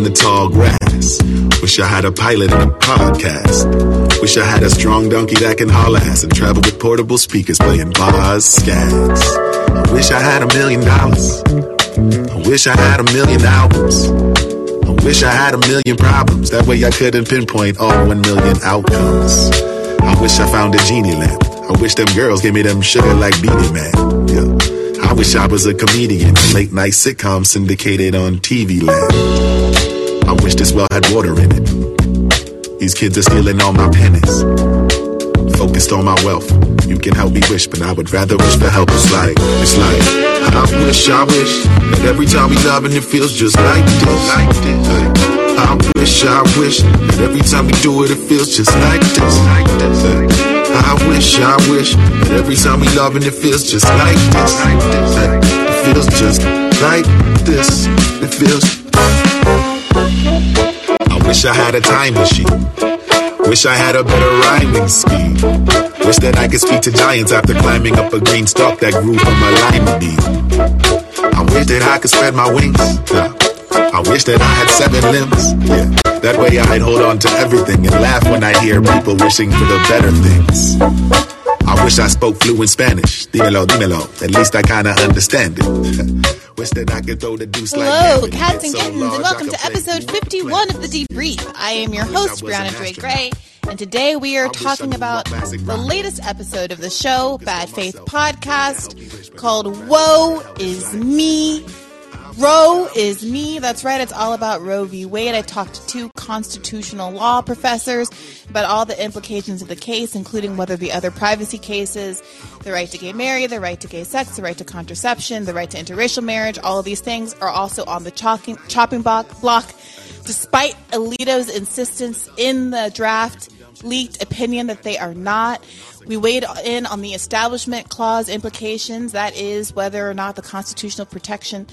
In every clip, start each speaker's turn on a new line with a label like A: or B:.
A: in the tall grass. Wish I had a pilot and a podcast. Wish I had a strong donkey that can haul ass and travel with portable speakers playing bars, scats. I wish I had a million dollars. I wish I had a million albums. I wish I had a million problems. That way I couldn't pinpoint all one million outcomes. I wish I found a genie lamp. I wish them girls gave me them sugar like Beenie Man. Yeah. I wish I was a comedian. Late night sitcom syndicated on TV land. I wish this well had water in it. These kids are stealing all my pennies. Focused on my wealth. You can help me wish, but I would rather wish for help. It's like, it's like, I wish, I wish that every time we love and it feels just like this. Like this. Hey. I wish, I wish that every time we do it, it feels just like this. Like this. Hey. I wish, I wish that every time we love and it feels just like this. It feels just like this. It feels. I wish I had a time machine. Wish I had a better rhyming scheme. Wish that I could speak to giants after climbing up a green stalk that grew from a lima bean. I wish that I could spread my wings. I wish that I had seven limbs. Yeah. That way I'd hold on to everything and laugh when I hear people wishing for the better things. I wish I spoke fluent Spanish. Dímelo, dímelo. At least I kinda understand it. wish that I could throw the deuce like
B: Hello,
A: Gavin.
B: cats and
A: so
B: kittens, and welcome to episode 51 of the. Debrief. I am your
A: I
B: host, Briahna
A: an
B: Dre. Gray, and today we are
A: I wish I
B: talking about the latest episode of the show, Bad Faith. Podcast, called Woe is Me. Roe is me. That's right. It's all about Roe v. Wade. I talked to two constitutional law professors about all the implications of the case, including whether the other privacy cases, the right to gay marriage, the right to gay sex, the right to contraception, the right to interracial marriage, all of these things are also on the chopping, chopping block, block. Despite Alito's insistence in the draft leaked opinion that they are not. We weighed in on the Establishment Clause implications, that is, whether or not the constitutional protection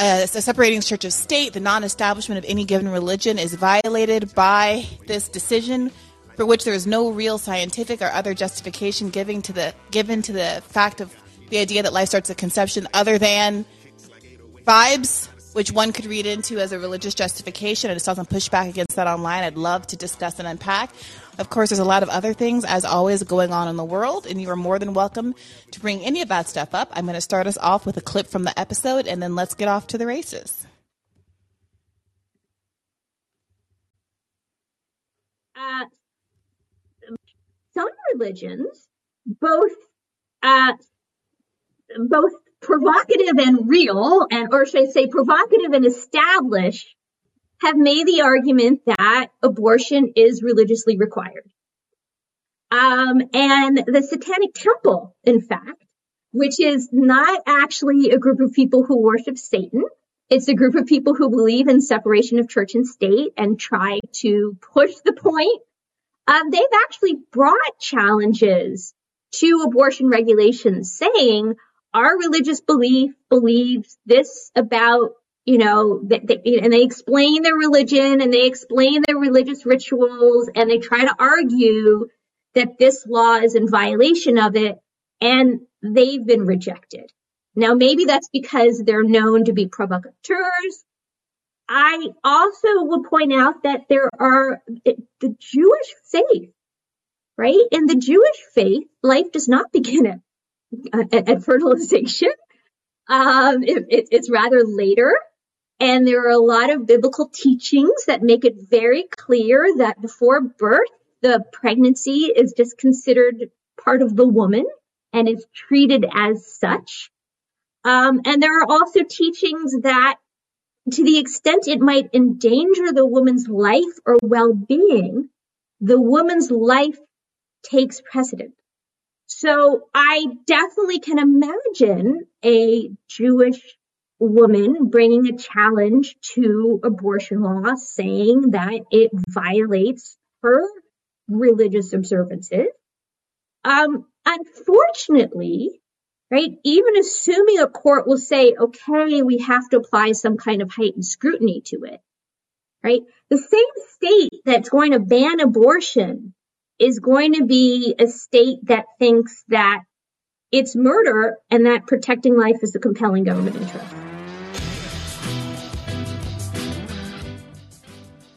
B: uh, separating church of state, the non-establishment of any given religion, is violated by this decision, for which there is no real scientific or other justification given to the given to the fact of the idea that life starts at conception, other than vibes, which one could read into as a religious justification. I just saw some pushback against that online. I'd love to discuss and unpack. Of course, there's a lot of other things, as always, going on in the world, and you are more than welcome to bring any of that stuff up. I'm going to start us off with a clip from the episode, and then let's get off to the races.
C: uh, some religions, both uh, both provocative and real, and or should I say provocative and established, have made the argument that abortion is religiously required. Um, and the Satanic Temple, in fact, which is not actually a group of people who worship Satan. It's a group of people who believe in separation of church and state and try to push the point. Um, they've actually brought challenges to abortion regulations saying our religious belief believes this about, you know, that they, and they explain their religion and they explain their religious rituals and they try to argue that this law is in violation of it and they've been rejected. Now, maybe that's because they're known to be provocateurs. I also will point out that there are the Jewish faith, right? In the Jewish faith, life does not begin at, at, at fertilization. Um, it, it, it's rather later. And there are a lot of biblical teachings that make it very clear that before birth, the pregnancy is just considered part of the woman and is treated as such. Um, and there are also teachings that to the extent it might endanger the woman's life or well-being, the woman's life takes precedent. So I definitely can imagine a Jewish woman bringing a challenge to abortion law saying that it violates her religious observances. Um, unfortunately, right, even assuming a court will say, okay, we have to apply some kind of heightened scrutiny to it, right? The same state that's going to ban abortion is going to be a state that thinks that it's murder and that protecting life is a compelling government interest.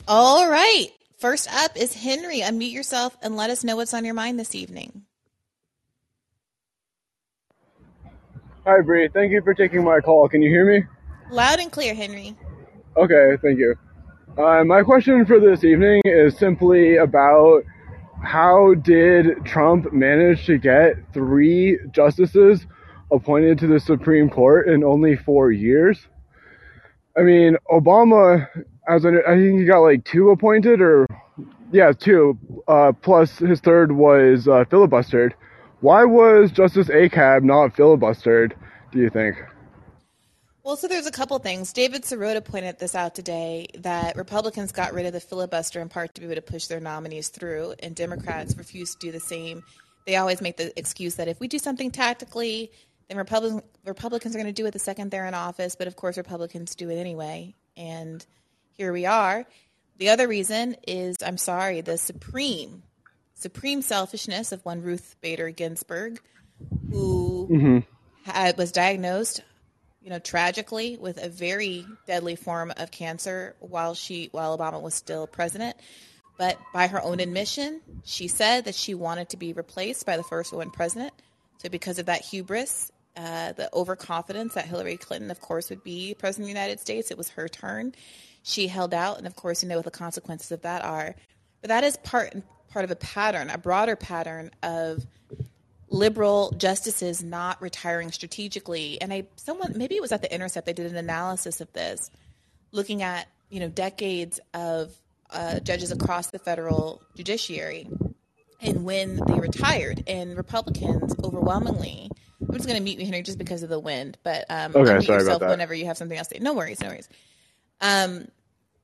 B: All right. First up is Henry. Unmute yourself and let us know what's on your mind this evening.
D: Hi, Bree. Thank you for taking my call. Can you hear me?
B: Loud and clear, Henry.
D: Okay, thank you. Uh, my question for this evening is simply about how did Trump manage to get three justices appointed to the Supreme Court in only four years? I mean, Obama, as an, I think he got like two appointed, or yeah, two. Uh, plus his third was uh, filibustered. Why was Justice ACAB not filibustered? Do you think?
B: Well, so there's a couple things. David Sirota pointed this out today that Republicans got rid of the filibuster in part to be able to push their nominees through, and Democrats refused to do the same. They always make the excuse that if we do something tactically, then Republican, Republicans are going to do it the second they're in office, but of course, Republicans do it anyway. And here we are. The other reason is, I'm sorry, the supreme, supreme selfishness of one Ruth Bader Ginsburg, who mm-hmm. had, was diagnosed you know, tragically with a very deadly form of cancer while she while Obama was still president. But by her own admission, she said that she wanted to be replaced by the first woman president. So because of that hubris, uh, the overconfidence that Hillary Clinton, of course, would be president of the United States, it was her turn. She held out, and of course, you know what the consequences of that are. But that is part part of a pattern, a broader pattern of liberal justices not retiring strategically. And I, someone, maybe it was at the Intercept, they did an analysis of this, looking at you know decades of uh, judges across the federal judiciary and when they retired. And Republicans overwhelmingly. I'm just going to mute you, Henry, just because of the wind. But um,
D: okay, sorry about that.
B: Whenever you have something else to say, no worries, no worries. Um,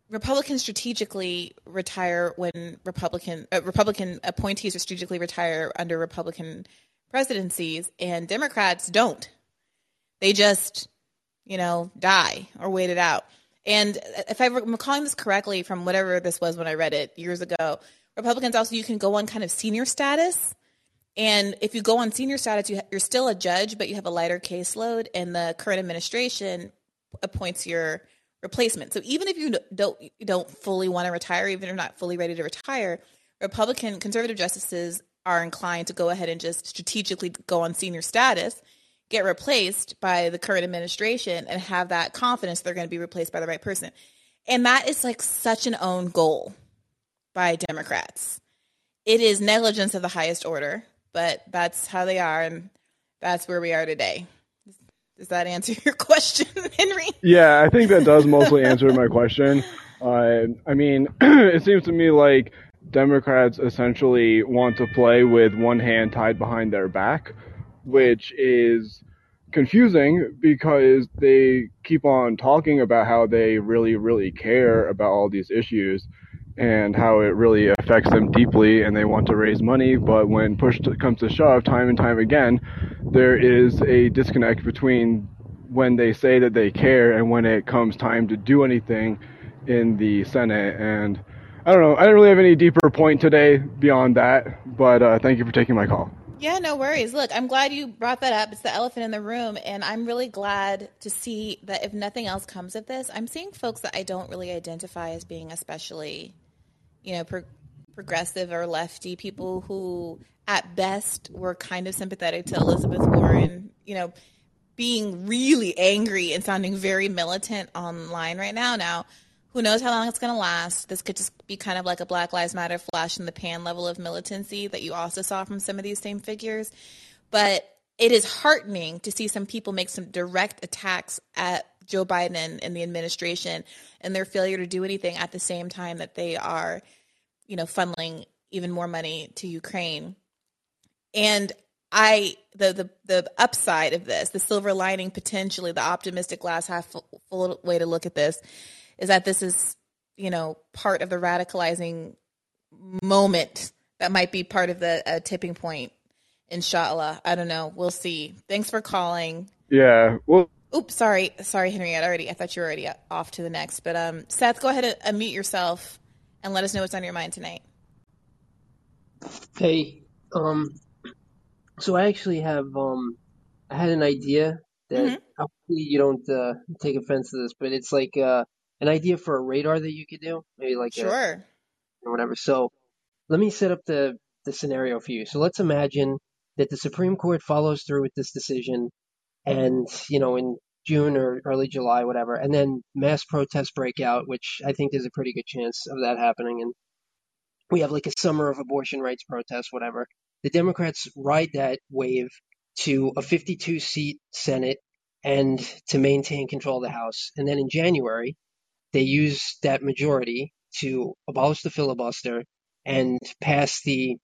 B: Republicans strategically retire when Republican uh, Republican appointees strategically retire under Republican presidencies, and Democrats don't. They just, you know, die or wait it out. And if I'm recalling this correctly from whatever this was when I read it years ago, Republicans also, you can go on kind of senior status. And if you go on senior status, you are still a judge, but you have a lighter caseload, and the current administration appoints your replacement. So even if you don't you don't fully want to retire, even if you're not fully ready to retire, Republican conservative justices are inclined to go ahead and just strategically go on senior status, get replaced by the current administration, and have that confidence they're going to be replaced by the right person. And that is like such an own goal by Democrats. It is negligence of the highest order, but that's how they are, and that's where we are today. Does that answer your question, Henry?
D: Yeah, I think that does mostly answer my question. Uh, I mean, it seems to me like Democrats essentially want to play with one hand tied behind their back, which is confusing because they keep on talking about how they really, really care about all these issues and how it really affects them deeply and they want to raise money. But when push comes to shove, time and time again, there is a disconnect between when they say that they care and when it comes time to do anything in the Senate. And I don't know. I didn't really have any deeper point today beyond that, but uh, thank you for taking my call.
B: Yeah, no worries. Look, I'm glad you brought that up. It's the elephant in the room, and I'm really glad to see that if nothing else comes of this, I'm seeing folks that I don't really identify as being especially, you know, pro- progressive or lefty people who, at best, were kind of sympathetic to Elizabeth Warren. You know, being really angry and sounding very militant online right now. Now who knows how long it's going to last. This could just be kind of like a Black Lives Matter flash in the pan level of militancy that you also saw from some of these same figures. But it is heartening to see some people make some direct attacks at Joe Biden and the administration and their failure to do anything at the same time that they are, you know, funneling even more money to Ukraine. And I the the the upside of this, the silver lining potentially, the optimistic glass half full, full way to look at this is that this is, you know, part of the radicalizing moment that might be part of the tipping point. Inshallah, I don't know. We'll see. Thanks for calling.
D: Yeah. Well.
B: Oops, sorry, sorry, Henriette. Already, I thought you were already off to the next. But um, Seth, go ahead and unmute yourself and let us know what's on your mind tonight.
E: Hey, um, so I actually have um, I had an idea that mm-hmm. hopefully you don't uh, take offense to this, but it's like uh, an idea for a radar that you could do, maybe like a,
B: Sure.
E: or whatever. So let me set up the the scenario for you. So let's imagine that the Supreme Court follows through with this decision, and you know in June or early July, whatever, and then mass protests break out, which I think there's a pretty good chance of that happening, and we have like a summer of abortion rights protests, whatever. The Democrats ride that wave to a 52 seat Senate and to maintain control of the House. And then in January, they use that majority to abolish the filibuster and pass the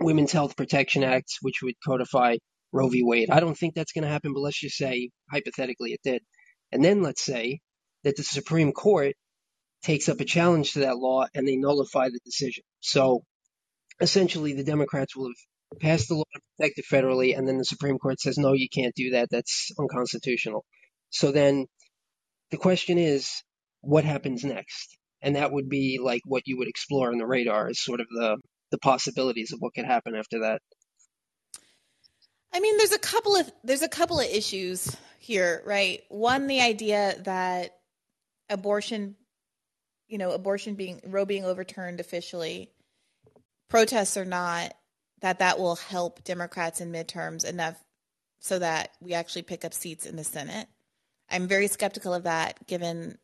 E: Women's Health Protection Act, which would codify Roe v. Wade. I don't think that's going to happen, but let's just say hypothetically it did. And then let's say that the Supreme Court takes up a challenge to that law and they nullify the decision. So essentially, the Democrats will have passed the law to protect it federally, and then the Supreme Court says, no, you can't do that. That's unconstitutional. So then the question is, what happens next? And that would be like what you would explore on the radar is sort of the, the possibilities of what could happen after that.
B: I mean, there's a couple of there's a couple of issues here, right? One, the idea that abortion, you know, abortion being Roe being overturned officially, protests or not, that that will help Democrats in midterms enough so that we actually pick up seats in the Senate. I'm very skeptical of that, given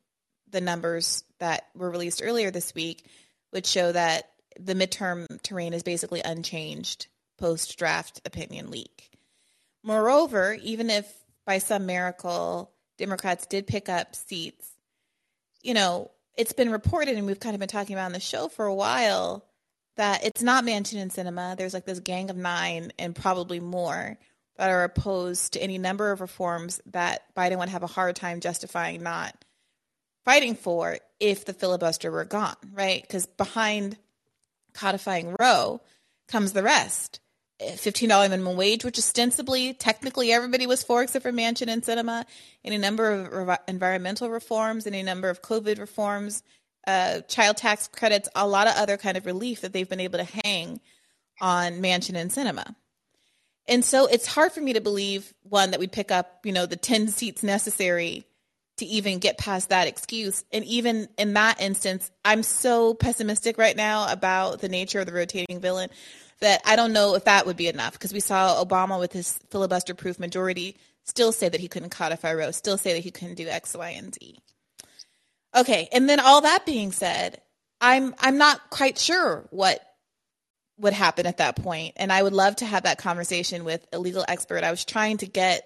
B: the numbers that were released earlier this week, which show that the midterm terrain is basically unchanged post draft opinion leak. Moreover, even if by some miracle Democrats did pick up seats, you know, it's been reported, and we've kind of been talking about on the show for a while, that it's not Manchin and Sinema. There's like this gang of nine and probably more that are opposed to any number of reforms that Biden would have a hard time justifying not fighting for if the filibuster were gone, right? Because behind codifying Roe comes the rest. $15 minimum wage, which ostensibly, technically, everybody was for except for Manchin and Sinema, any number of re- environmental reforms, any number of COVID reforms, uh, child tax credits, a lot of other kind of relief that they've been able to hang on Manchin and Sinema. And so it's hard for me to believe, one, that we pick up, you know, the 10 seats necessary to even get past that excuse. And even in that instance, I'm so pessimistic right now about the nature of the rotating villain that I don't know if that would be enough because we saw Obama with his filibuster proof majority still say that he couldn't codify Roe, still say that he couldn't do X, Y, and Z. Okay, and then all that being said, I'm I'm not quite sure what would happen at that point, and I would love to have that conversation with a legal expert. I was trying to get,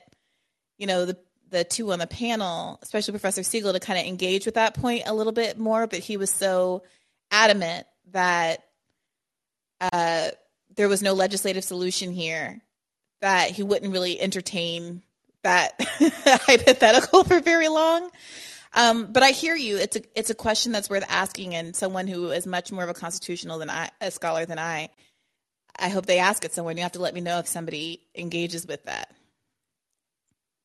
B: you know, the the two on the panel, especially Professor Siegel, to kind of engage with that point a little bit more, but he was so adamant that uh, there was no legislative solution here that he wouldn't really entertain that hypothetical for very long. Um, but I hear you. It's a it's a question that's worth asking, and someone who is much more of a constitutional than I, a scholar than I. I hope they ask it someone. You have to let me know if somebody engages with that.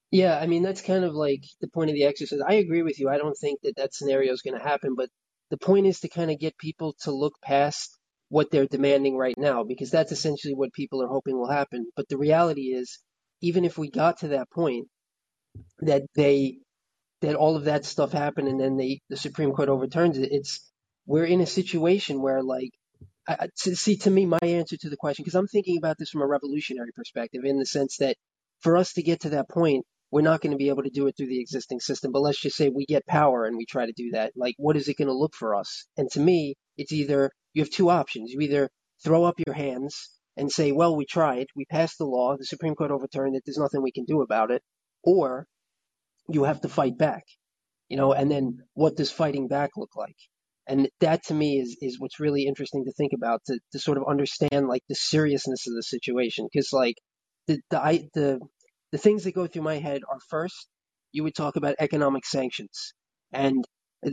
E: Yeah, I mean that's kind of like the point of the exercise. I agree with you. I don't think that that scenario is going to happen, but the point is to kind of get people to look past what they're demanding right now because that's essentially what people are hoping will happen. But the reality is, even if we got to that point, that they that all of that stuff happened and then they the Supreme Court overturns it, it's we're in a situation where like I, to see to me my answer to the question because I'm thinking about this from a revolutionary perspective in the sense that for us to get to that point we're not going to be able to do it through the existing system but let's just say we get power and we try to do that like what is it going to look for us? And to me it's either you have two options. You either throw up your hands and say well we tried we passed the law the supreme court overturned it there's nothing we can do about it or you have to fight back you know and then what does fighting back look like? And that to me is is what's really interesting to think about to, to sort of understand like the seriousness of the situation because like the the I, the the things that go through my head are first you would talk about economic sanctions. And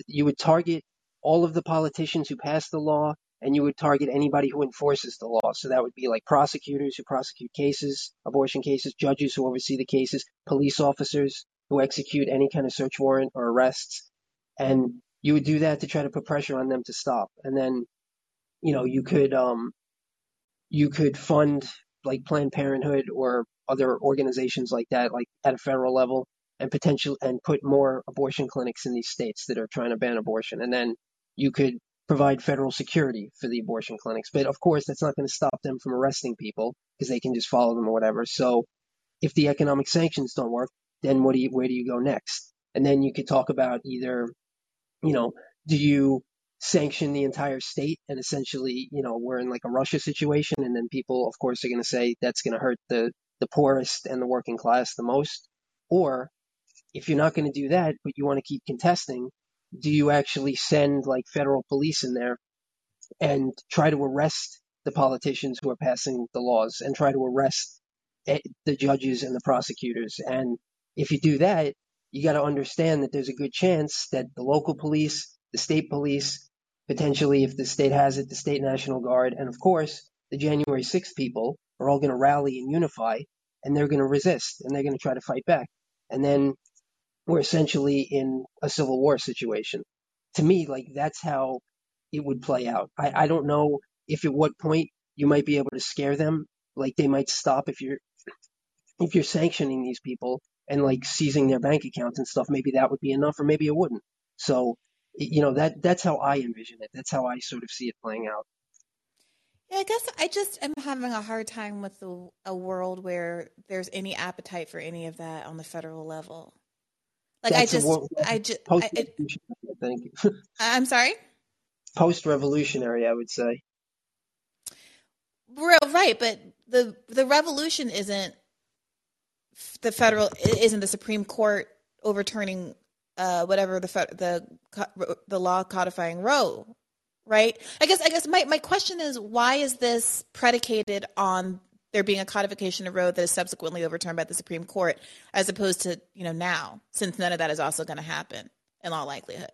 E: you would target all of the politicians who pass the law and you would target anybody who enforces the law. So that would be like prosecutors who prosecute cases abortion cases judges who oversee the cases police officers who execute any kind of search warrant or arrests. And you would do that to try to put pressure on them to stop. And then you know you could um you could fund like planned parenthood or other organizations like that like at a federal level and potential and put more abortion clinics in these states that are trying to ban abortion. And then you could provide federal security for the abortion clinics. But of course, that's not going to stop them from arresting people because they can just follow them or whatever. So if the economic sanctions don't work, then what do you, where do you go next? And then you could talk about either, you know, do you sanction the entire state and essentially, you know, we're in like a Russia situation and then people, of course, are going to say that's going to hurt the, the poorest and the working class the most. Or if you're not going to do that, but you want to keep contesting, do you actually send like federal police in there and try to arrest the politicians who are passing the laws and try to arrest eh, the judges and the prosecutors? And if you do that, you got to understand that there's a good chance that the local police, the state police, potentially if the state has it, the state national guard, and of course the January 6th people are all going to rally and unify and they're going to resist and they're going to try to fight back. And then we're essentially in a civil war situation. To me, like that's how it would play out. I, I don't know if at what point you might be able to scare them. Like they might stop if you're if you're sanctioning these people and like seizing their bank accounts and stuff. Maybe that would be enough, or maybe it wouldn't. So, you know that that's how I envision it. That's how I sort of see it playing out.
B: Yeah, I guess I just am having a hard time with the, a world where there's any appetite for any of that on the federal level. Like That's I just, I just, I, it,
E: thank you.
B: I'm sorry.
E: Post-revolutionary, I would say.
B: Real right, but the the revolution isn't the federal isn't the Supreme Court overturning uh, whatever the the the law codifying Roe, right? I guess I guess my my question is why is this predicated on there being a codification of Roe that is subsequently overturned by the Supreme Court, as opposed to you know now, since none of that is also going to happen in all likelihood.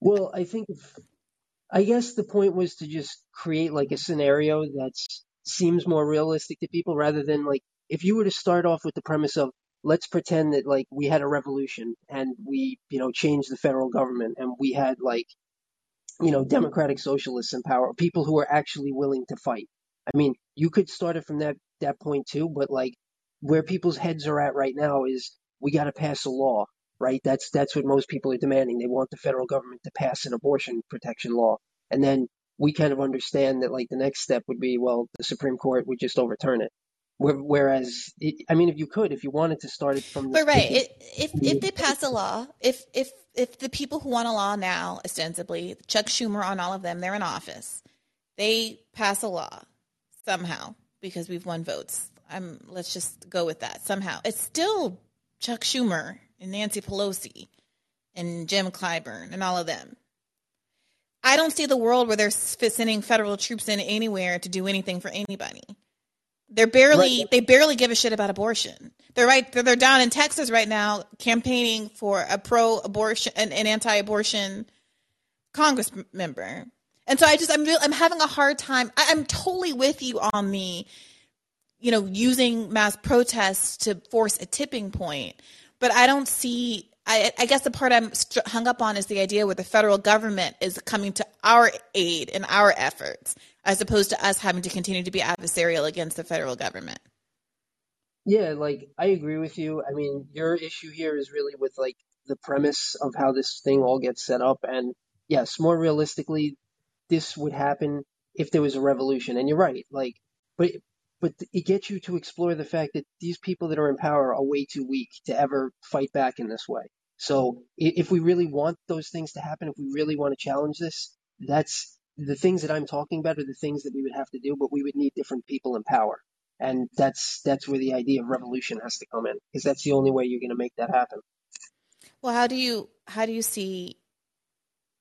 E: Well, I think, I guess the point was to just create like a scenario that seems more realistic to people, rather than like if you were to start off with the premise of let's pretend that like we had a revolution and we you know changed the federal government and we had like you know democratic socialists in power, people who are actually willing to fight I mean, you could start it from that that point too, but like where people's heads are at right now is we got to pass a law, right? That's that's what most people are demanding. They want the federal government to pass an abortion protection law, and then we kind of understand that like the next step would be well, the Supreme Court would just overturn it. Whereas, I mean, if you could, if you wanted to start it from,
B: the, but right, it, if if they pass a law, if if if the people who want a law now, ostensibly Chuck Schumer on all of them, they're in office, they pass a law somehow because we've won votes. I'm let's just go with that somehow. It's still Chuck Schumer and Nancy Pelosi and Jim Clyburn and all of them. I don't see the world where they're sending federal troops in anywhere to do anything for anybody. They're barely right. they barely give a shit about abortion. They're right they're, they're down in Texas right now campaigning for a pro-abortion an, an anti-abortion Congress member. And so I just I'm I'm having a hard time. I, I'm totally with you on the, you know, using mass protests to force a tipping point, but I don't see. I, I guess the part I'm hung up on is the idea where the federal government is coming to our aid in our efforts, as opposed to us having to continue to be adversarial against the federal government.
E: Yeah, like I agree with you. I mean, your issue here is really with like the premise of how this thing all gets set up, and yes, more realistically, this would happen if there was a revolution. And you're right, like, but but it gets you to explore the fact that these people that are in power are way too weak to ever fight back in this way. So if we really want those things to happen, if we really want to challenge this, that's the things that I'm talking about are the things that we would have to do, but we would need different people in power. And that's that's where the idea of revolution has to come in, because that's the only way you're going to make that happen.
B: Well, how do you how do you see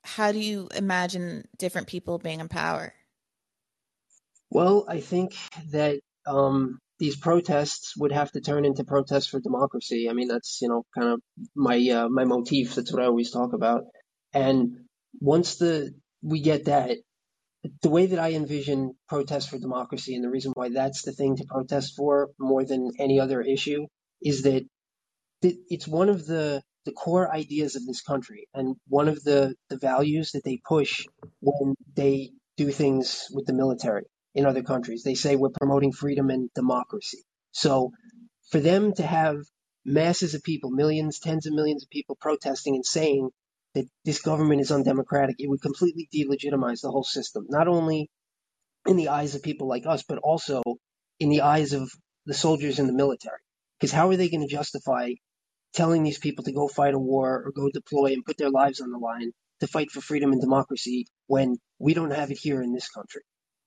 B: how do you imagine different people being in power?
E: Well, I think that um, these protests would have to turn into protests for democracy. I mean, that's you know kind of my uh, my motif. That's what I always talk about. And once the we get that, the way that I envision protests for democracy, and the reason why that's the thing to protest for more than any other issue, is that it's one of the the core ideas of this country and one of the, the values that they push when they do things with the military in other countries. They say we're promoting freedom and democracy. So for them to have masses of people, millions, tens of millions of people protesting and saying that this government is undemocratic, it would completely delegitimize the whole system, not only in the eyes of people like us, but also in the eyes of the soldiers in the military. Because how are they going to justify telling these people to go fight a war or go deploy and put their lives on the line to fight for freedom and democracy when we don't have it here in this country?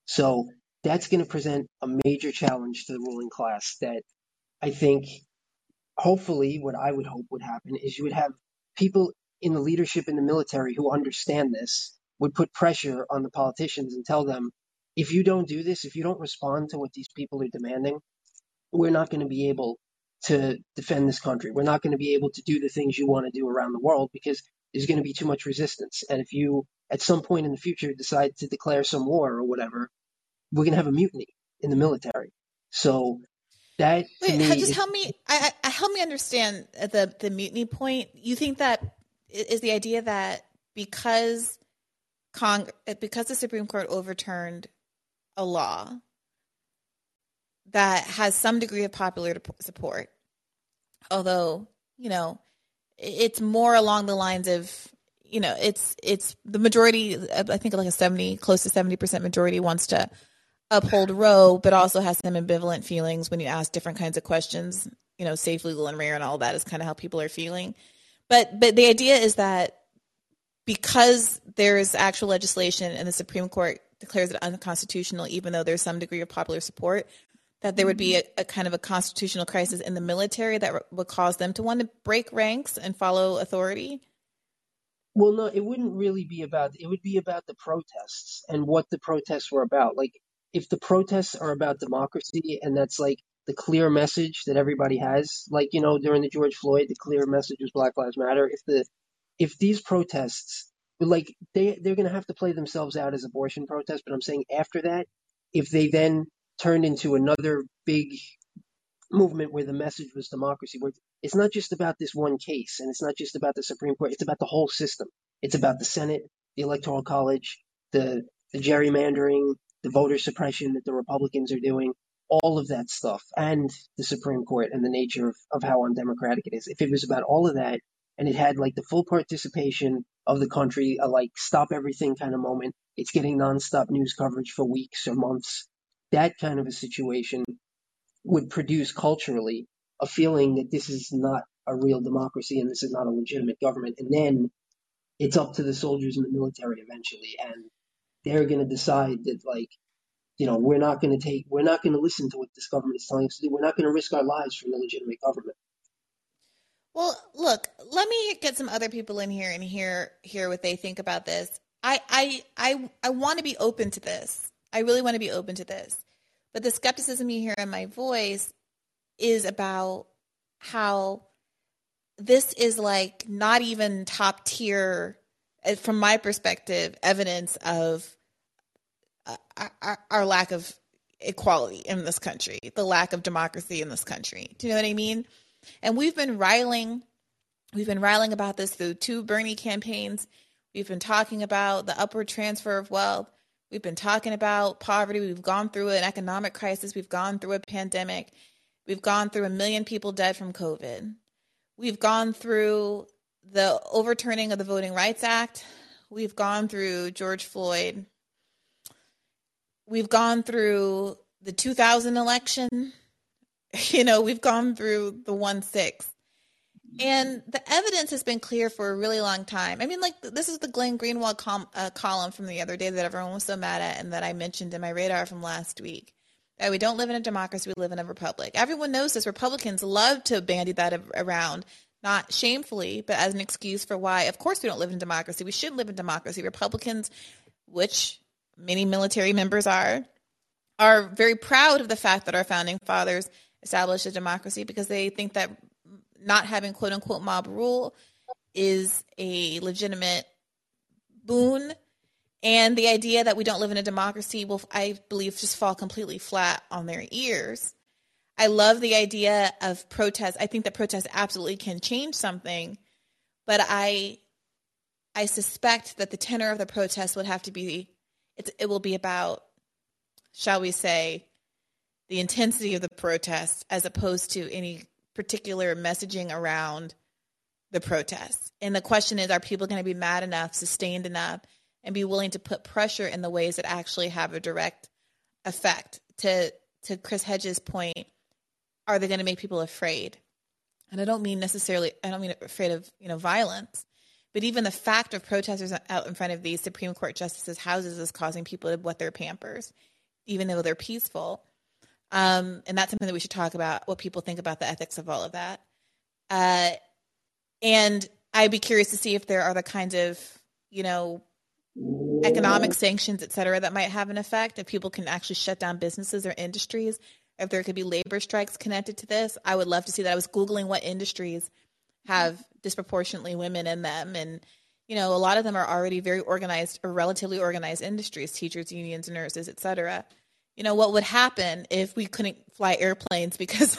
E: So that's going to present a major challenge to the ruling class that I think hopefully what I would hope would happen is you would have people in the leadership in the military who understand this would put pressure on the politicians and tell them, if you don't do this, if you don't respond to what these people are demanding, we're not going to be able to defend this country. We're not going to be able to do the things you want to do around the world because there's going to be too much resistance. And if you, at some point in the future, decide to declare some war or whatever, we're going to have a mutiny in the military. So that
B: Wait, just help me. I, I, help me understand the the mutiny point. You think that is the idea that because Cong because the Supreme Court overturned a law that has some degree of popular support, although you know it's more along the lines of you know it's it's the majority. Uh, I think like a seventy, close to seventy percent majority wants to uphold Roe, but also has some ambivalent feelings when you ask different kinds of questions. You know, safe, legal, and rare, and all that is kind of how people are feeling. But but the idea is that because there is actual legislation and the Supreme Court declares it unconstitutional, even though there's some degree of popular support, that there would be mm-hmm. a, a, kind of a constitutional crisis in the military that would cause them to want to break ranks and follow authority?
E: Well, no, it wouldn't really be about. It would be about the protests and what the protests were about. Like if the protests are about democracy and that's like the clear message that everybody has, like you know during the George Floyd, the clear message was Black Lives Matter. If the if these protests, like they they're gonna have to play themselves out as abortion protests, but I'm saying after that, if they then turned into another big movement where the message was democracy, where it's not just about this one case and it's not just about the Supreme Court, it's about the whole system. It's about the Senate, the Electoral College, the the gerrymandering, the voter suppression that the Republicans are doing, all of that stuff, and the Supreme Court and the nature of, of how undemocratic it is. If it was about all of that and it had like the full participation of the country, a like stop everything kind of moment, it's getting nonstop news coverage for weeks or months, that kind of a situation would produce culturally a feeling that this is not a real democracy and this is not a legitimate government. And then it's up to the soldiers and the military eventually. And they're going to decide that like you know we're not going to take we're not going to listen to what this government is telling us to do. We're not going to risk our lives for an illegitimate government.
B: Well look let me get some other people in here and hear hear what they think about this. I i i, I want to be open to this. I really want to be open to this. But the skepticism you hear in my voice is about how this is like not even top tier uh, from my perspective evidence of our, our lack of equality in this country, the lack of democracy in this country. Do you know what I mean? And we've been riling, we've been riling about this through two Bernie campaigns. We've been talking about the upward transfer of wealth. We've been talking about poverty. We've gone through an economic crisis. We've gone through a pandemic. We've gone through a million people dead from COVID. We've gone through the overturning of the Voting Rights Act. We've gone through George Floyd we've gone through the 2000 election. You know, we've gone through the 1 6. And the evidence has been clear for a really long time. I mean, like, this is the Glenn Greenwald com- uh, column from the other day that everyone was so mad at and that I mentioned in my radar from last week. That we don't live in a democracy, we live in a republic. Everyone knows this. Republicans love to bandy that around, not shamefully, but as an excuse for why, of course, we don't live in democracy. We should live in democracy. Republicans, which many military members are, are very proud of the fact that our founding fathers established a democracy because they think that not having quote unquote mob rule is a legitimate boon. And the idea that we don't live in a democracy will, I believe, just fall completely flat on their ears. I love the idea of protest. I think that protest absolutely can change something, but I I suspect that the tenor of the protest would have to be it's, it will be about, shall we say, the intensity of the protest as opposed to any particular messaging around the protests. And the question is, are people going to be mad enough, sustained enough, and be willing to put pressure in the ways that actually have a direct effect? To to Chris Hedges' point, are they going to make people afraid? And I don't mean necessarily, I don't mean afraid of you know violence, but even the fact of protesters out in front of these Supreme Court justices' houses is causing people to wet their pampers, even though they're peaceful. Um, and that's something that we should talk about. What people think about the ethics of all of that. Uh, and I'd be curious to see if there are the kinds of you know economic sanctions, et cetera, that might have an effect. If people can actually shut down businesses or industries if there could be labor strikes connected to this. I would love to see that. I was Googling what industries have disproportionately women in them. And, you know, a lot of them are already very organized or relatively organized industries, teachers, unions, nurses, et cetera. You know, what would happen if we couldn't fly airplanes because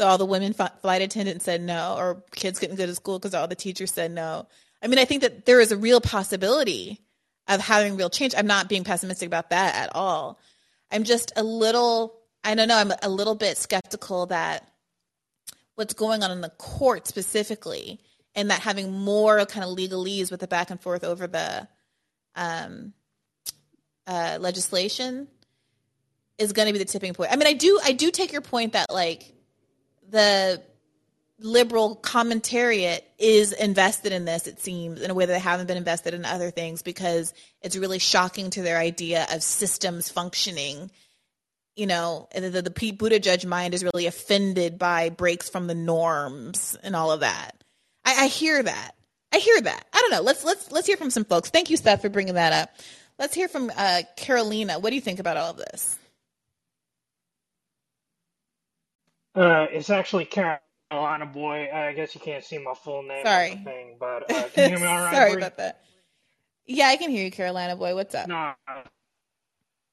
B: all the women flight attendants said no, or kids couldn't go to school because all the teachers said no? I mean, I think that there is a real possibility of having real change. I'm not being pessimistic about that at all. I'm just a little I don't know. I'm a little bit skeptical that what's going on in the court specifically, and that having more kind of legalese with the back and forth over the um, uh, legislation is going to be the tipping point. I mean, I do, I do take your point that like the liberal commentariat is invested in this, it seems, in a way that they haven't been invested in other things because it's really shocking to their idea of systems functioning you know, the, the, the Pete Buttigieg mind is really offended by breaks from the norms and all of that. I, I hear that. I hear that. I don't know. Let's let's let's hear from some folks. Thank you, Steph, for bringing that up. Let's hear from uh, Carolina. What do you think about all of this?
F: Uh, it's actually Carolina boy. I guess you can't see my full name.
B: Sorry,
F: thing, but uh, can you hear me all right?
B: Sorry about that. Yeah, I can hear you, Carolina boy. What's up?
F: No,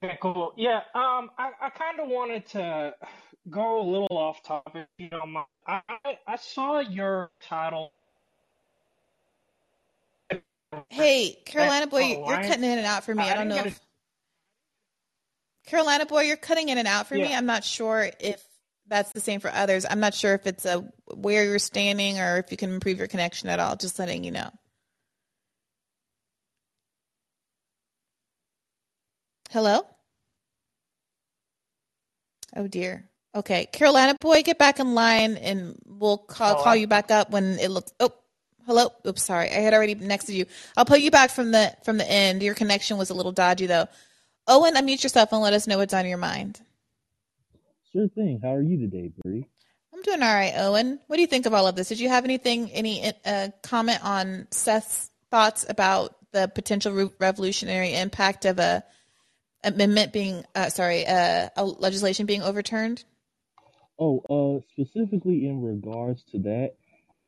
F: Okay, cool. Yeah, um, I, I kind of wanted to go a little off topic. You know, I I saw your title.
B: Hey, Carolina boy, you're cutting in and out for me. I, don't know. If... Carolina boy, you're cutting in and out for yeah. me. I'm not sure if that's the same for others. I'm not sure if it's a where you're standing or if you can improve your connection at all. Just letting you know. Hello? Oh dear. Okay, Carolina boy, get back in line, and we'll call oh, call you back up when it looks. Oh, hello. Oops, sorry. I had already nexted you. I'll pull you back from the from the end. Your connection was a little dodgy though. Owen, unmute yourself and let us know what's on your mind.
G: Sure thing. How are you today, Bree?
B: I'm doing all right, Owen. What do you think of all of this? Did you have anything, any uh, comment on Seth's thoughts about the potential re- revolutionary impact of a amendment being uh, sorry uh, a legislation being overturned?
G: Oh uh specifically in regards to that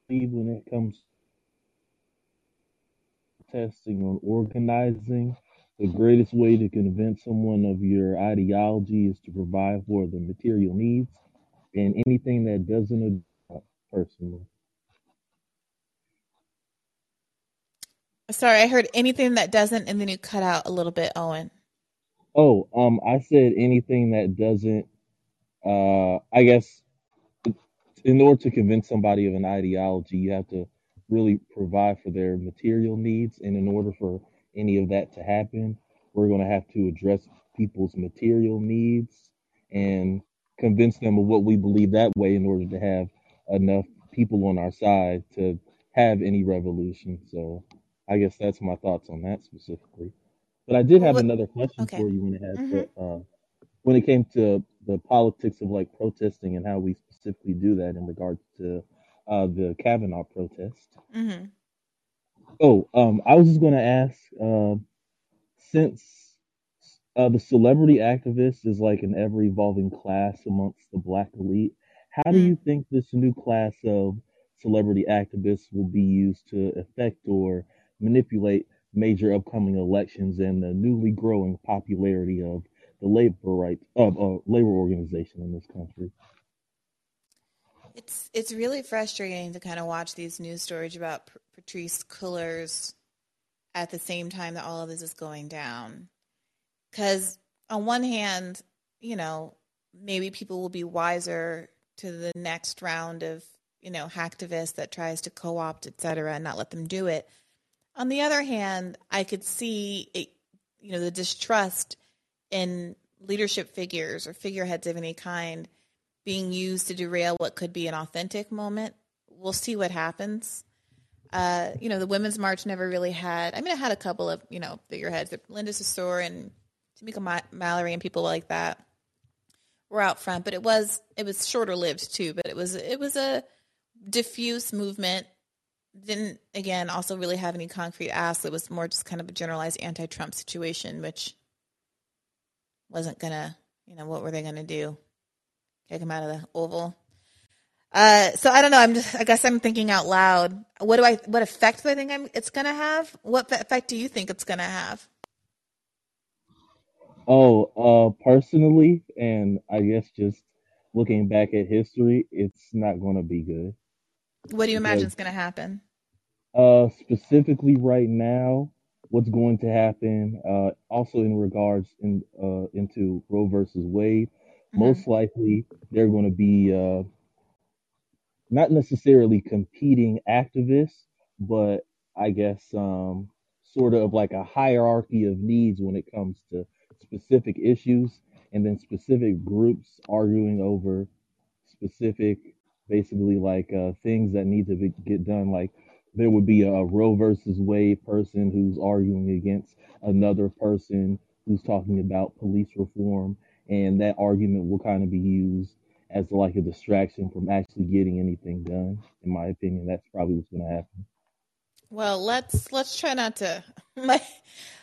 G: when it comes to testing or organizing the greatest way to convince someone of your ideology is to provide for the material needs and anything that doesn't personally.
B: Sorry i heard anything that doesn't and then you cut out a little bit owen
G: Oh, um, I said anything that doesn't. Uh, I guess in order to convince somebody of an ideology, you have to really provide for their material needs, and in order for any of that to happen, we're going to have to address people's material needs and convince them of what we believe that way in order to have enough people on our side to have any revolution. So I guess that's my thoughts on that specifically. But I did have what, another question okay. for you when it has mm-hmm. to, uh, when it came to the politics of like protesting and how we specifically do that in regards to uh, the Kavanaugh protest.
B: Mm-hmm.
G: Oh, um, I was just going to ask, uh, since uh, the celebrity activist is like an ever evolving class amongst the black elite, how do you mm. think this new class of celebrity activists will be used to affect or manipulate major upcoming elections and the newly growing popularity of the labor right of a labor organization in this country.
B: It's it's really frustrating to kind of watch these news stories about Patrisse Cullors at the same time that all of this is going down. Because on one hand, you know, maybe people will be wiser to the next round of you know hacktivists that tries to co-opt, et cetera, and not let them do it. On the other hand, I could see it, you know the distrust in leadership figures or figureheads of any kind being used to derail what could be an authentic moment. We'll see what happens. Uh, you know, the Women's March never really had. I mean, it had a couple of you know figureheads, Linda Sarsour and Tamika Ma- Mallory and people like that were out front, but it was it was shorter lived too. But it was it was a diffuse movement. Didn't again also really have any concrete asks. It was more just kind of a generalized anti-Trump situation, which wasn't gonna, you know, what were they gonna do? Kick him out of the Oval? Uh, so I don't know. I'm just, I guess I'm thinking out loud. What do I, what effect do I think I'm, it's to have? What effect do you think it's to have?
G: Oh, uh, personally, and I guess just looking back at history, it's not to be good.
B: What do you imagine is going to happen?
G: Uh, specifically right now, what's going to happen, uh, also in regards in, uh, into Roe versus Wade, mm-hmm. most likely they're going to be, uh, not necessarily competing activists, but I guess um, sort of like a hierarchy of needs when it comes to specific issues, and then specific groups arguing over specific, basically like uh, things that need to be, get done. Like there would be a Roe versus Wade person who's arguing against another person who's talking about police reform, and that argument will kind of be used as like a distraction from actually getting anything done. In my opinion, that's probably what's going to happen.
B: Well, let's let's try not to. My,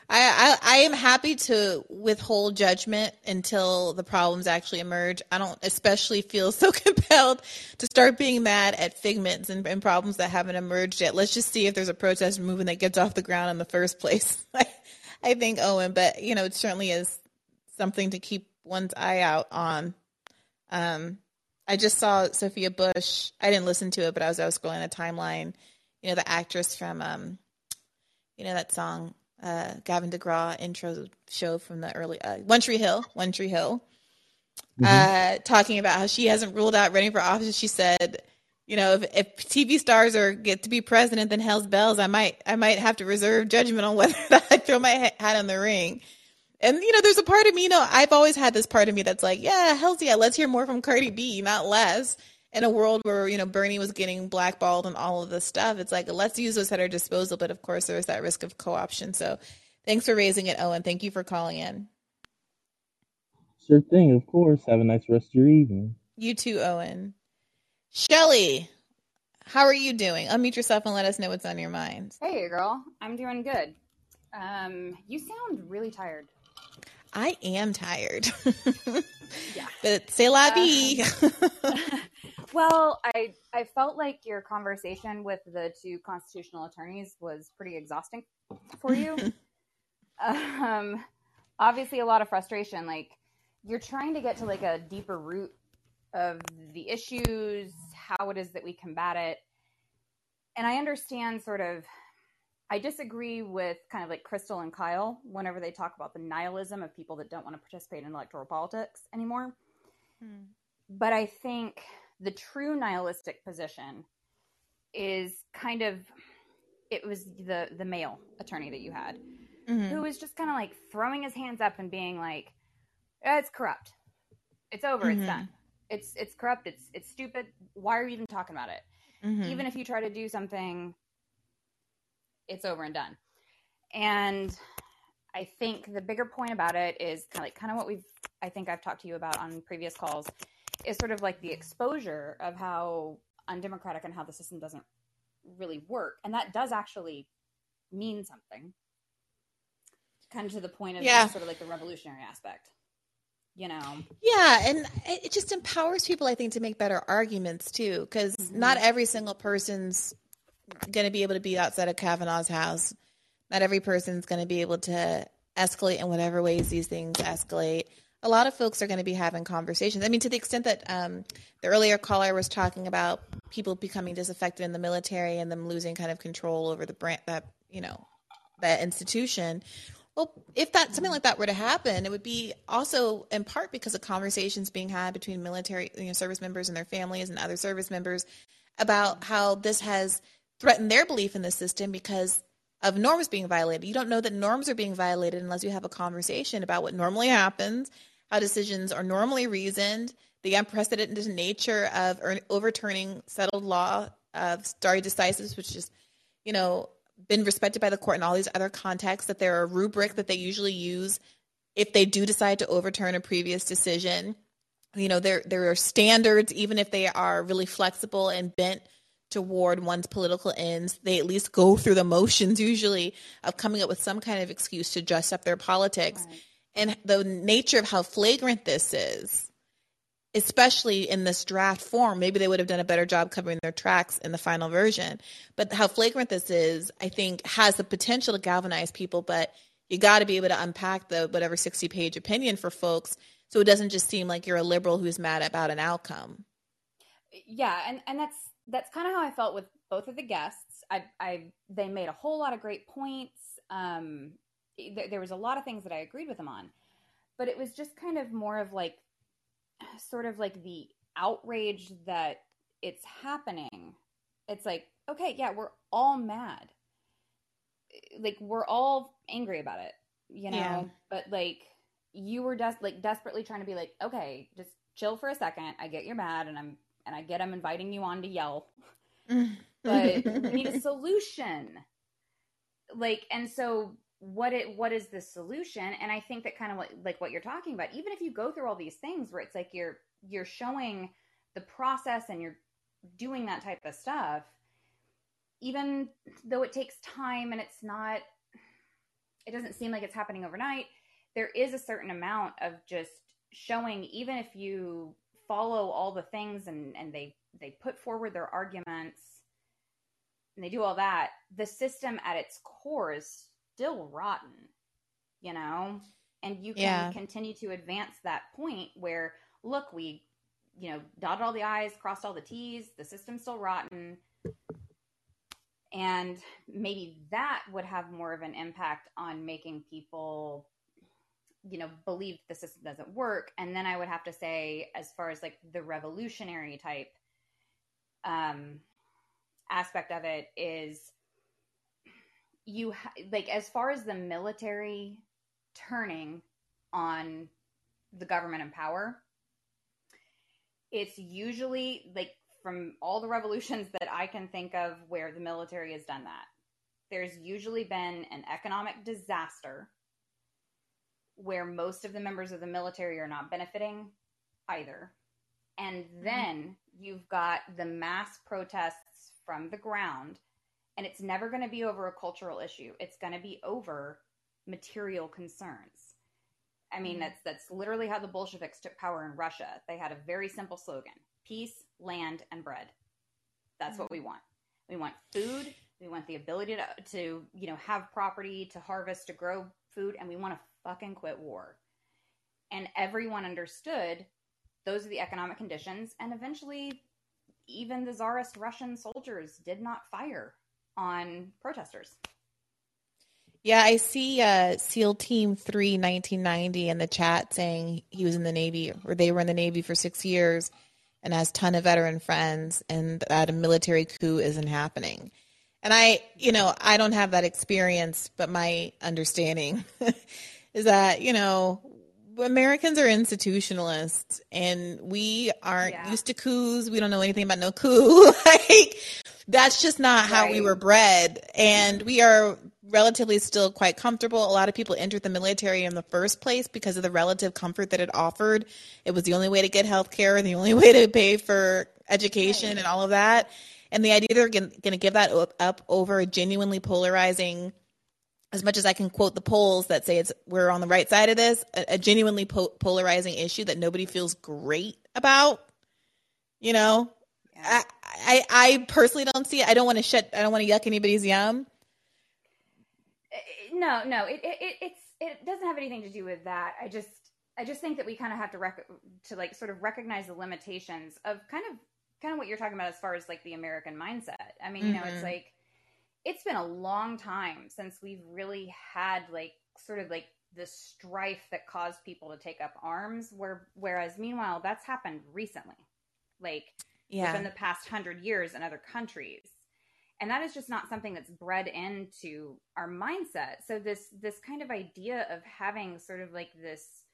B: I, I I am happy to withhold judgment until the problems actually emerge. I don't especially feel so compelled to start being mad at figments and, and problems that haven't emerged yet. Let's just see if there's a protest movement that gets off the ground in the first place. I think Owen, but you know, it certainly is something to keep one's eye out on. Um, I just saw Sophia Bush. I didn't listen to it, but I was I was scrolling a timeline. You know, the actress from um, you know that song, uh, Gavin DeGraw intro show from the early uh, One Tree Hill, One Tree Hill, mm-hmm. uh, talking about how she hasn't ruled out running for office. She said, you know, if, if TV stars are get to be president, then hell's bells. I might I might have to reserve judgment on whether I throw my hat in the ring. And you know, there's a part of me, you know, I've always had this part of me that's like, yeah, hell's yeah, let's hear more from Cardi B, not less. In a world where, you know, Bernie was getting blackballed and all of this stuff, it's like, let's use those at our disposal. But of course, there's that risk of co option. So thanks for raising it, Owen. Thank you for calling in.
G: Sure thing, of course. Have a nice rest of your evening.
B: You too, Owen. Shelly, how are you doing? Unmute yourself and let us know what's on your mind.
H: Hey, girl. I'm doing good. Um, you sound really tired.
B: I am tired.
H: yeah.
B: But c'est la vie.
H: Uh, well, I I felt like your conversation with the two constitutional attorneys was pretty exhausting for you. um, obviously, a lot of frustration. Like you're trying to get to like a deeper root of the issues, how it is that we combat it, and I understand sort of I disagree with kind of like Crystal and Kyle whenever they talk about the nihilism of people that don't want to participate in electoral politics anymore. Hmm. But I think the true nihilistic position is kind of it was the the male attorney that you had mm-hmm. who was just kind of like throwing his hands up and being like eh, it's corrupt it's over mm-hmm. it's done it's it's corrupt it's it's stupid why are you even talking about it mm-hmm. even if you try to do something it's over and done. And I think the bigger point about it is kind of like kind of what we've I think I've talked to you about on previous calls is sort of like the exposure of how undemocratic and how the system doesn't really work. And that does actually mean something. Kind of to the point of yeah. sort of like the revolutionary aspect. You know.
B: Yeah, and it just empowers people I think to make better arguments too because mm-hmm. not every single person's going to be able to be outside of Kavanaugh's house. Not every person's going to be able to escalate in whatever ways these things escalate. A lot of folks are going to be having conversations. I mean, to the extent that um, the earlier caller was talking about people becoming disaffected in the military and them losing kind of control over the brand that you know that institution. Well, if that something like that were to happen, it would be also in part because of conversations being had between military you know, service members and their families and other service members about how this has threatened their belief in the system because of norms being violated. You don't know that norms are being violated unless you have a conversation about what normally happens, how decisions are normally reasoned, the unprecedented nature of overturning settled law of stare decisis, which is, you know, been respected by the court in all these other contexts, that there are a rubric that they usually use if they do decide to overturn a previous decision. You know, there there are standards, even if they are really flexible and bent toward one's political ends. They at least go through the motions usually of coming up with some kind of excuse to dress up their politics. Right. And the nature of how flagrant this is especially in this draft form. Maybe they would have done a better job covering their tracks in the final version. But how flagrant this is, I think, has the potential to galvanize people. But you got to be able to unpack the whatever 60 page opinion for folks so it doesn't just seem like you're a liberal who's mad about an outcome.
H: Yeah, and, and that's that's kind of how I felt with both of the guests. I, I they made a whole lot of great points. Um, th- there was a lot of things that I agreed with them on, but it was just kind of more of like sort of like the outrage that it's happening. It's like, okay, yeah, we're all mad. Like we're all angry about it, you know. Yeah. But like you were des- like desperately trying to be like, okay, just chill for a second. I get you're mad, and I'm and I get I'm inviting you on to yell, mm-hmm. but we need a solution. Like, and so what it what is the solution? And i think that kind of like, like what you're talking about even if you go through all these things where it's like you're you're showing the process and you're doing that type of stuff even though it takes time and it's not it doesn't seem like it's happening overnight there is a certain amount of just showing even if you follow all the things and and they they put forward their arguments and they do all that the system at its core is still rotten, you know? And you can yeah. continue to advance that point where, look, we, you know, dotted all the I's, crossed all the T's, the system's still rotten. And maybe that would have more of an impact on making people, you know, believe the system doesn't work. And then I would have to say, as far as like the revolutionary type um, aspect of it, is you ha- like as far as the military turning on the government and power it's usually like from all the revolutions that i can think of where the military has done that there's usually been an economic disaster where most of the members of the military are not benefiting either and mm-hmm. then mm-hmm. you've got the mass protests from the ground and it's never going to be over a cultural issue. It's going to be over material concerns. I mean, mm-hmm. that's that's literally how the Bolsheviks took power in Russia. They had a very simple slogan: peace, land, and bread. That's mm-hmm. what we want. We want food. We want the ability to, to you know have property, to harvest, to grow food, and we want to fucking quit war. And everyone understood those are the economic conditions. And eventually, even the czarist Russian soldiers did not fire on protesters.
B: Yeah, I see uh, SEAL Team 3 1990 in the chat saying he was in the Navy or they were in the Navy for six years and has ton of veteran friends and that a military coup isn't happening. And I, you know, I don't have that experience, but my understanding is that, you know, Americans are institutionalists and we aren't yeah. used to coups. We don't know anything about no coup. like that's just not how right. we were bred. And we are relatively still quite comfortable. A lot of people entered the military in the first place because of the relative comfort that it offered. It was the only way to get health care, the only way to pay for education right. and all of that. And the idea they're going to give that up over a genuinely polarizing, as much as I can quote the polls that say it's we're on the right side of this, a, a genuinely po- polarizing issue that nobody feels great about. You know, I, I, I personally don't see it. I don't want to shut. I don't want to yuck anybody's yum.
H: No, no, it, it it's it doesn't have anything to do with that. I just I just think that we kind of have to rec- to like sort of recognize the limitations of kind of kind of what you're talking about as far as like the American mindset. I mean, you mm-hmm. know, it's mm-hmm. like it's been a long time since we've really had like sort of like the strife that caused people to take up arms where whereas meanwhile that's happened recently like
B: Yeah.
H: within the past hundred years in other countries. And that is just not something that's bred into our mindset. So this this kind of idea of having sort of like this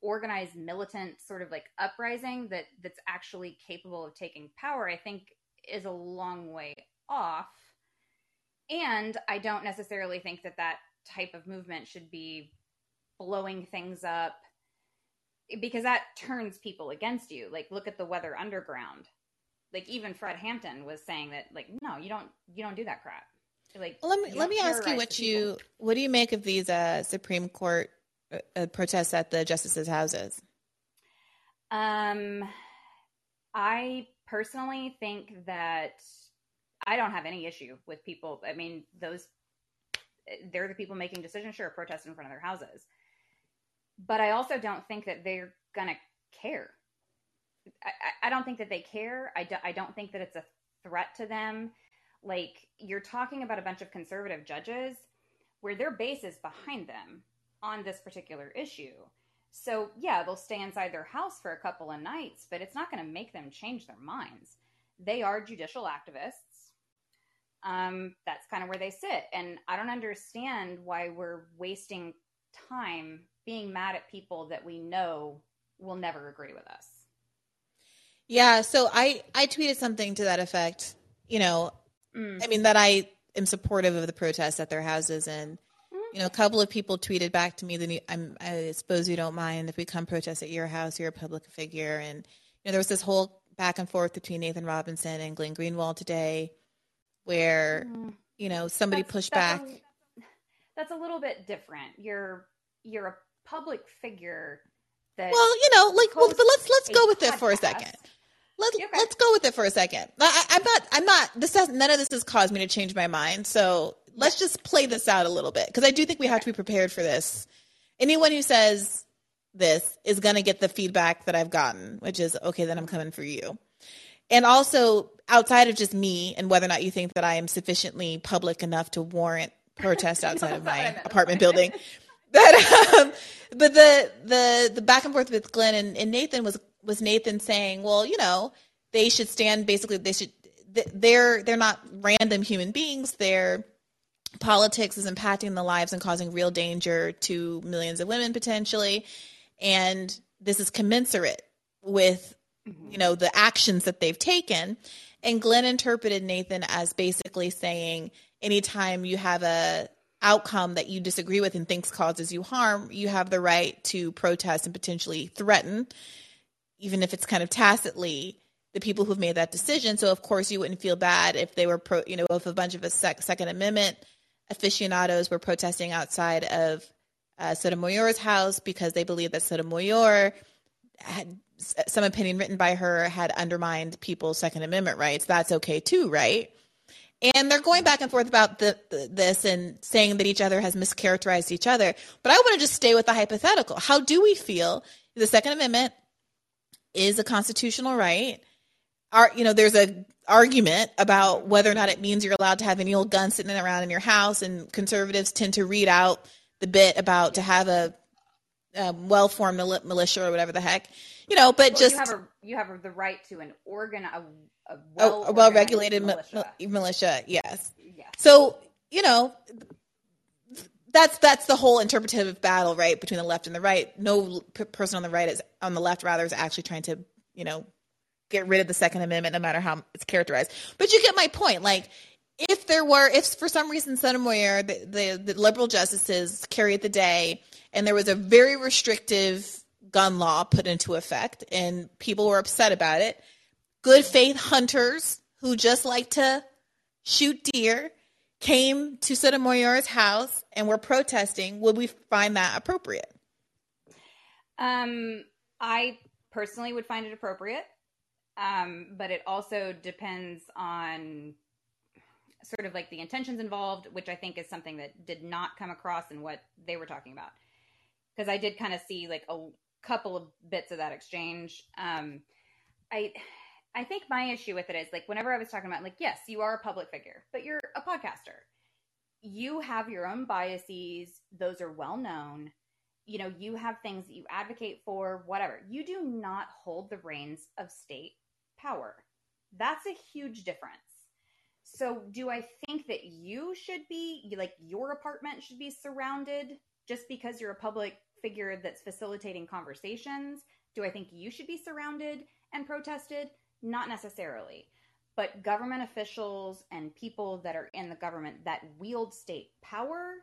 H: organized militant sort of like uprising that that's actually capable of taking power i think is a long way off. And i don't necessarily think that that type of movement should be blowing things up because that turns people against you. Like look at the weather underground like even fred hampton was saying that like no you don't you don't do that crap like
B: Well, let me let me ask you what
H: people.
B: you what do you make of these uh, Supreme Court uh, uh, protests at the justices' houses?
H: Um, I personally think that I don't have any issue with people. I mean, those they're the people making decisions. Sure, protest in front of their houses, but I also don't think that they're gonna care. I, I- don't think that they care. I, do, I don't think that it's a threat to them. Like you're talking about a bunch of conservative judges where their base is behind them on this particular issue. So, yeah, they'll stay inside their house for a couple of nights, but it's not going to make them change their minds. They are judicial activists. Um, that's kind of where they sit. And I don't understand why we're wasting time being mad at people that we know will never agree with us.
B: Yeah, so I I tweeted something to that effect. You know,
H: Mm.
B: I mean that I am supportive of the protests at their houses, and you know, a couple of people tweeted back to me that I'm, I suppose you don't mind if we come protest at your house. You're a public figure, and you know, there was this whole back and forth between Nathan Robinson and Glenn Greenwald today, where
H: Mm.
B: you know somebody
H: That's-
B: pushed
H: that's
B: back.
H: A, that's a little bit different. You're you're a public figure that
B: Well, you know, like, well, but let's let's go with it for a second. Let's
H: Okay.
B: let's go with it for a second. I, I'm not. I'm not. This has none of this has caused me to change my mind. So let's just play this out a little bit because I do think we have to be prepared for this. Anyone who says this is going to get the feedback that I've gotten, which is okay. Then I'm coming for you. And also, outside of just me and whether or not you think that I am sufficiently public enough to warrant protest outside of
H: That's what I
B: my apartment building, that um, but the the the back and forth with Glenn and, and Nathan was was Nathan saying, well, you know, they should stand. Basically, they should. They're they're not random human beings. Their politics is impacting the lives and causing real danger to millions of women potentially, and this is commensurate with mm-hmm. you know the actions that they've taken. And Glenn interpreted Nathan as basically saying, anytime you have a outcome that you disagree with and thinks causes you harm, you have the right to protest and potentially threaten, even if it's kind of tacitly, the people who've made that decision. So of course you wouldn't feel bad if they were pro, you know, if a bunch of sec- Second Amendment aficionados were protesting outside of uh, Sotomayor's house because they believe that Sotomayor had some opinion written by her had undermined people's Second Amendment rights. That's okay too, right? And they're going back and forth about the, the, this and saying that each other has mischaracterized each other. But I want to just stay with the hypothetical. How do we feel the Second Amendment is a constitutional right? Are you know there's a argument about whether or not it means you're allowed to have any old gun sitting around in your house, and conservatives tend to read out the bit about to have a, a well-formed mili- militia or whatever the heck, you know. But
H: Well,
B: just
H: you have a you have the right to an organ a, a
B: a,
H: well
B: a well-regulated
H: militia.
B: mi- militia, yes.
H: Yes.
B: So you know, that's that's the whole interpretative battle, right, between the left and the right. No p- person on the right is on the left, rather, is actually trying to you know get rid of the Second Amendment, no matter how it's characterized. But you get my point. Like, if there were, if for some reason Sotomayor, the, the, the liberal justices carried the day, and there was a very restrictive gun law put into effect, and people were upset about it, good faith hunters who just like to shoot deer came to Sotomayor's house and were protesting, would we find that appropriate?
H: Um, I personally would find it appropriate, um, but it also depends on sort of like the intentions involved, which I think is something that did not come across in what they were talking about. Because I did kind of see like a couple of bits of that exchange. Um, I. I think my issue with it is like whenever I was talking about like yes, you are a public figure, but you're a podcaster. you have your own biases, those are well known. You know, you have things that you advocate for, whatever. You do not hold the reins of state power. That's a huge difference. So, do I think that you should be, like, your apartment should be surrounded just because you're a public figure that's facilitating conversations? Do I think you should be surrounded and protested? Not necessarily. But government officials and people that are in the government that wield state power,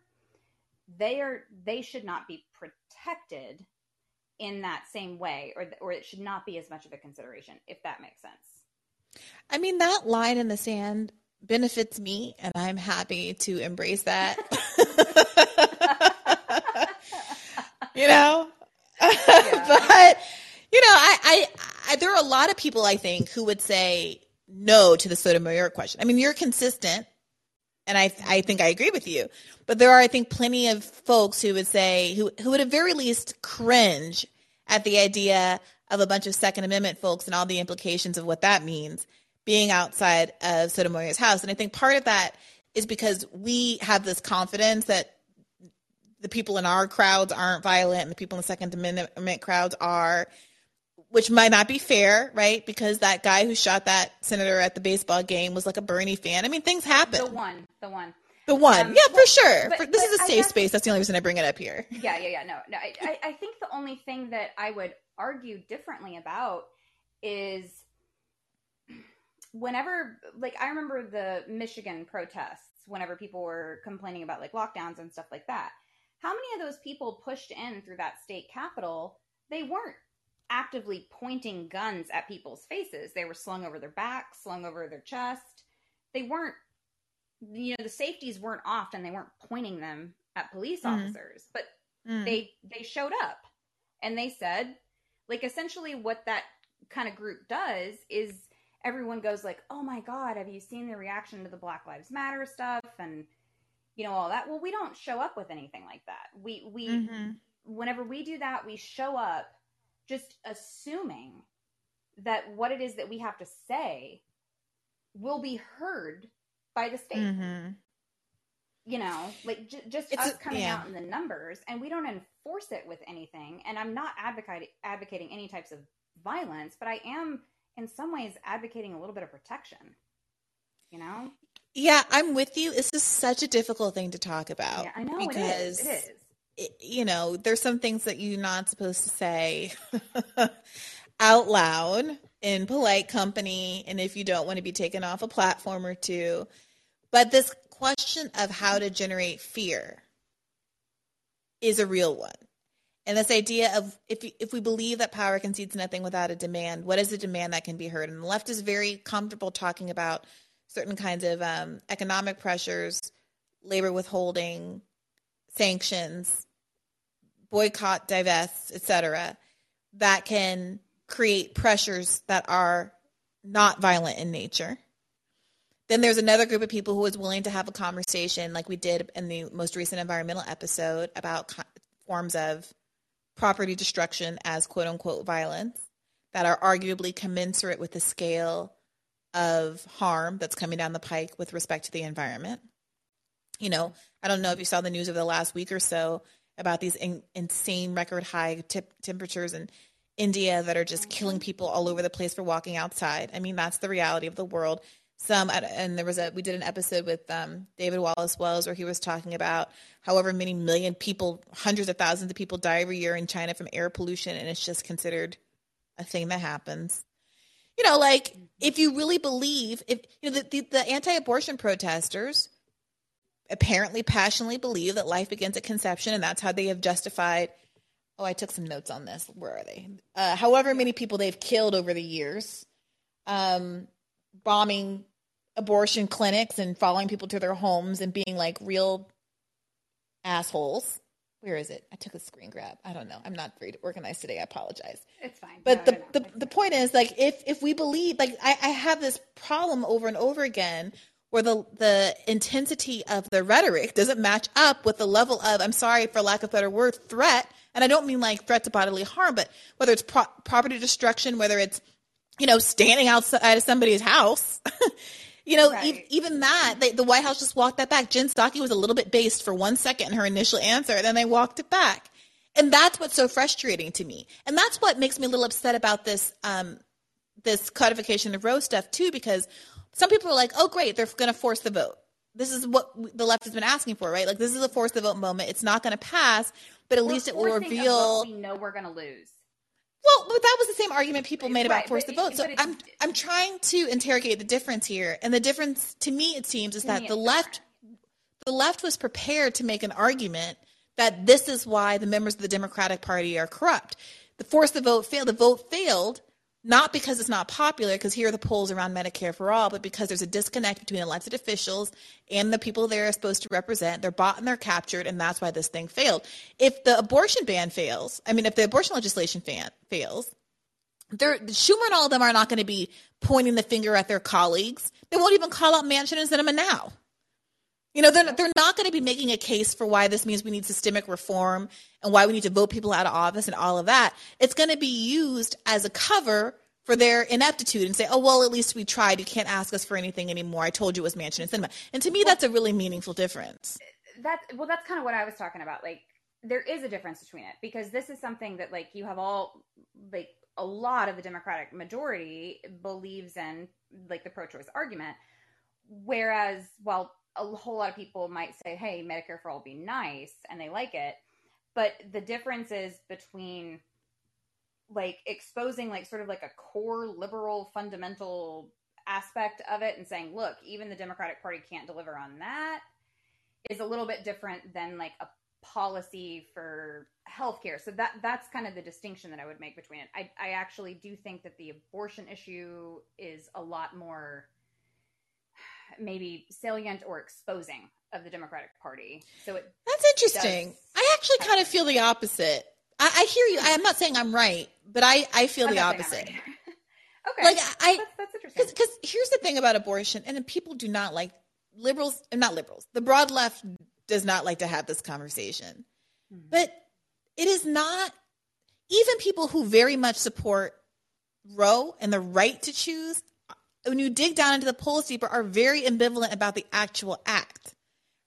H: they are they should not be protected in that same way or or it should not be as much of a consideration if that makes sense.
B: I mean, that line in the sand benefits me, and I'm happy to embrace that. you know, yeah. but you know, I, I, I, there are a lot of people I think who would say no to the Sotomayor question. I mean, you're consistent, and I, I think I agree with you. But there are, I think, plenty of folks who would say, who, who would at very least cringe at the idea of a bunch of Second Amendment folks and all the implications of what that means being outside of Sotomayor's house. And I think part of that is because we have this confidence that the people in our crowds aren't violent and the people in the Second Amendment crowds are, which might not be fair, right? Because that guy who shot that senator at the baseball game was like a Bernie fan. I mean, things happen.
H: The one, the one.
B: The one, um, yeah, for sure. But, for, this is a safe guess, space. That's the only reason I bring it up here.
H: Yeah, yeah, yeah. No, no. I, I think the only thing that I would argue differently about is whenever like I remember the Michigan protests whenever people were complaining about like lockdowns and stuff like that. How many of those people pushed in through that state capitol? They weren't actively pointing guns at people's faces. They were slung over their back, slung over their chest. They weren't you know the safeties weren't off and they weren't pointing them at police mm. officers, but mm. they they showed up and they said like essentially what that kind of group does is everyone goes like, "Oh my god, have you seen the reaction to the Black Lives Matter stuff?" and you know all that. Well, we don't show up with anything like that. We we mm-hmm. whenever we do that, we show up just assuming that what it is that we have to say will be heard by the state. Mm-hmm. You know, like j- just it's us a, coming yeah. out in the numbers, and we don't enforce it with anything. And I'm not advocating advocating any types of violence, but I am in some ways advocating a little bit of protection. You know?
B: Yeah, I'm with you. This is such a difficult thing to talk about.
H: Yeah, I know because it is. It is.
B: You know, there's some things that you're not supposed to say out loud in polite company, and if you don't want to be taken off a platform or two. But this question of how to generate fear is a real one. And this idea of if if we believe that power concedes nothing without a demand, what is a demand that can be heard? And the left is very comfortable talking about certain kinds of um, economic pressures, labor withholding, sanctions, boycott, divest, etc., that can create pressures that are not violent in nature. Then there's another group of people who is willing to have a conversation, like we did in the most recent environmental episode, about forms of property destruction as quote unquote violence that are arguably commensurate with the scale of harm that's coming down the pike with respect to the environment. You know, I don't know if you saw the news over the last week or so about these in, insane record high temperatures in India that are just killing people all over the place for walking outside. I mean, that's the reality of the world some and there was a we did an episode with um, david wallace wells where he was talking about however many million people hundreds of thousands of people die every year in china from air pollution and it's just considered a thing that happens you know like if you really believe if you know the, the, the anti-abortion protesters apparently passionately believe that life begins at conception and that's how they have justified oh i took some notes on this where are they uh, however many people they've killed over the years um, bombing abortion clinics and following people to their homes and being like real assholes. Where is it? I took a screen grab. I don't know. I'm not very organized today. I apologize.
H: It's fine.
B: But no, the, the, the point is like if if we believe like I, I have this problem over and over again where the the intensity of the rhetoric doesn't match up with the level of I'm sorry for lack of better word threat and I don't mean like threat to bodily harm but whether it's pro- property destruction whether it's you know, standing outside of somebody's house, You know, e- even that, they, the White House just walked that back. Jen Psaki was a little bit based for one second in her initial answer, and then they walked it back. And that's what's so frustrating to me. And that's what makes me a little upset about this um, this codification of Roe stuff too, because some people are like, "Oh, great, they're going to force the vote." This is what the left has been asking for, right? Like this is a force the vote moment. It's not going to pass, but at
H: We're
B: least it will reveal.
H: we know we're going to lose.
B: Well, but that was the same argument people made about
H: Right,
B: force the vote. So I'm I'm trying to interrogate the difference here, and the difference to me it seems is that the left the left was prepared to make an argument that this is why the members of the Democratic Party are corrupt. The force the vote failed. The vote failed not because it's not popular, because here are the polls around Medicare for all, but because there's a disconnect between elected officials and the people they're supposed to represent. They're bought and they're captured, and that's why this thing failed. If the abortion ban fails, I mean, if the abortion legislation fan, fails, they're, Schumer and all of them are not going to be pointing the finger at their colleagues. They won't even call out Manchin and Sinema now. You know, they're, they're not going to be making a case for why this means we need systemic reform and why we need to vote people out of office and all of that. It's going to be used as a cover for their ineptitude and say, oh, well, at least we tried. You can't ask us for anything anymore. I told you it was Manchin and Sinema. And to me, that's a really meaningful difference.
H: that well that's kind of what i was talking about like there is a difference between it because this is something that like you have all like a lot of the democratic majority believes in like the pro-choice argument whereas while a whole lot of people might say hey medicare for all be nice and they like it but the difference is between like exposing like sort of like a core liberal fundamental aspect of it and saying look even the democratic party can't deliver on that is a little bit different than like a policy for healthcare. So that that's kind of the distinction that I would make between it. I I actually do think that the abortion issue is a lot more maybe salient or exposing of the Democratic Party. So it
B: That's interesting.
H: does
B: I actually kind of feel the opposite. I, I hear you. I'm not saying I'm right, but I, I feel
H: I'm
B: the
H: not saying I'm
B: opposite.
H: right. okay.
B: Like I,
H: that's, that's interesting.
B: because here's the thing about abortion, and people do not like liberals, and not liberals. The broad left does not like to have this conversation,
H: Mm-hmm.
B: but it is not. Even people who very much support Roe and the right to choose, when you dig down into the polls deeper, are very ambivalent about the actual act.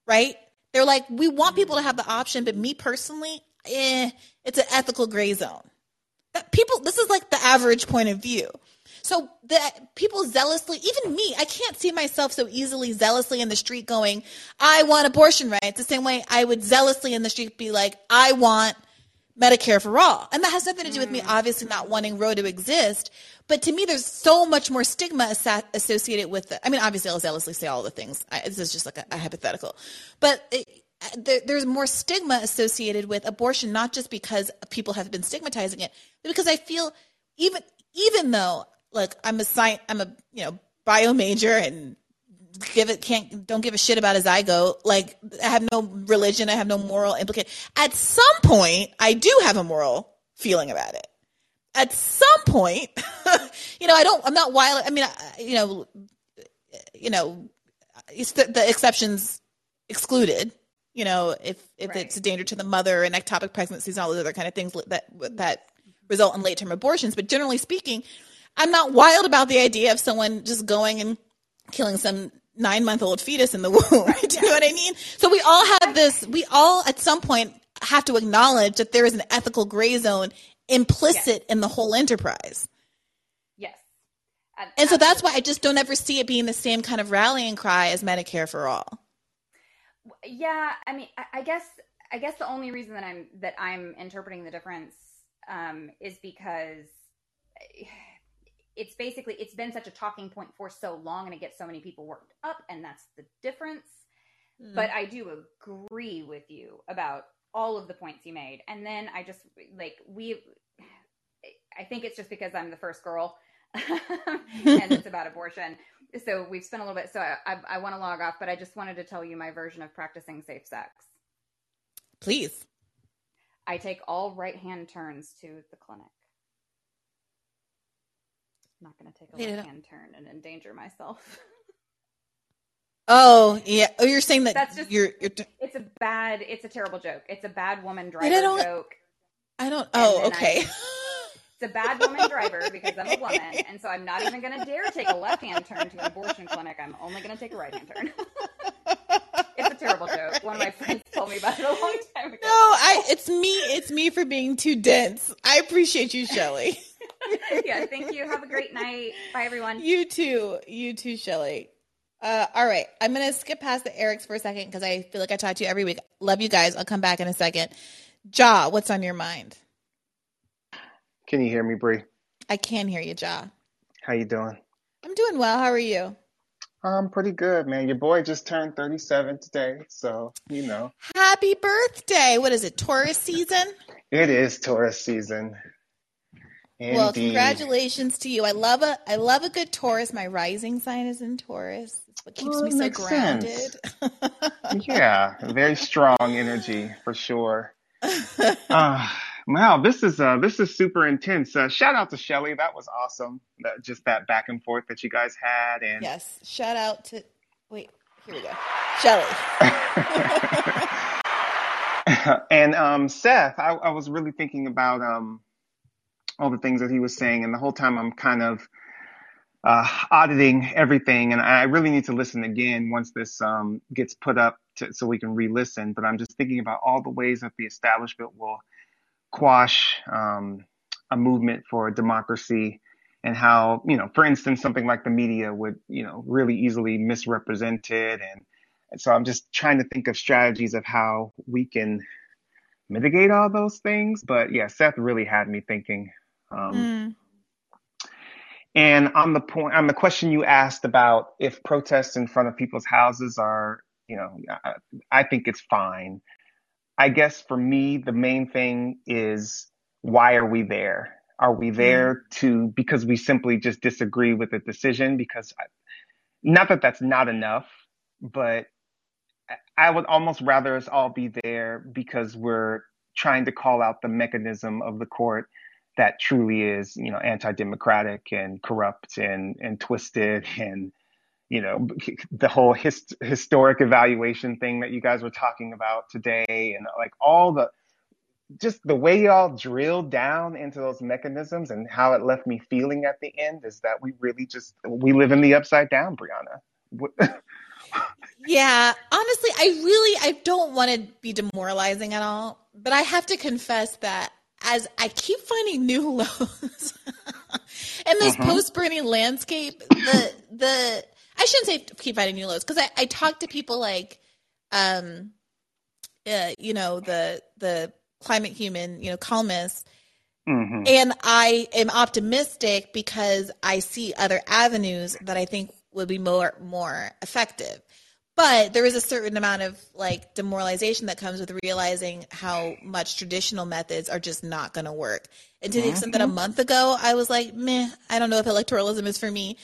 B: Right? They're like, we want people to have the option, but me personally, eh, it's an ethical gray zone. That people, this is like the average point of view. So that people zealously, even me, I can't see myself so easily zealously in the street going, I want abortion rights. The same way I would zealously in the street be like, I want Medicare for all. And that has nothing to do with me hmm. obviously not wanting Roe to exist. But to me, there's so much more stigma associated with it. I mean, obviously, I'll zealously say all the things. I, this is just like a, a hypothetical. But it, there, there's more stigma associated with abortion, not just because people have been stigmatizing it, but because I feel even even though like I'm a science, I'm a you know bio major and give it can't don't give a shit about a zygote. Like I have no religion, I have no moral implication. At some point, I do have a moral feeling about it. At some point, you know, I don't. I'm not wild. I mean, I, you know, you know, it's the, the exceptions excluded. You know, if if
H: Right.
B: it's a danger to the mother and ectopic pregnancies and all those other kind of things that that result in late term abortions. But generally speaking, I'm not wild about the idea of someone just going and killing some nine month old fetus in the womb. Do you know what I mean? So we all have this, we all at some point have to acknowledge that there is an ethical gray zone implicit in the whole enterprise.
H: yes. Ab-
B: And so that's why I just don't ever see it being the same kind of rallying cry as Medicare for all.
H: yeah i mean I, I guess i guess the only reason that i'm that i'm interpreting the difference um is because it's basically it's been such a talking point for so long and it gets so many people worked up and that's the difference. Hmm. But i do agree with you about all of the points you made. And then i just like we i think it's just because i'm the first girl and it's about abortion. So we've spent a little bit so i, I, I want to log off but i just wanted to tell you my version of practicing safe sex.
B: Please.
H: i take all right hand turns to the clinic I'm not going to take a
B: Wait, I
H: right
B: don't-
H: hand turn and endanger myself
B: Oh, yeah. Oh, you're saying that
H: That's just-
B: you're, you're,
H: it's a bad it's a terrible joke it's a bad woman driver I
B: don't-
H: joke
B: I don't, oh,
H: then I-
B: okay.
H: It's a bad woman driver because I'm a woman, and so I'm not even going to dare take a left hand turn to an abortion clinic. I'm only going to take a right hand turn. it's a terrible joke. One of my friends told me about it a long time ago.
B: No, I. It's me. It's me for being too dense. I appreciate you, Shelly.
H: yeah, thank you. Have a great night. Bye, everyone.
B: You too. You too, Shelly. Uh, all right, I'm gonna skip past the Eric's for a second because I feel like I talk to you every week. Love you guys. I'll come back in a second. Ja, what's on your mind?
I: Can you hear me, Bree?
B: I can hear you, Ja.
I: How you doing?
B: I'm doing well. How are you?
I: I'm pretty good, man. Your boy just turned 37 today, so you know.
B: Happy birthday! What is it? Taurus season?
I: It is Taurus season.
B: Well, congratulations to you. I love a I love a good Taurus. My rising sign is in Taurus. It's what keeps
I: Oh,
B: me so grounded.
I: Yeah, very strong energy for sure. Uh, wow, this is uh, this is super intense. Uh, shout out to Shelly. That was awesome. That, just that back and forth that you guys had, and
B: yes. Shout out to wait, here we go. Shelly.
I: and um, Seth, I, I was really thinking about um, all the things that he was saying, and the whole time I'm kind of uh, auditing everything, and I really need to listen again once this um, gets put up to, so we can re-listen. But I'm just thinking about all the ways that the establishment will quash um, a movement for democracy, and how you know, for instance, something like the media would you know really easily misrepresent it, and, and so I'm just trying to think of strategies of how we can mitigate all those things. But yeah, Seth really had me thinking. Um,
B: Mm.
I: and on the point, on the question you asked about if protests in front of people's houses are, you know, I, I think it's fine. I guess for me, the main thing is why are we there? Are we there to because we simply just disagree with the decision? Because I, not that that's not enough, but I would almost rather us all be there because we're trying to call out the mechanism of the court that truly is, you know, anti-democratic and corrupt and and twisted and you know the whole hist- historic evaluation thing that you guys were talking about today and like all the just the way y'all drilled down into those mechanisms and how it left me feeling at the end is that we really just we live in the upside down, Briahna.
B: Yeah, honestly, I really I don't want to be demoralizing at all, but I have to confess that as I keep finding new lows in this
I: Mhm.
B: post Bernie landscape, the the I shouldn't say keep finding new lows because I I talk to people like, um, uh, you know the the climate human, you know, columnists,
I: Mhm.
B: and I am optimistic because I see other avenues that I think would be more more effective. But there is a certain amount of like demoralization that comes with realizing how much traditional methods are just not going to work. And to the extent that a mm-hmm. month ago I was like, meh, I don't know if electoralism is for me.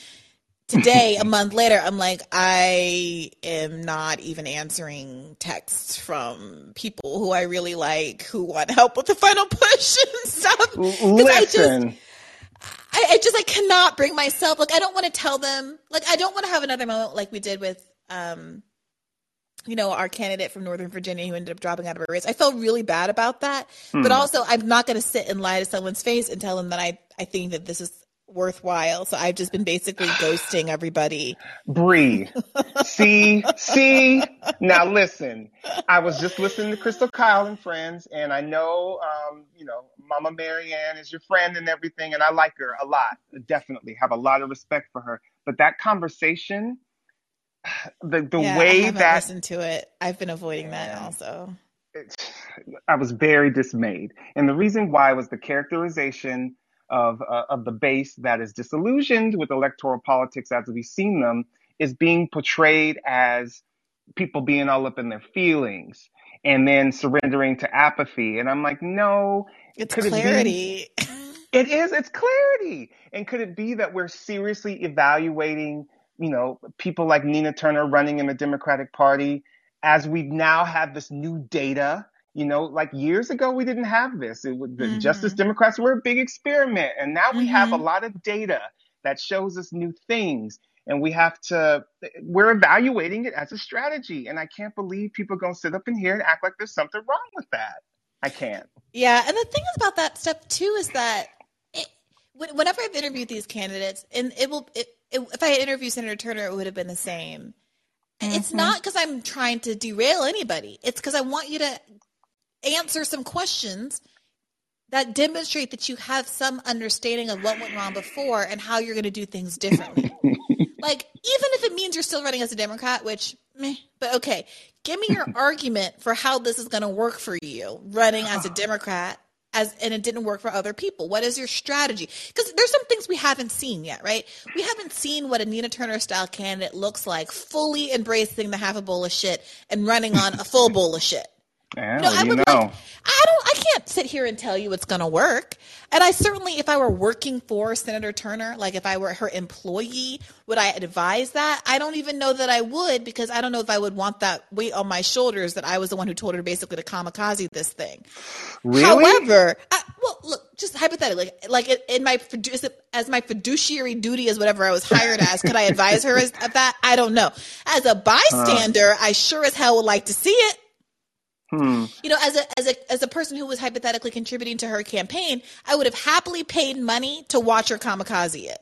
B: Today, a month later, I'm like, I am not even answering texts from people who I really like who want help with the final push and stuff. 'Cause I just,
I: Listen,
B: I, I just I cannot bring myself like I don't want to tell them like I don't want to have another moment like we did with um you know our candidate from Northern Virginia who ended up dropping out of a race. I felt really bad about that, but
I: Hmm.
B: also I'm not going to sit and lie to someone's face and tell them that I I think that this is worthwhile. So I've just been basically ghosting everybody.
I: Bree. see, see. Now listen, I was just listening to Crystal Kyle and friends, and I know, um, you know, Mama Marianne is your friend and everything, and I like her a lot. Definitely have a lot of respect for her. But that conversation, the the
B: yeah, I
I: way
B: haven't
I: that
B: listened to it. I've been avoiding that also.
I: I was very dismayed. And the reason why was the characterization of uh, of the base that is disillusioned with electoral politics as we've seen them is being portrayed as people being all up in their feelings and then surrendering to apathy. And I'm like, no,
B: It's
I: could it be
B: clarity.
I: it is. It's clarity. And could it be that we're seriously evaluating, you know, people like Nina Turner running in the Democratic Party as we now have this new data? You know, like years ago, we didn't have this. It was, the Justice
B: Mhm.
I: Democrats were a big experiment. And now we have a
B: Mhm.
I: lot of data that shows us new things. And we have to, we're evaluating it as a strategy. And I can't believe people are going to sit up in here and act like there's something wrong with that. I can't.
B: Yeah, and the thing is about that stuff too is that it, whenever I've interviewed these candidates, and it will, it, if I had interviewed Senator Turner, it would have been the same. Mm-hmm. It's not because I'm trying to derail anybody. It's because I want you to answer some questions that demonstrate that you have some understanding of what went wrong before and how you're going to do things differently. like, even if it means you're still running as a Democrat, which, meh, but okay, give me your argument for how this is going to work for you running as a Democrat as and it didn't work for other people. What is your strategy? Because there's some things we haven't seen yet, right? We haven't seen what a Nina Turner style candidate looks like, fully embracing the half a bowl of shit and running on a full bowl of shit.
I: Yeah, know, I would
B: know. like I don't I can't sit here and tell you it's going to work. And I certainly if I were working for Senator Turner, like if I were her employee, would I advise that? I don't even know that I would because I don't know if I would want that weight on my shoulders that I was the one who told her basically to kamikaze this thing.
I: Really?
B: However, I, well, look, just hypothetically, like in my as my fiduciary duty as whatever I was hired as, could I advise her as, of that? I don't know. As a bystander, uh. I sure as hell would like to see it.
I: Hmm.
B: You know, as a as a as a person who was hypothetically contributing to her campaign, I would have happily paid money to watch her kamikaze it,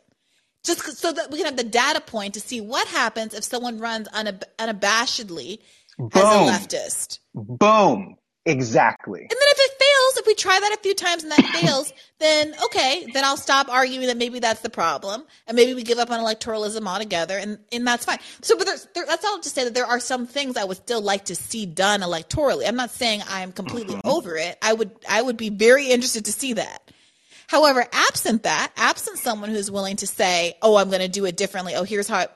B: just so that we can have the data point to see what happens if someone runs unab- unabashedly
I: Boom.
B: as a leftist.
I: Boom. Exactly.
B: And then if it fails, if we try that a few times and that fails, then okay, then I'll stop arguing that maybe that's the problem, and maybe we give up on electoralism altogether, and and that's fine. So, but there's there, that's all to say that there are some things I would still like to see done electorally. I'm not saying I am completely mm-hmm. over it. I would I would be very interested to see that. However, absent that, absent someone who's willing to say, "Oh, I'm going to do it differently," "Oh, here's how,"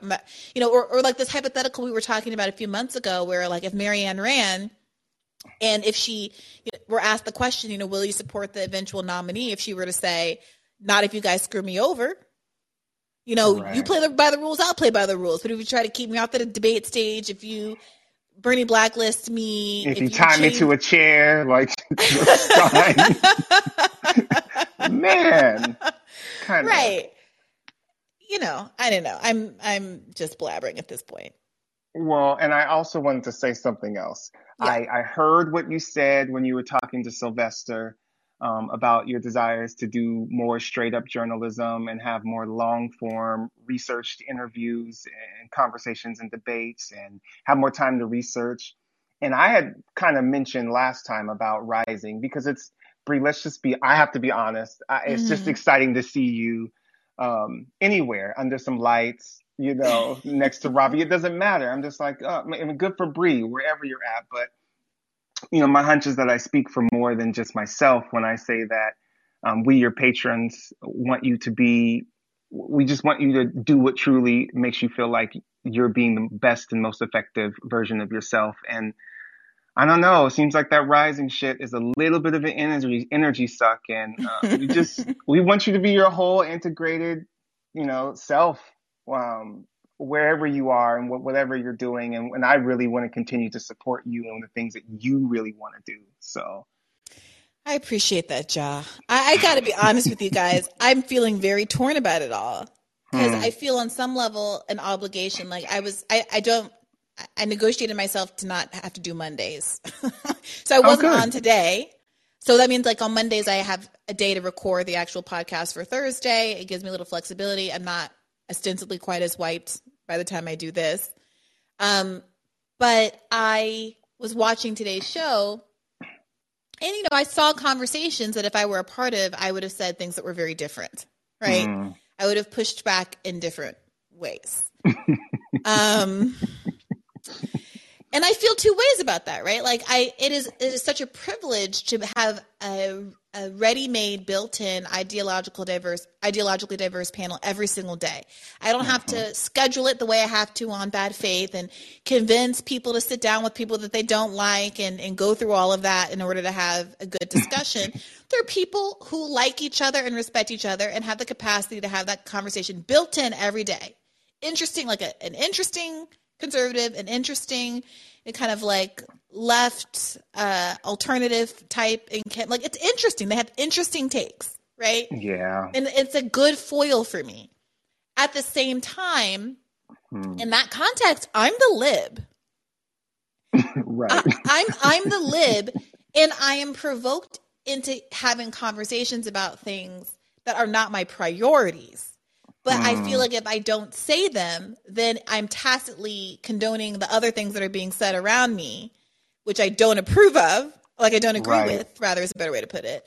B: you know, or, or like this hypothetical we were talking about a few months ago, where like if Marianne ran and if she you know, were asked the question, you know, will you support the eventual nominee? If she were to say, not if you guys screw me over. You know, right. you play the, by the rules, I'll play by the rules. But if you try to keep me off the debate stage, if you Bernie blacklist me,
I: if, if you, tie change... me to a chair, like man, kind
B: of right. You know, I don't know. I'm I'm just blabbering at this point.
I: Well, and I also wanted to say something else. Yeah. I, I heard what you said when you were talking to Sylvester um, about your desires to do more straight up journalism and have more long form researched interviews and conversations and debates and have more time to research. And I had kind of mentioned last time about rising because it's Bree. Let's just be. I have to be honest. I, it's mm-hmm. just exciting to see you um, anywhere under some lights you know, next to Robbie. It doesn't matter. I'm just like, oh, I mean, good for Bree, wherever you're at. But, you know, my hunch is that I speak for more than just myself when I say that um, we, your patrons, want you to be, we just want you to do what truly makes you feel like you're being the best and most effective version of yourself. And I don't know. It seems like that rising shit is a little bit of an energy energy suck, and uh, we just we want you to be your whole integrated, you know, self um, wherever you are and whatever you're doing. And, and I really want to continue to support you and the things that you really want to do. So.
B: I appreciate that, Ja. I, I got to be honest with you guys. I'm feeling very torn about it all because hmm. I feel on some level an obligation. Like I was, I, I don't, I negotiated myself to not have to do Mondays. so I wasn't oh, on today. So that means like on Mondays, I have a day to record the actual podcast for Thursday. It gives me a little flexibility. I'm not ostensibly quite as wiped by the time I do this. Um, but I was watching today's show, and you know, I saw conversations that if I were a part of, I would have said things that were very different, right? Mm. I would have pushed back in different ways. um, and I feel two ways about that, right? Like I, it is, it is such a privilege to have a, a ready-made, built-in, ideological diverse, ideologically diverse panel every single day. I don't have to mm-hmm. schedule it the way I have to on bad faith and convince people to sit down with people that they don't like and, and go through all of that in order to have a good discussion. there are people who like each other and respect each other and have the capacity to have that conversation built in every day. Interesting, like a, an interesting conservative and interesting and kind of like left uh alternative type and like it's interesting. They have interesting takes right?
I: Yeah.
B: And it's a good foil for me. At the same time hmm. in that context i'm the lib.
I: Right.
B: I, i'm i'm the lib and i am provoked into having conversations about things that are not my priorities. But I feel
I: Hmm.
B: like if I don't say them, then I'm tacitly condoning the other things that are being said around me, which I don't approve of, like I don't agree
I: Right.
B: with, rather is a better way to put it.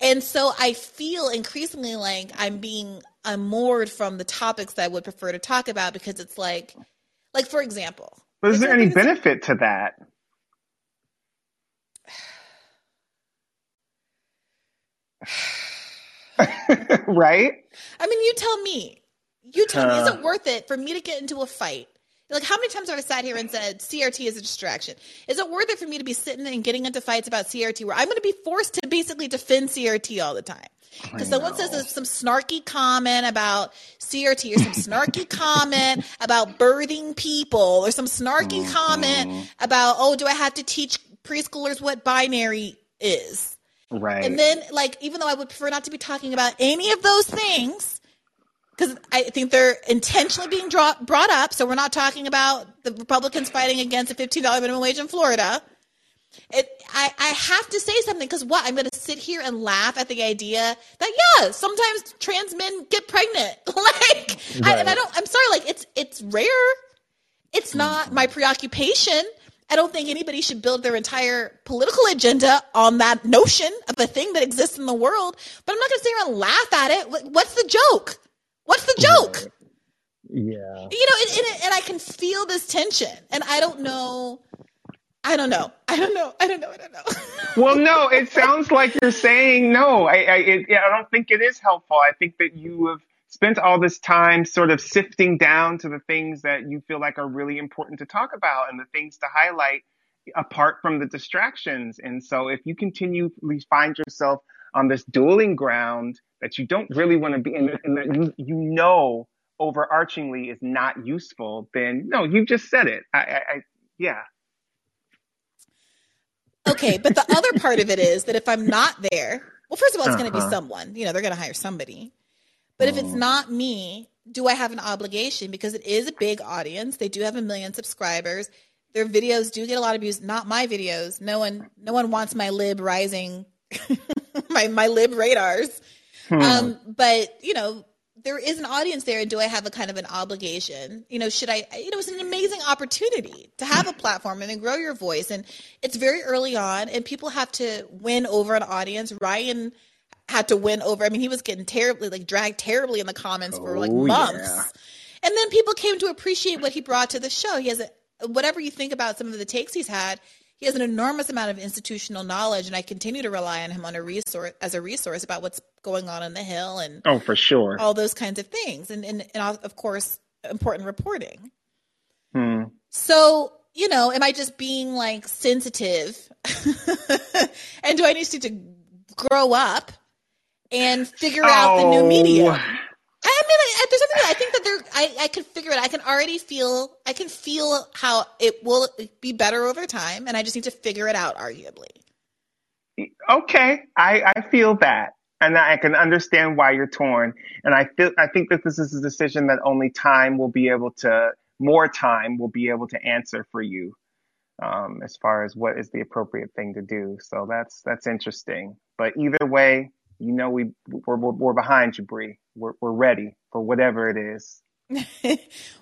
B: And so I feel increasingly like I'm being unmoored from the topics that I would prefer to talk about because it's like, like for example,
I: But is there any benefit to that? right?
B: I mean, you tell me. You tell me. Is it worth it for me to get into a fight? Like, how many times have I sat here and said CRT is a distraction? Is it worth it for me to be sitting and getting into fights about CRT where I'm going to be forced to basically defend CRT all the time? Oh, because someone says some snarky comment about CRT or some snarky comment about birthing people or some snarky mm-hmm. comment about, oh, do I have to teach preschoolers what binary is?
I: Right.
B: And then, like, even though I would prefer not to be talking about any of those things, because I think they're intentionally being draw- brought up. So we're not talking about the Republicans fighting against a $15 minimum wage in Florida. It, I, I have to say something because what? I'm going to sit here and laugh at the idea that, yeah, sometimes trans men get pregnant. like, I, and I don't, I'm sorry, like, it's, it's rare. It's not my preoccupation. I don't think anybody should build their entire political agenda on that notion of a thing that exists in the world. But I'm not going to sit here and laugh at it. What's the joke? What's the joke?
G: Yeah.
B: You know, and, and, and I can feel this tension, and I don't know. I don't know. I don't know. I don't know. I don't know.
I: well, no, it sounds like you're saying no. I, I, it, I don't think it is helpful. I think that you have spent all this time sort of sifting down to the things that you feel like are really important to talk about and the things to highlight apart from the distractions. And so if you continually find yourself on this dueling ground that you don't really want to be in and that you, you know overarchingly is not useful, then no, you just said it. I, I, I yeah.
B: okay, but the other part of it is that if I'm not there, well, first of all, it's going to be
I: Uh-huh.
B: someone. You know, they're going to hire somebody. But if it's not me, do I have an obligation? Because it is a big audience. They do have a million subscribers. Their videos do get a lot of views. Not my videos. No one, no one wants my lib rising, my my lib radars.
I: Hmm.
B: Um, but you know, there is an audience there, and do I have a kind of an obligation? You know, should I? You know, it's an amazing opportunity to have a platform and then grow your voice. And it's very early on, and people have to win over an audience. Ryan had to win over. I mean, he was getting terribly like dragged terribly in the comments for like
I: Oh,
B: months.
I: yeah.
B: And then people came to appreciate what he brought to the show. He has a, whatever you think about some of the takes he's had, he has an enormous amount of institutional knowledge, and I continue to rely on him on a resource as a resource about what's going on in the Hill and
I: Oh, for sure.
B: all those kinds of things, and and, and of course important reporting.
I: Hmm.
B: So you know, am I just being like sensitive, and do I need to grow up and figure out the new media?
I: Oh.
B: I mean, I, there's something that I think that there, I, I can figure it. I can already feel, I can feel how it will be better over time, and I just need to figure it out. Arguably,
I: okay i i feel that and i can understand why you're torn and i feel i think that this is a decision that only time will be able to more time will be able to answer for you um, as far as what is the appropriate thing to do so that's that's interesting but either way you know we we're, we're, we're behind you Bree. we're, we're ready for whatever it is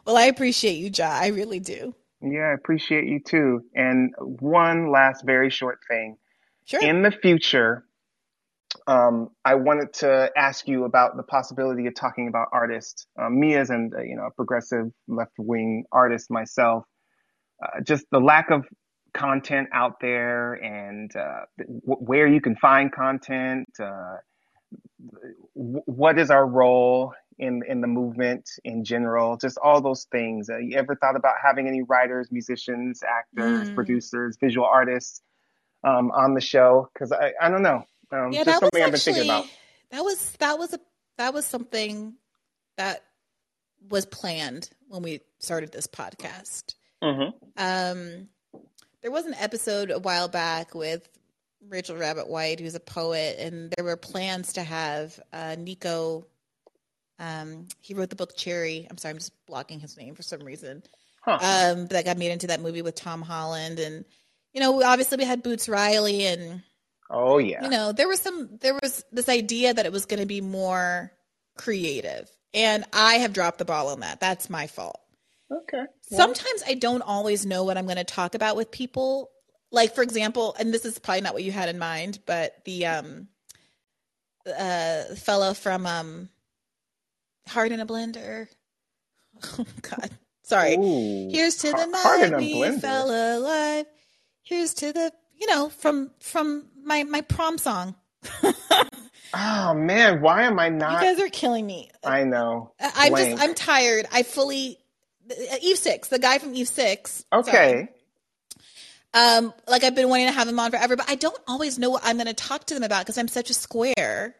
B: well, I appreciate you, Ja. I really do.
I: yeah i appreciate you too and one last very short thing
B: Sure.
I: in the future, um, I wanted to ask you about the possibility of talking about artists. Um, me as an, uh, you know, a progressive left wing artist myself, uh, just the lack of content out there and uh, w- where you can find content. Uh, w- what is our role in in the movement in general? Just all those things. Uh, you ever thought about having any writers, musicians, actors,
B: Mm.
I: producers, visual artists? um, on the show because I, I don't know. Um,
B: yeah,
I: just
B: that was
I: something I've been
B: actually
I: thinking about.
B: that was that was a that was something that was planned when we started this podcast.
I: hmm
B: Um, there was an episode a while back with Rachel Rabbit White, who's a poet, and there were plans to have uh, Nico. Um, he wrote the book Cherry. I'm sorry, I'm just blocking his name for some reason.
I: Huh.
B: Um, that got made into that movie with Tom Holland, and you know, obviously we had Boots Riley and
I: Oh yeah.
B: You know, there was some there was this idea that it was going to be more creative. And I have dropped the ball on that. That's my fault.
I: Okay.
B: Sometimes I don't always know what I'm going to talk about with people. Like for example, and this is probably not what you had in mind, but the um uh fellow from um Heart in a Blender. Oh god. Sorry.
I: Ooh,
B: Here's to the night
I: a
B: we fell alive. Here's to the you know from from my my prom song.
I: Oh man, why am I not?
B: You guys are killing me.
I: I know.
B: I'm just I'm tired. I fully Eve Six, the guy from Eve Six.
I: okay.
B: Um, like I've been wanting to have him on forever, but I don't always know what I'm going to talk to them about because I'm such a square.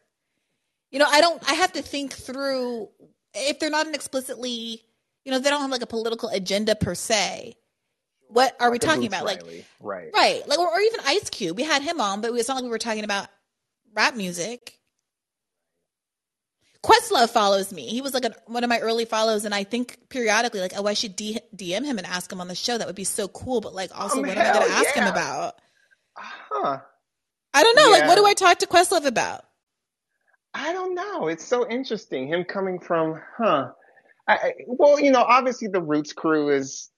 B: You know, I don't. I have to think through if they're not an explicitly, you know, they don't have like a political agenda per se. What are we
I: Like a
B: talking about? Like,
I: right.
B: right? Like, or, or even Ice Cube. We had him on, but it's not like we were talking about rap music. Questlove follows me. He was like a, one of my early follows, and I think periodically, like, oh, I should D- DM him and ask him on the show. That would be so cool. But like, also,
I: Um,
B: what am I going to ask him about?
I: Huh.
B: I don't know. Like, what do I talk to Questlove about?
I: I don't know. It's so interesting. Him coming from, huh? I- well, you know, obviously the Roots crew is.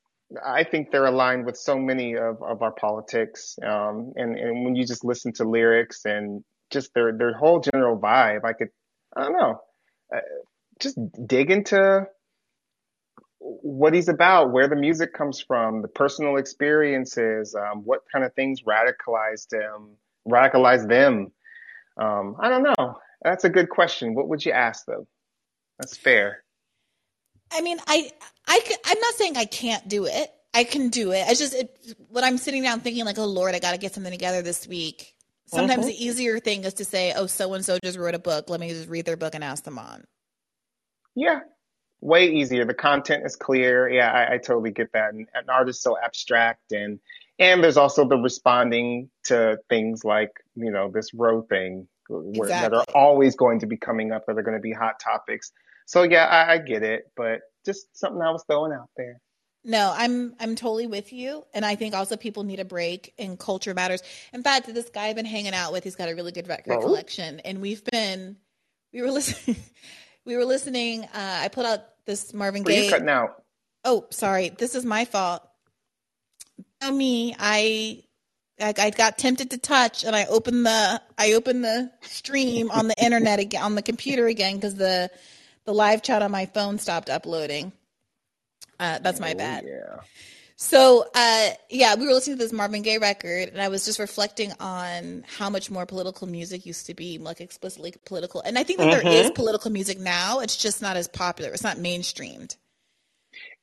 I: I think they're aligned with so many of, of our politics. Um, and and when you just listen to lyrics and just their their whole general vibe, I could, I don't know, uh, just dig into what he's about, where the music comes from, the personal experiences, um, what kind of things radicalized him, radicalized them. Um, I don't know. That's a good question. What would you ask them? That's fair.
B: I mean, I, I, I'm not saying I can't do it. I can do it. I just, it, when I'm sitting down thinking like, oh Lord, I got to get something together this week. Sometimes
I: Mhm.
B: the easier thing is to say, oh, so and so just wrote a book. Let me just read their book and ask them on.
I: Yeah. Way easier. The content is clear. Yeah, I, I totally get that. And an art is so abstract and and there's also the responding to things like, you know, this Roe thing where, that are always going to be coming up or they're going to be hot topics. So yeah, I, I get it, but just something I was throwing out there.
B: No, I'm I'm totally with you, and I think also people need a break, and culture matters. In fact, this guy I've been hanging out with, he's got a really good record
I: Oh.
B: collection, and we've been we were listening we were listening. Uh, I put out this Marvin
I: you
B: Gaye.
I: cutting out?
B: Oh, sorry, this is my fault. Know me, I, I I got tempted to touch, and I opened the I opened the stream on the internet again on the computer again because the the live chat on my phone stopped uploading. Uh, that's my
I: Oh,
B: bad.
I: Yeah.
B: So, uh, yeah, we were listening to this Marvin Gaye record, and I was just reflecting on how much more political music used to be, like explicitly political. And I think that there is political music now. It's just not as popular. It's not mainstreamed.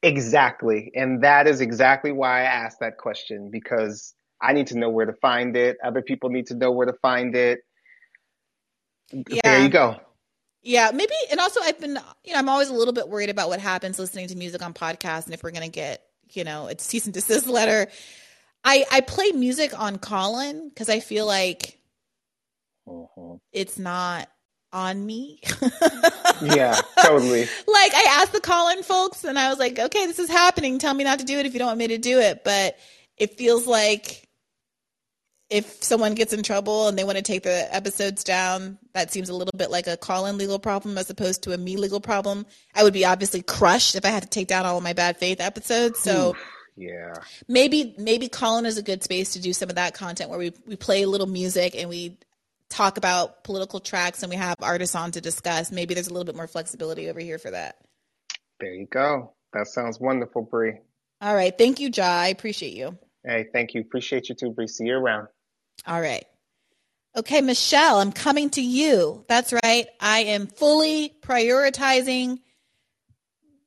I: Exactly. And that is exactly why I asked that question because I need to know where to find it. Other people need to know where to find it. There you go.
B: Yeah, maybe. And also, I've been, you know, I'm always a little bit worried about what happens listening to music on podcasts and if we're going to get, you know, a cease and desist letter. I, I play music on Callin because I feel like uh-huh. it's not on me.
I: Yeah, totally.
B: like I asked the Callin folks and I was like, okay, this is happening. Tell me not to do it if you don't want me to do it. But it feels like if someone gets in trouble and they want to take the episodes down, that seems a little bit like a Callin legal problem as opposed to a me legal problem. I would be obviously crushed if I had to take down all of my bad faith episodes. So
I: Yeah.
B: maybe maybe Callin is a good space to do some of that content where we we play a little music and we talk about political tracks and we have artists on to discuss. Maybe there's a little bit more flexibility over here for that.
I: There you go. That sounds wonderful, Bree.
B: All right. Thank you, Ja. I appreciate you.
I: Hey, thank you. Appreciate you too, Bree. See you around.
B: All right. Okay, Michelle, I'm coming to you. That's right. I am fully prioritizing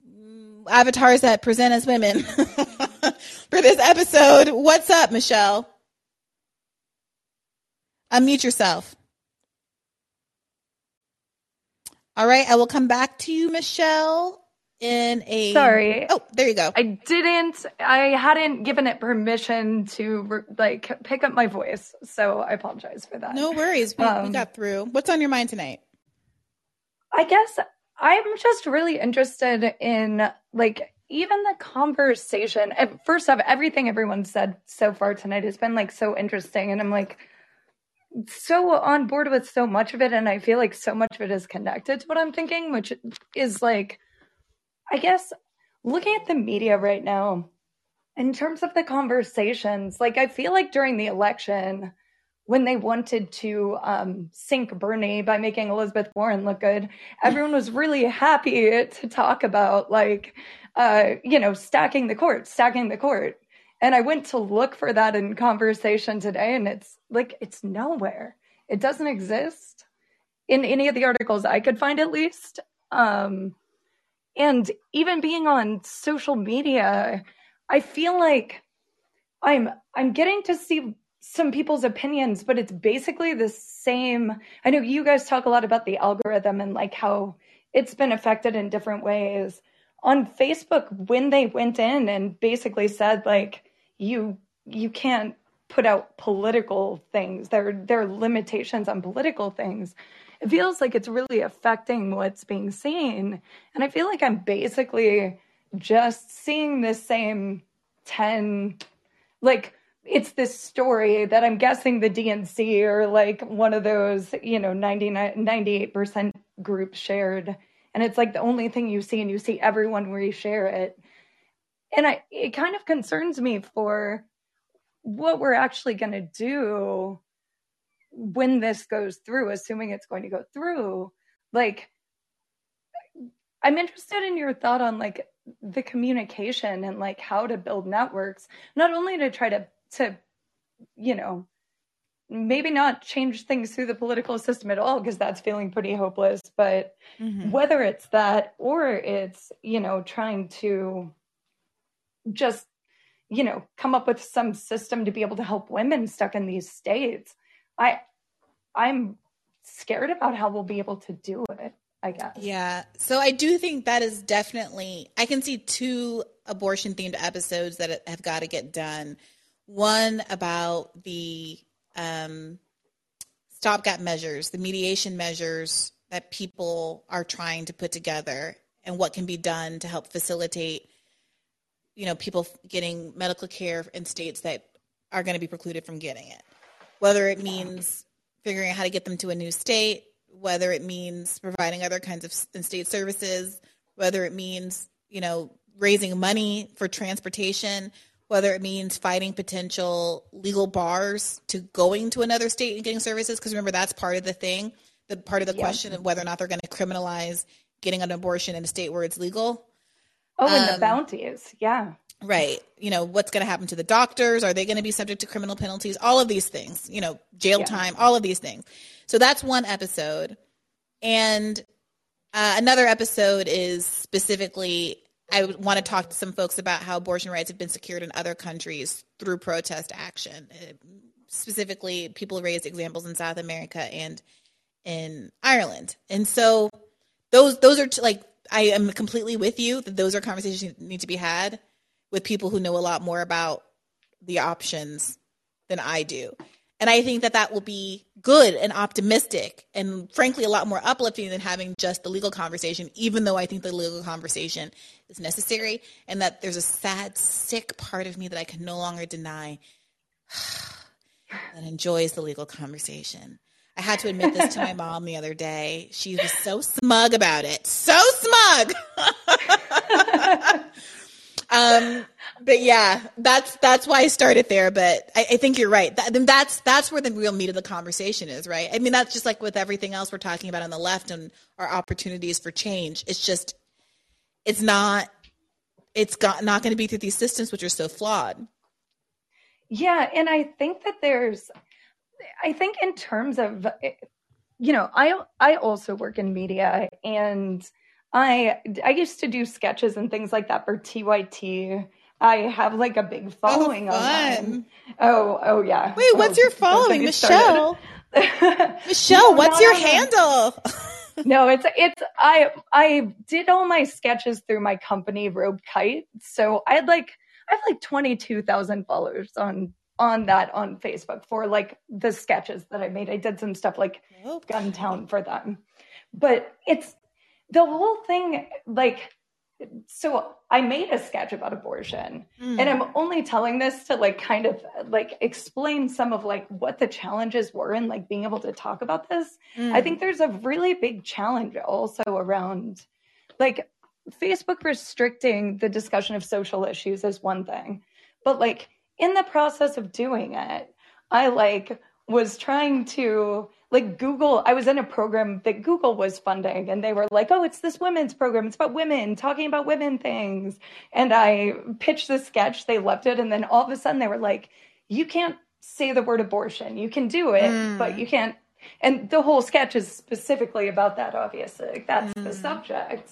B: mm, avatars that present as women for this episode. What's up, Michelle? Unmute yourself. All right, I will come back to you, Michelle, in a.
J: Sorry.
B: Oh, there you go.
J: I didn't. I hadn't given it permission to like pick up my voice, so I apologize for that.
B: No worries. We, we
J: Um,
B: got through. What's on your mind tonight?
J: I guess I'm just really interested in like even the conversation. First off, everything everyone said so far tonight has been like so interesting, and I'm like, so on board with so much of it and I feel like so much of it is connected to what I'm thinking, which is like I guess looking at the media right now in terms of the conversations, like I feel like during the election when they wanted to um, sink Bernie by making Elizabeth Warren look good, everyone was really happy to talk about like, uh, you know, stacking the court, stacking the court. And I went to look for that in conversation today, and it's like it's nowhere. It doesn't exist in any of the articles I could find, at least. Um, and even being on social media, I feel like I'm I'm getting to see some people's opinions, but it's basically the same. I know you guys talk a lot about the algorithm and like how it's been affected in different ways. On Facebook, when they went in and basically said like you you can't put out political things. There there are limitations on political things. It feels like it's really affecting what's being seen. And I feel like I'm basically just seeing the same 10 like it's this story that I'm guessing the DNC or like one of those, you know, 99, 98% groups shared. And it's like the only thing you see, and you see everyone reshare it. And I, it kind of concerns me for what we're actually going to do when this goes through, assuming it's going to go through. Like, I'm interested in your thought on like the communication and like how to build networks, not only to try to to, you know, maybe not change things through the political system at all because that's feeling pretty hopeless but mm-hmm. whether it's that or it's you know trying to just you know come up with some system to be able to help women stuck in these states i i'm scared about how we'll be able to do it i guess.
B: Yeah. So i do think that is definitely i can see two abortion themed episodes that have got to get done. One about the um, stopgap measures, the mediation measures that people are trying to put together, and what can be done to help facilitate, you know, people getting medical care in states that are going to be precluded from getting it. Whether it means figuring out how to get them to a new state, whether it means providing other kinds of state services, whether it means, you know, raising money for transportation, whether it means fighting potential legal bars to going to another state and getting services. Because remember, that's part of the thing, the part of the yeah. question of whether or not they're going to criminalize getting an abortion in a state where it's legal.
J: Oh, and um, the bounties, yeah.
B: Right. You know, what's going to happen to the doctors? Are they going to be subject to criminal penalties? All of these things, you know, jail yeah. time, all of these things. So that's one episode. And uh, another episode is specifically I want to talk to some folks about how abortion rights have been secured in other countries through protest action. Uh, specifically, people raised examples in South America and in Ireland. And so those those are t- like I am completely with you that those are conversations that need to be had with people who know a lot more about the options than I do. And I think that that will be good and optimistic and frankly a lot more uplifting than having just the legal conversation, even though I think the legal conversation is necessary and that there's a sad, sick part of me that I can no longer deny that enjoys the legal conversation. I had to admit this to my mom the other day. She was so smug about it. So smug. um, but yeah, that's that's why I started there. But I, I think you're right. That, that's that's where the real meat of the conversation is, right? I mean, that's just like with everything else we're talking about on the left and our opportunities for change. It's just, it's not, it's got not going to be through these systems which are so flawed.
J: Yeah, and I think that there's, I think in terms of, you know, I I also work in media and I I used to do sketches and things like that for TYT. I have like a big oh, following oh, online. Oh, oh yeah.
B: Wait,
J: oh,
B: what's your following, Michelle? Michelle, no, what's your handle?
J: no, it's it's I I did all my sketches through my company Robe Kite. So I had like I have like twenty two thousand followers on on that on Facebook for like the sketches that I made. I did some stuff like Gun Town for them. But it's the whole thing like so I made a sketch about abortion mm. and I'm only telling this to like kind of like explain some of like what the challenges were in like being able to talk about this. Mm. I think there's a really big challenge also around like Facebook restricting the discussion of social issues is one thing. But like in the process of doing it, I like was trying to like Google, I was in a program that Google was funding and they were like, oh, it's this women's program. It's about women talking about women things. And I pitched the sketch, they loved it. And then all of a sudden they were like, you can't say the word abortion. You can do it, mm. but you can't. And the whole sketch is specifically about that, obviously. Like, that's mm. the subject.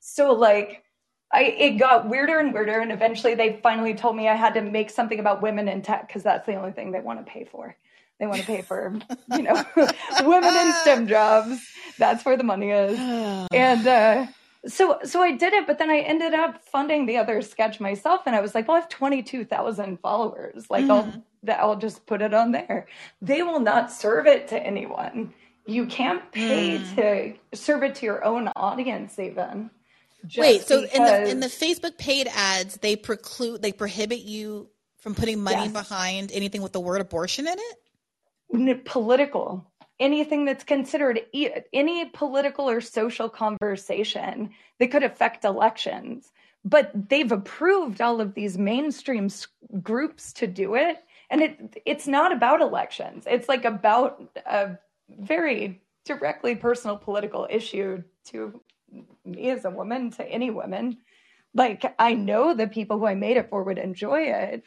J: So, like, I, it got weirder and weirder. And eventually they finally told me I had to make something about women in tech because that's the only thing they want to pay for. They want to pay for, you know, women in STEM jobs. That's where the money is. and uh, so, so I did it, but then I ended up funding the other sketch myself, and I was like, well, I have twenty two thousand followers. Like, mm. I'll I'll just put it on there. They will not serve it to anyone. You can't pay mm. to serve it to your own audience, even.
B: Wait, so because... in the in the Facebook paid ads, they preclude, they prohibit you from putting money yes. behind anything with the word abortion in it
J: political anything that's considered any political or social conversation that could affect elections. But they've approved all of these mainstream groups to do it. And it it's not about elections. It's like about a very directly personal political issue to me as a woman to any woman. Like i know the people who i made it for would enjoy it.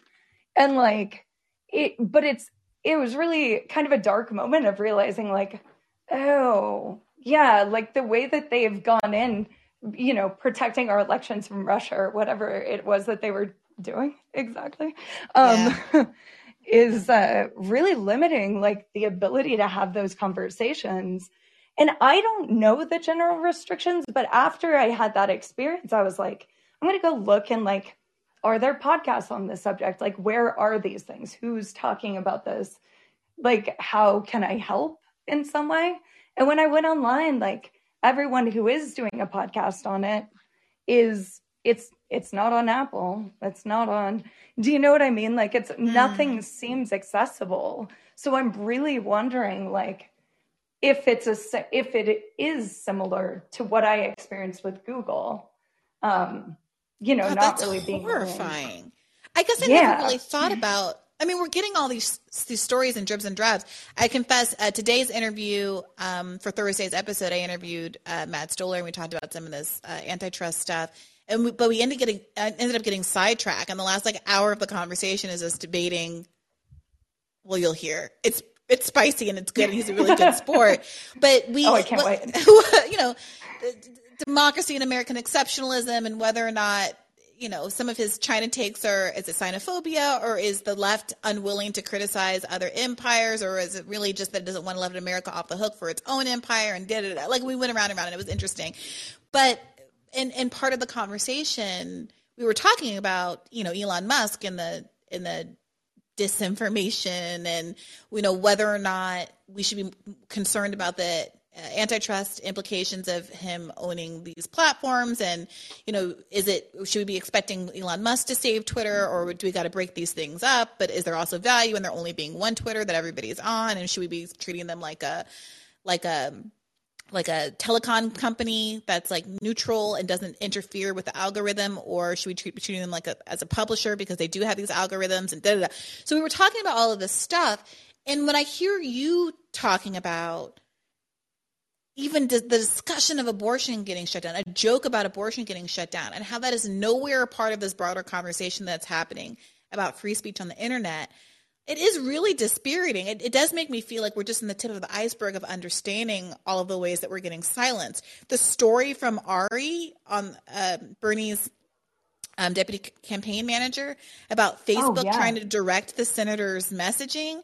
J: And like it but it's it was really kind of a dark moment of realizing like oh yeah like the way that they've gone in you know protecting our elections from russia or whatever it was that they were doing exactly um yeah. is uh really limiting like the ability to have those conversations and i don't know the general restrictions but after i had that experience i was like i'm going to go look and like are there podcasts on this subject? Like, where are these things? Who's talking about this? Like, how can I help in some way? And when I went online, like everyone who is doing a podcast on it is it's it's not on Apple. It's not on do you know what I mean? Like it's mm. nothing seems accessible. So I'm really wondering like if it's a if it is similar to what I experienced with Google. Um you know, God, not really being
B: horrifying. I guess I yeah. never really thought about. I mean, we're getting all these these stories and dribs and drabs. I confess, uh, today's interview um, for Thursday's episode, I interviewed uh, Matt Stoller, and we talked about some of this uh, antitrust stuff. And we, but we ended getting uh, ended up getting sidetracked, and the last like hour of the conversation is us debating. Well, you'll hear it's it's spicy and it's good, and he's a really good sport. But we,
J: oh, I can't wait.
B: you know, democracy and American exceptionalism and whether or not you know some of his China takes are is it xenophobia or is the left unwilling to criticize other empires or is it really just that it doesn't want to let America off the hook for its own empire and da da like we went around and around and it was interesting, but in in part of the conversation we were talking about you know Elon Musk and the in the disinformation and you know whether or not we should be concerned about the Uh, antitrust implications of him owning these platforms? And you know is it should we be expecting Elon Musk to save Twitter or do we got to break these things up? But is there also value in there only being one Twitter that everybody's on? And should we be treating them like a like a like a telecom company that's like neutral and doesn't interfere with the algorithm? Or should we treat treating them like a, as a publisher because they do have these algorithms and da da da? So we were talking about all of this stuff and when I hear you talking about even the discussion of abortion getting shut down, a joke about abortion getting shut down, and how that is nowhere a part of this broader conversation that's happening about free speech on the internet, it is really dispiriting. It, it, does make me feel like we're just in the tip of the iceberg of understanding all of the ways that we're getting silenced. The story from Ari on uh, Bernie's um, deputy campaign manager about oh, Facebook oh, yeah. trying to direct the senator's messaging.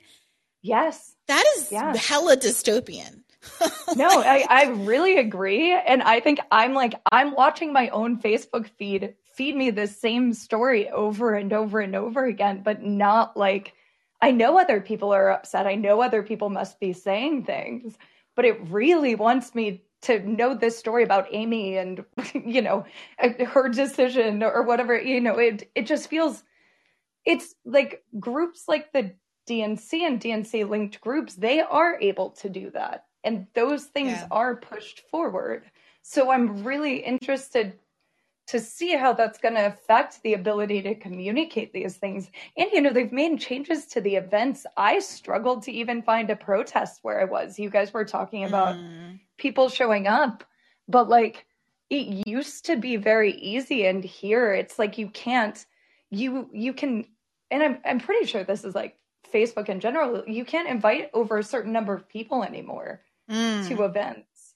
J: Yes.
B: That is yes. hella dystopian
J: no, I, I really agree. And I think I'm like, I'm watching my own Facebook feed feed me the same story over and over and over again, but not like I know other people are upset. I know other people must be saying things, but it really wants me to know this story about Amy and you know her decision or whatever you know it it just feels it's like groups like the DNC and DNC linked groups they are able to do that and those things
B: Yeah.
J: are pushed forward so I'm really interested to see how that's going to affect the ability to communicate these things. And, you know, they've made changes to the events. I struggled to even find a protest where I was. You guys were talking about
B: Mm.
J: people showing up, but like it used to be very easy. And here it's like you can't, you, you can, and I'm, I'm pretty sure this is like Facebook in general, you can't invite over a certain number of people anymore
B: Mm.
J: to events.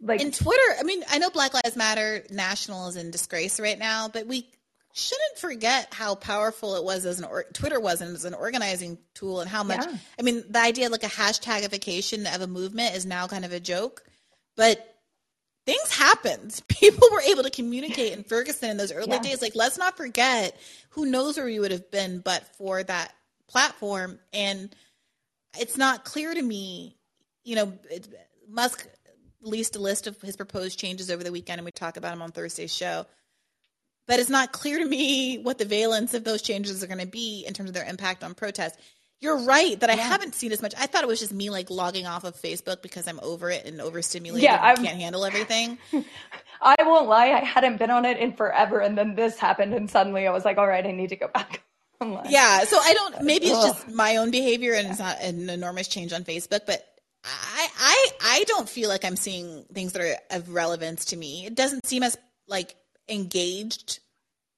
J: Like,
B: in Twitter, I mean, I know Black Lives Matter National is in disgrace right now, but we shouldn't forget how powerful it was as an or- Twitter was as an organizing tool and how much.
J: Yeah.
B: I mean, the idea of like a hashtagification of a movement is now kind of a joke, but things happened. People were able to communicate in Ferguson in those early
J: Yeah.
B: days. Like, let's not forget who knows where we would have been but for that platform. And it's not clear to me, you know, it, Musk released a list of his proposed changes over the weekend, and we talk about them on Thursday's show. But it's not clear to me what the valence of those changes are going to be in terms of their impact on protests. You're right that I haven't seen as much. I thought it was just me like logging off of Facebook because I'm over it and overstimulated
J: Yeah, I'm-
B: can't handle everything.
J: I won't lie, I hadn't been on it in forever, and then this happened, and suddenly I was like, all right, I need to go back online.
B: Yeah, so I don't. Maybe it's just my own behavior, and it's not an enormous change on Facebook. But I, I, I don't feel like I'm seeing things that are of relevance to me. It doesn't seem as like engaged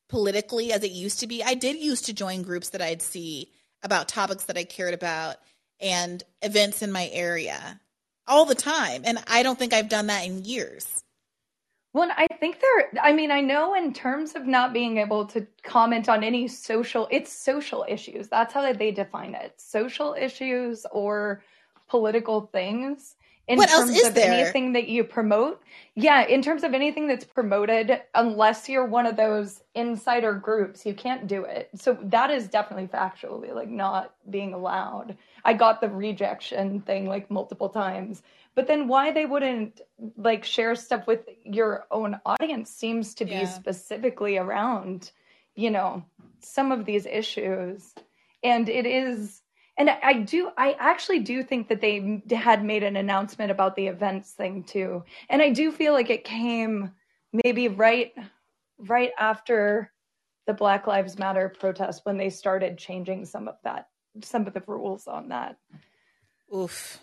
B: politically as it used to be. I did used to join groups that I'd see about topics that I cared about and events in my area all the time, and I don't think I've done that in years.
J: Well, I think there, I mean, I know in terms of not being able to comment on any social, it's social issues. That's how they define it social issues or political things. In
B: What else
J: terms
B: is
J: of
B: there?
J: anything that you promote. Yeah, in terms of anything that's promoted, unless you're one of those insider groups, you can't do it. So that is definitely factually like not being allowed. I got the rejection thing like multiple times. But then why they wouldn't like share stuff with your own audience seems to be
B: Yeah.
J: specifically around, you know, some of these issues. And it is and I do, I actually do think that they had made an announcement about the events thing too. And I do feel like it came maybe right, right after the Black Lives Matter protest when they started changing some of that, some of the rules on that.
B: Oof.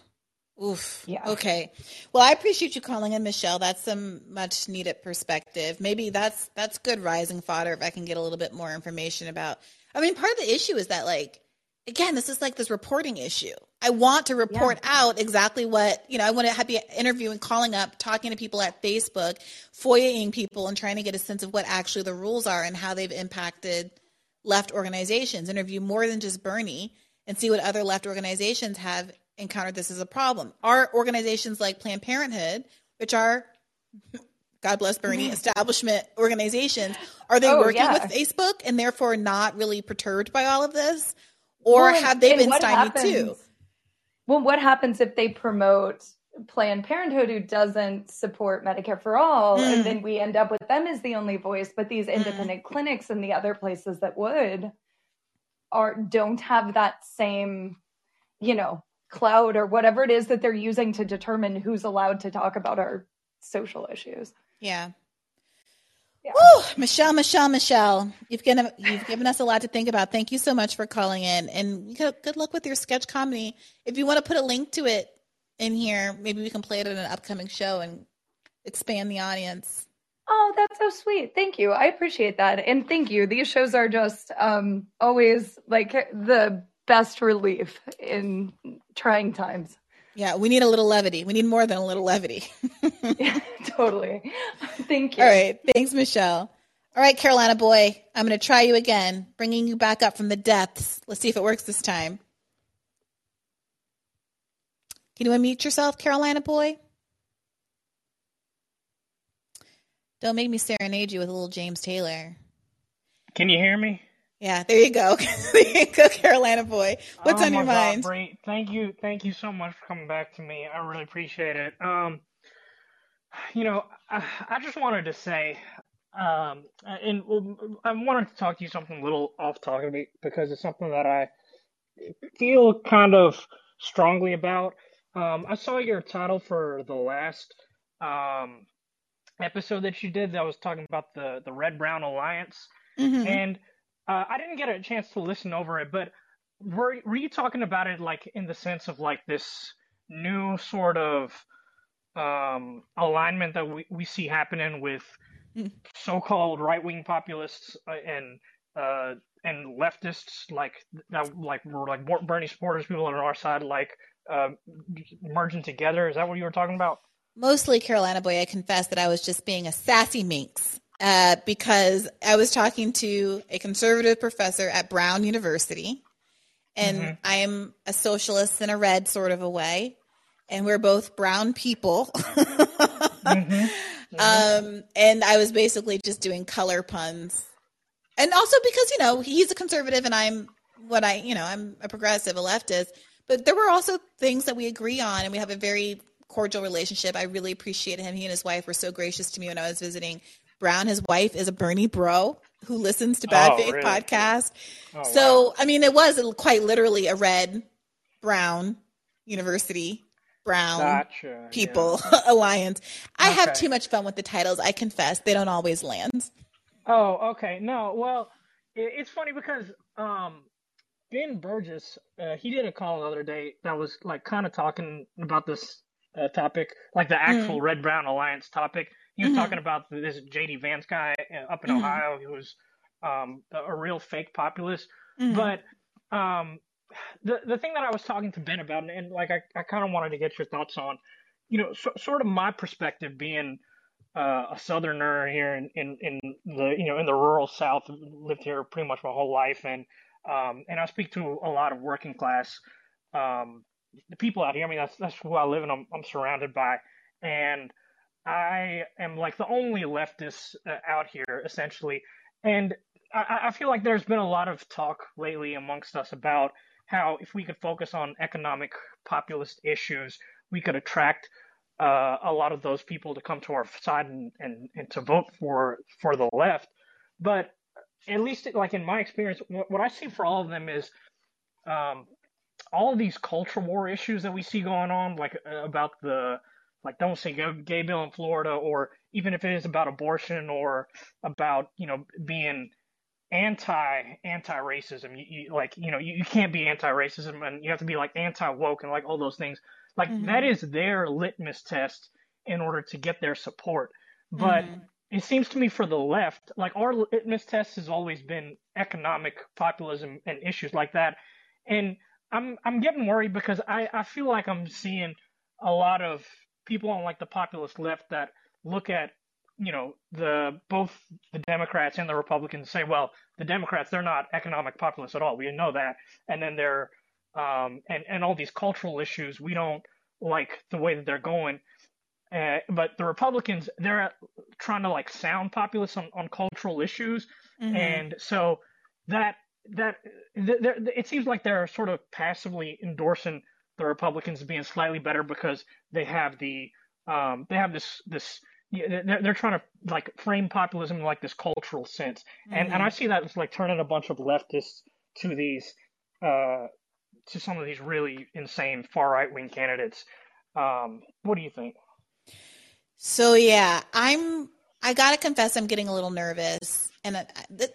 B: Oof.
J: Yeah.
B: Okay. Well, I appreciate you calling in, Michelle. That's some much needed perspective. Maybe that's that's good rising fodder if I can get a little bit more information about. I mean, part of the issue is that like again, this is like this reporting issue. I want to report out exactly what, you know, I want to be interviewing, calling up, talking to people at Facebook, FOIAing people and trying to get a sense of what actually the rules are and how they've impacted left organizations. Interview more than just Bernie and see what other left organizations have encountered this as a problem. Are organizations like Planned Parenthood, which are God bless Bernie, establishment organizations, are they
J: Oh,
B: working
J: yeah.
B: with Facebook and therefore not really perturbed by all of this? Or
J: Well,
B: have they been stymied
J: happens-
B: too?
J: Well, what happens if they promote Planned Parenthood who doesn't support Medicare for all,
B: Mm.
J: and then we end up with them as the only voice, but these independent
B: Mm.
J: clinics and the other places that would are don't have that same, you know, cloud or whatever it is that they're using to determine who's allowed to talk about our social issues.
B: Yeah.
J: Yeah.
B: Woo, Michelle, Michelle, Michelle, you've given you've given us a lot to think about. Thank you so much for calling in, and good, good luck with your sketch comedy. If you want to put a link to it in here, maybe we can play it in an upcoming show and expand the audience.
J: Oh, that's so sweet. Thank you. I appreciate that. And thank you. These shows are just um always like the best relief in trying times.
B: Yeah, we need a little levity. We need more than a little levity.
J: yeah, totally. Thank you.
B: All right, thanks, Michelle. All right, Carolina boy, I'm going to try you again, bringing you back up from the depths. Let's see if it works this time. Can you unmute yourself, Carolina boy? Don't make me serenade you with a little James Taylor.
F: Can you hear me?
B: Yeah, there you go. there you go, Carolina boy. What's
F: Oh
B: on your
F: God,
B: mind?
F: Bree, thank you, thank you so much for coming back to me. I really appreciate it. Um, you know, I, I just wanted to say, um, and I wanted to talk to you something a little off topic because it's something that I feel kind of strongly about. Um, I saw your title for the last um, episode that you did that was talking about the the Red Brown Alliance,
B: Mhm.
F: and uh, I didn't get a chance to listen over it, but were were you talking about it like in the sense of like this new sort of um, alignment that we, we see happening with
B: Mm.
F: so-called right-wing populists uh, and uh, and leftists like that like were like Bernie supporters, people on our side like uh, merging together. Is that what you were talking about?
B: Mostly Carolina boy, I confess that I was just being a sassy minx uh, because I was talking to a conservative professor at Brown University, and
F: Mhm.
B: I am a socialist in a red sort of a way, and we're both brown people.
F: Mm-hmm.
B: Um, and I was basically just doing color puns. And also because, you know, he's a conservative and I'm what I, you know, I'm a progressive, a leftist. But there were also things that we agree on and we have a very cordial relationship. I really appreciate him. He and his wife were so gracious to me when I was visiting. Brown, his wife, is a Bernie bro who listens to Bad
F: Oh,
B: Faith
F: really?
B: podcast.
F: Oh,
B: so, I mean, it was quite literally a red, brown university, brown
F: Gotcha.
B: people alliance. I have too much fun with the titles. I confess they don't always land.
F: Oh, okay. No, well, it, it's funny because um, Ben Burgis, uh, he did a call the other day that was like kind of talking about this uh, topic, like the actual Red Brown Alliance topic. He was
B: Mhm.
F: talking about this JD Vance guy uh, up in
B: Mhm.
F: Ohio who was um, a, real fake populist.
B: Mhm.
F: But um, the the thing that I was talking to Ben about, and, and like I, I kind of wanted to get your thoughts on, you know, so, sort of my perspective being uh, a southerner here in, in, in the you know in the rural south lived here pretty much my whole life and um, and I speak to a lot of working class um, the people out here I mean that's that's who I live and I'm, I'm surrounded by and I am like the only leftist uh, out here essentially and I, I feel like there's been a lot of talk lately amongst us about how if we could focus on economic populist issues we could attract uh, a lot of those people to come to our side and, and, and to vote for for the left. But at least like in my experience, what, what I see for all of them is um, all of these culture war issues that we see going on, like uh, about the like don't say gay, gay bill in Florida, or even if it is about abortion or about you know being anti anti racism. You, you like you know you, you can't be anti racism and you have to be like anti woke and like all those things. Like
B: Mhm.
F: that is their litmus test in order to get their support. But
B: Mhm.
F: it seems to me for the left, like our litmus test has always been economic populism and issues like that. And I'm I'm getting worried because I, I feel like I'm seeing a lot of people on like the populist left that look at you know the both the Democrats and the Republicans say, well, the Democrats they're not economic populists at all. We know that, and then they're um, and and all these cultural issues we don't like the way that they're going. Uh, but the Republicans they're trying to like sound populist on, on cultural issues,
B: Mhm.
F: and so that that th- th- it seems like they're sort of passively endorsing the Republicans being slightly better because they have the um, they have this this they're, they're trying to like frame populism in like this cultural sense, and and I see that as like turning a bunch of leftists to these uh, to some of these really insane far right wing candidates. Um, what do you think?
B: So yeah, I'm. I gotta confess, I'm getting a little nervous. And I, th-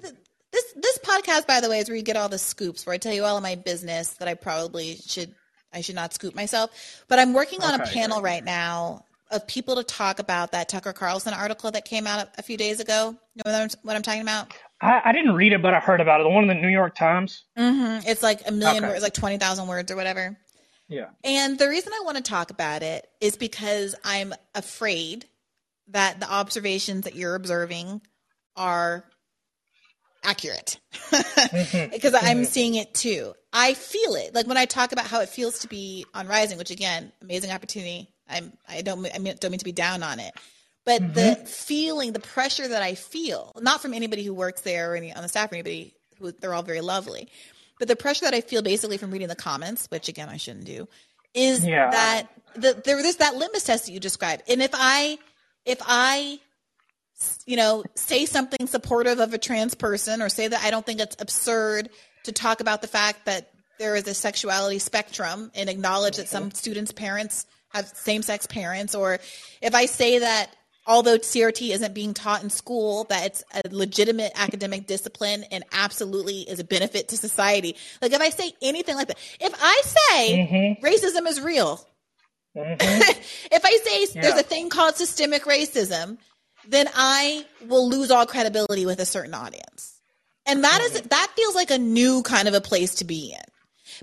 B: th- this this podcast, by the way, is where you get all the scoops, where I tell you all of my business that I probably should I should not scoop myself. But I'm working on a panel right now of people to talk about that Tucker Carlson article that came out a, few days ago. You know what I'm, what I'm talking about?
F: I, I didn't read it, but I heard about it. The one in the New York Times.
B: hmm It's like a million
F: Okay.
B: words, like twenty thousand words or whatever.
F: Yeah.
B: And the reason I want to talk about it is because I'm afraid that the observations that you're observing are accurate. Mm-hmm. because I'm mm-hmm. seeing it too. I feel it. Like when I talk about how it feels to be on Rising, which again, amazing opportunity. I'm I don't I mean, don't mean to be down on it. But the mm-hmm. feeling, the pressure that I feel, not from anybody who works there or any on the staff or anybody who they're all very lovely. But the pressure that I feel basically from reading the comments, which again I shouldn't do, is
F: Yeah.
B: that the, there is that litmus test that you described. And if I, if I, you know, say something supportive of a trans person or say that I don't think it's absurd to talk about the fact that there is a sexuality spectrum and acknowledge that some mm-hmm. students' parents have same sex parents, or if I say that although CRT isn't being taught in school, that it's a legitimate academic discipline and absolutely is a benefit to society. Like if I say anything like that, if I say mm-hmm. racism is real, mm-hmm. if I say there's a thing called systemic racism, then I will lose all credibility with a certain audience. And that is that feels like a new kind of a place to be in.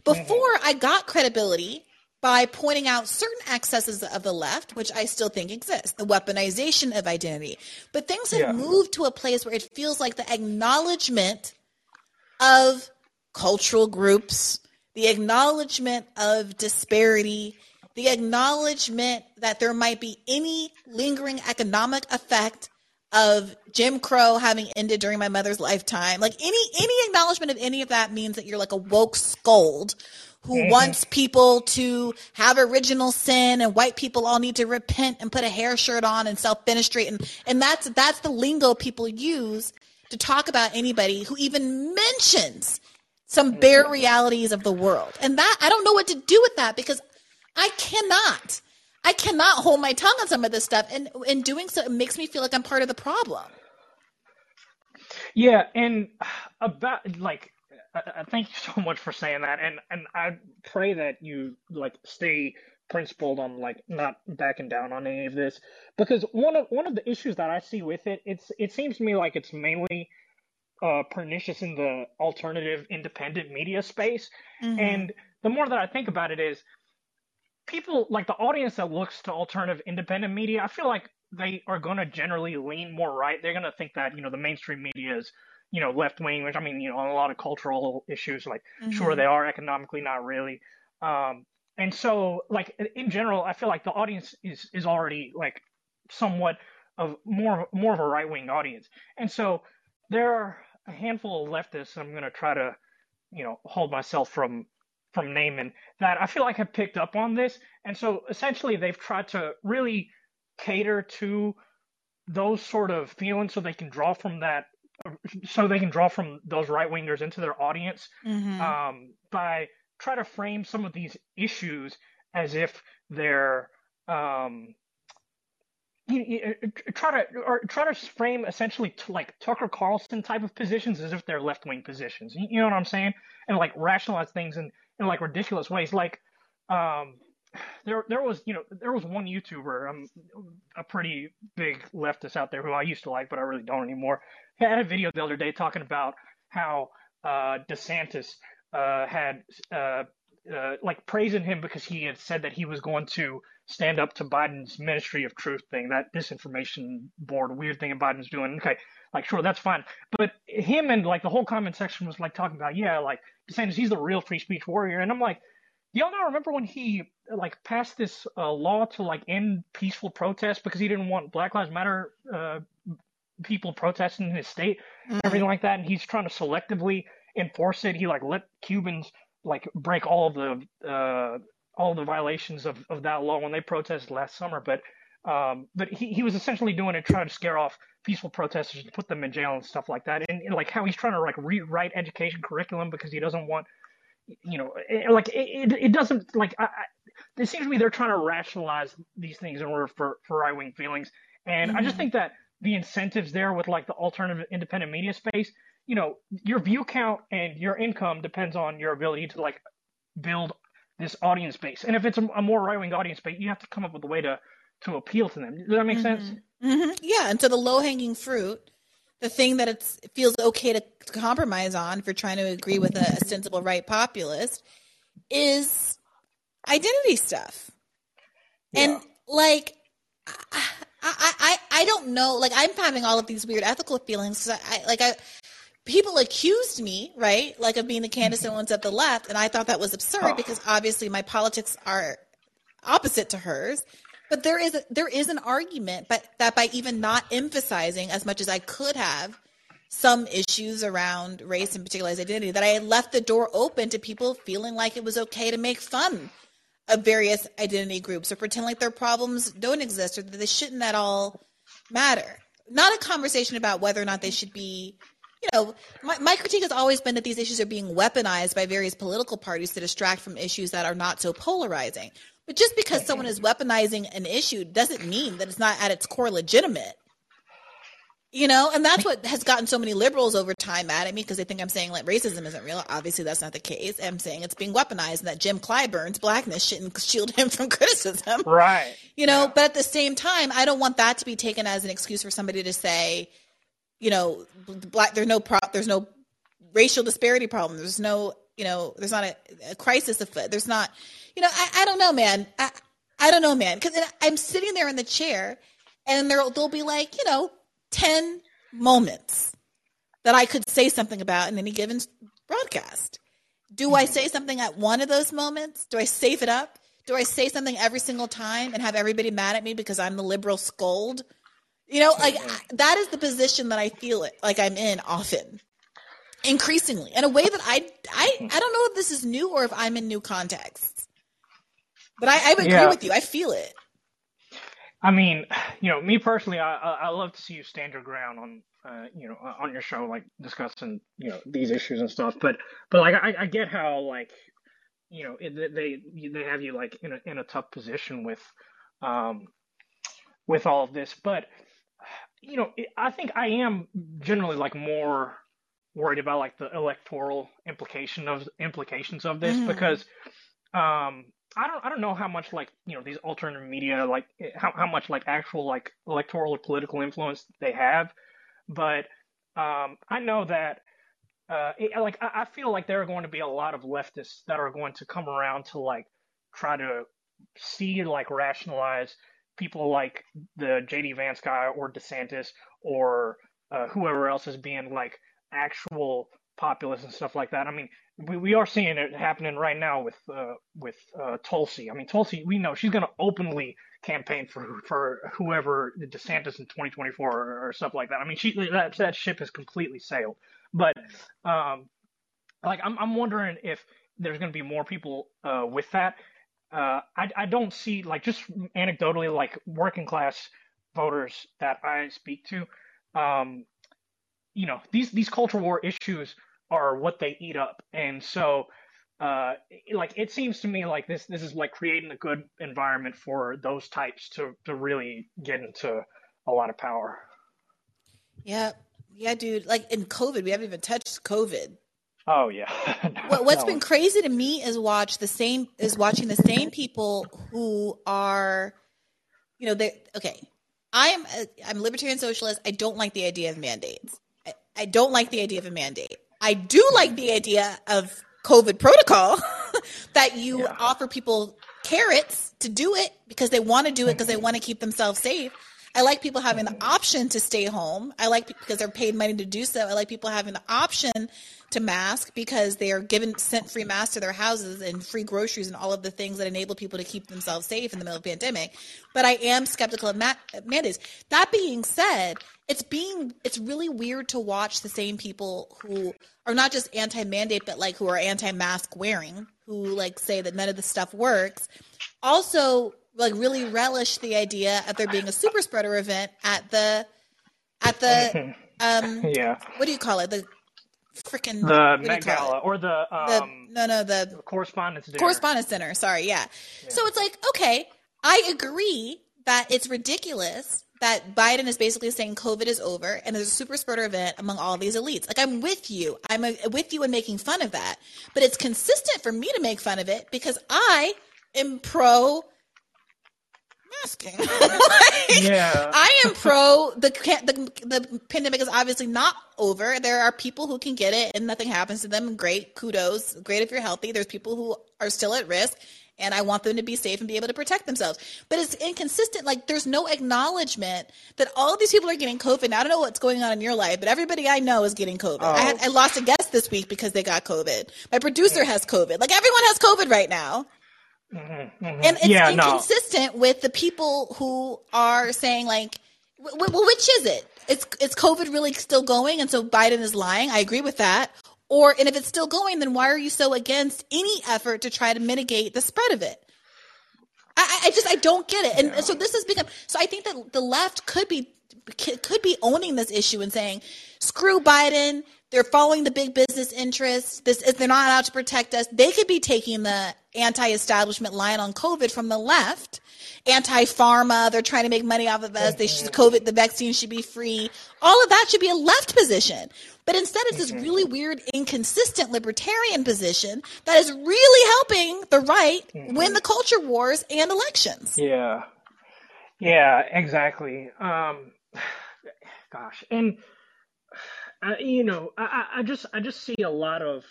B: Before mm-hmm. I got credibility by pointing out certain excesses of the left, which I still think exist, the weaponization of identity. But things have
F: Yeah.
B: moved to a place where it feels like the acknowledgement of cultural groups, the acknowledgement of disparity, the acknowledgement that there might be any lingering economic effect of Jim Crow having ended during my mother's lifetime. Like any any acknowledgement of any of that means that you're like a woke scold who mm-hmm. wants people to have original sin and white people all need to repent and put a hair shirt on and self-fenestrate and and that's that's the lingo people use to talk about anybody who even mentions some bare mm-hmm. realities of the world. And that I don't know what to do with that because I cannot. I cannot hold my tongue on some of this stuff and in doing so it makes me feel like I'm part of the problem.
F: Yeah, and about like, I, I thank you so much for saying that, and and I pray that you like stay principled on like not backing down on any of this, because one of one of the issues that I see with it, it's it seems to me like it's mainly uh, pernicious in the alternative independent media space, mm-hmm. and the more that I think about it is people like the audience that looks to alternative independent media, I feel like they are going to generally lean more right. They're going to think that, you know, the mainstream media is, you know, left wing, which I mean, you know, on a lot of cultural issues, like, sure, they are economically, not really. Um, and so, like, in- in general, I feel like the audience is, is already, like, somewhat of more, more of a right wing audience. And so there are a handful of leftists I'm going to try to, you know, hold myself from from naming that I feel like have picked up on this. And so essentially they've tried to really cater to those sort of feelings so they can draw from that so they can draw from those right wingers into their audience um, by try to frame some of these issues as if they're um, you, you, uh, try to or try to frame essentially like Tucker Carlson type of positions as if they're left wing positions. You, you know what I'm saying? And like rationalize things in, in like ridiculous ways. Like um, there there was you know there was one YouTuber, um, a pretty big leftist out there who I used to like, but I really don't anymore. He had a video the other day talking about how uh, DeSantis uh, had uh, uh, like praising him because he had said that he was going to stand up to Biden's Ministry of Truth thing, that disinformation board weird thing that Biden's doing. Okay, like sure that's fine, but him and like the whole comment section was like talking about yeah, like DeSantis he's the real free speech warrior, and I'm like. Y'all not remember when he like passed this uh, law to like end peaceful protests because he didn't want Black Lives Matter uh, people protesting in his state, everything like that, and he's trying to selectively enforce it. He like let Cubans like break all of the uh, all the violations of, of that law when they protested last summer, but um, but he, he was essentially doing it trying to scare off peaceful protesters and put them in jail and stuff like that, and, and like how he's trying to like rewrite education curriculum because he doesn't want you know, it, like it, it, doesn't like I, I, it seems to me they're trying to rationalize these things in order for for right wing feelings, and I just think that the incentives there with like the alternative independent media space, you know, your view count and your income depends on your ability to like build this audience base, and if it's a, a more right wing audience base, you have to come up with a way to to appeal to them. Does that make sense?
B: hmm Yeah, and so the low hanging fruit, the thing that it's, it feels okay to compromise on if you're trying to agree with a, sensible right populist, is identity stuff. And like, I, I, I, I don't know. Like, I'm having all of these weird ethical feelings I, I, like, I, people accused me, right, like of being the Candace Owens of the left, and I thought that was absurd oh. because obviously my politics are opposite to hers. But there is a, there is an argument, but that by even not emphasizing as much as I could have some issues around race and particularized identity, that I had left the door open to people feeling like it was okay to make fun of various identity groups or pretend like their problems don't exist or that they shouldn't at all matter. Not a conversation about whether or not they should be, you know, my, my critique has always been that these issues are being weaponized by various political parties to distract from issues that are not so polarizing. But just because someone is weaponizing an issue doesn't mean that it's not at its core legitimate. You know, and that's what has gotten so many liberals over time mad at me because they think I'm saying like racism isn't real. Obviously, that's not the case. I'm saying it's being weaponized and that Jim Clyburn's blackness shouldn't shield him from criticism.
F: Right.
B: You know, yeah. but at the same time, I don't want that to be taken as an excuse for somebody to say, you know, black. There's no pro, There's no racial disparity problem. There's no, you know, there's not a, a crisis afoot. There's not, you know, I, I don't know, man. I, I don't know, man. Because I'm sitting there in the chair, and there they'll be like, you know 10 moments that I could say something about in any given broadcast. Do I mm-hmm. say something at one of those moments? Do I save it up? Do I say something every single time and have everybody mad at me because I'm the liberal scold? You know, like that is the position that I feel it like I'm in often, increasingly, in a way that I I I don't know if this is new or if I'm in new contexts. But I, I agree yeah. with you. I feel it.
F: I mean, you know, me personally, I I love to see you stand your ground on, uh, you know, on your show, like discussing, you know, these issues and stuff. But but like I, I get how like, you know, it, they they have you like in a in a tough position with, um, with all of this. But you know, I think I am generally like more worried about like the electoral implication of implications of this mm. because, um, I don't I don't know how much like you know these alternative media like how how much like actual like electoral or political influence they have, but um, I know that uh, it, like I, I feel like there are going to be a lot of leftists that are going to come around to like try to see like rationalize people like the JD Vance guy or DeSantis or uh, whoever else is being like actual populists and stuff like that. I mean, we, we are seeing it happening right now with uh, with uh, Tulsi. I mean, Tulsi, we know she's going to openly campaign for for whoever DeSantis in 2024 or, or stuff like that. I mean, she that that ship has completely sailed. But um, like I'm I'm wondering if there's going to be more people uh, with that. Uh, I I don't see like just anecdotally like working class voters that I speak to. Um, you know these these culture war issues are what they eat up. And so, uh, like it seems to me like this this is like creating a good environment for those types to to really get into a lot of power.
B: Yeah, yeah, dude. Like in COVID, we haven't even touched COVID.
F: Oh yeah.
B: what, has no. been crazy to me is watch the same is watching the same people who are, you know, they okay. I am a, I'm a libertarian socialist. I don't like the idea of mandates. I, I don't like the idea of a mandate. I do mm-hmm. like the idea of COVID protocol that you yeah. offer people carrots to do it because they want to do it because they want to keep themselves safe. I like people having the option to stay home. I like because they're paid money to do so. I like people having the option to mask because they are given sent free masks to their houses and free groceries and all of the things that enable people to keep themselves safe in the middle of pandemic. But I am skeptical of ma- mandates. That being said, it's being it's really weird to watch the same people who are not just anti-mandate but like who are anti-mask wearing who like say that none of the stuff works also like really relish the idea of there being a super spreader event at the at the um
F: yeah
B: what do you call it the freaking
F: the Met Gala or the um
B: the, no no the
F: correspondence dinner.
B: correspondence center sorry yeah. yeah so it's like okay I agree that it's ridiculous that Biden is basically saying COVID is over and there's a super spreader event among all these elites. Like I'm with you. I'm a, with you in making fun of that. But it's consistent for me to make fun of it because I am pro masking. like,
F: yeah.
B: I am pro the, the the pandemic is obviously not over. There are people who can get it and nothing happens to them. Great, kudos. Great if you're healthy. There's people who are still at risk and I want them to be safe and be able to protect themselves. But it's inconsistent. Like there's no acknowledgement that all of these people are getting COVID. Now, I don't know what's going on in your life, but everybody I know is getting COVID. Oh. I, had, oh. I lost a guest this week because they got COVID. My producer has COVID. Like everyone has COVID right now. Mm-hmm, mm-hmm. And it's yeah, inconsistent no. with the people who are saying like, well, which is it? It's it's COVID really still going, and so Biden is lying. I agree with that. Or, and if it's still going, then why are you so against any effort to try to mitigate the spread of it? I, I just I don't get it, and yeah. so this has become. So I think that the left could be could be owning this issue and saying, "Screw Biden." They're following the big business interests. This is they're not out to protect us. They could be taking the anti-establishment line on COVID from the left, anti-pharma. They're trying to make money off of us. They should, COVID, the vaccine should be free. All of that should be a left position. But instead, it's this really weird, inconsistent libertarian position that is really helping the right mm-hmm. win the culture wars and elections.
F: Yeah, yeah, exactly. Um, gosh, and uh, you know, I, I just I just see a lot of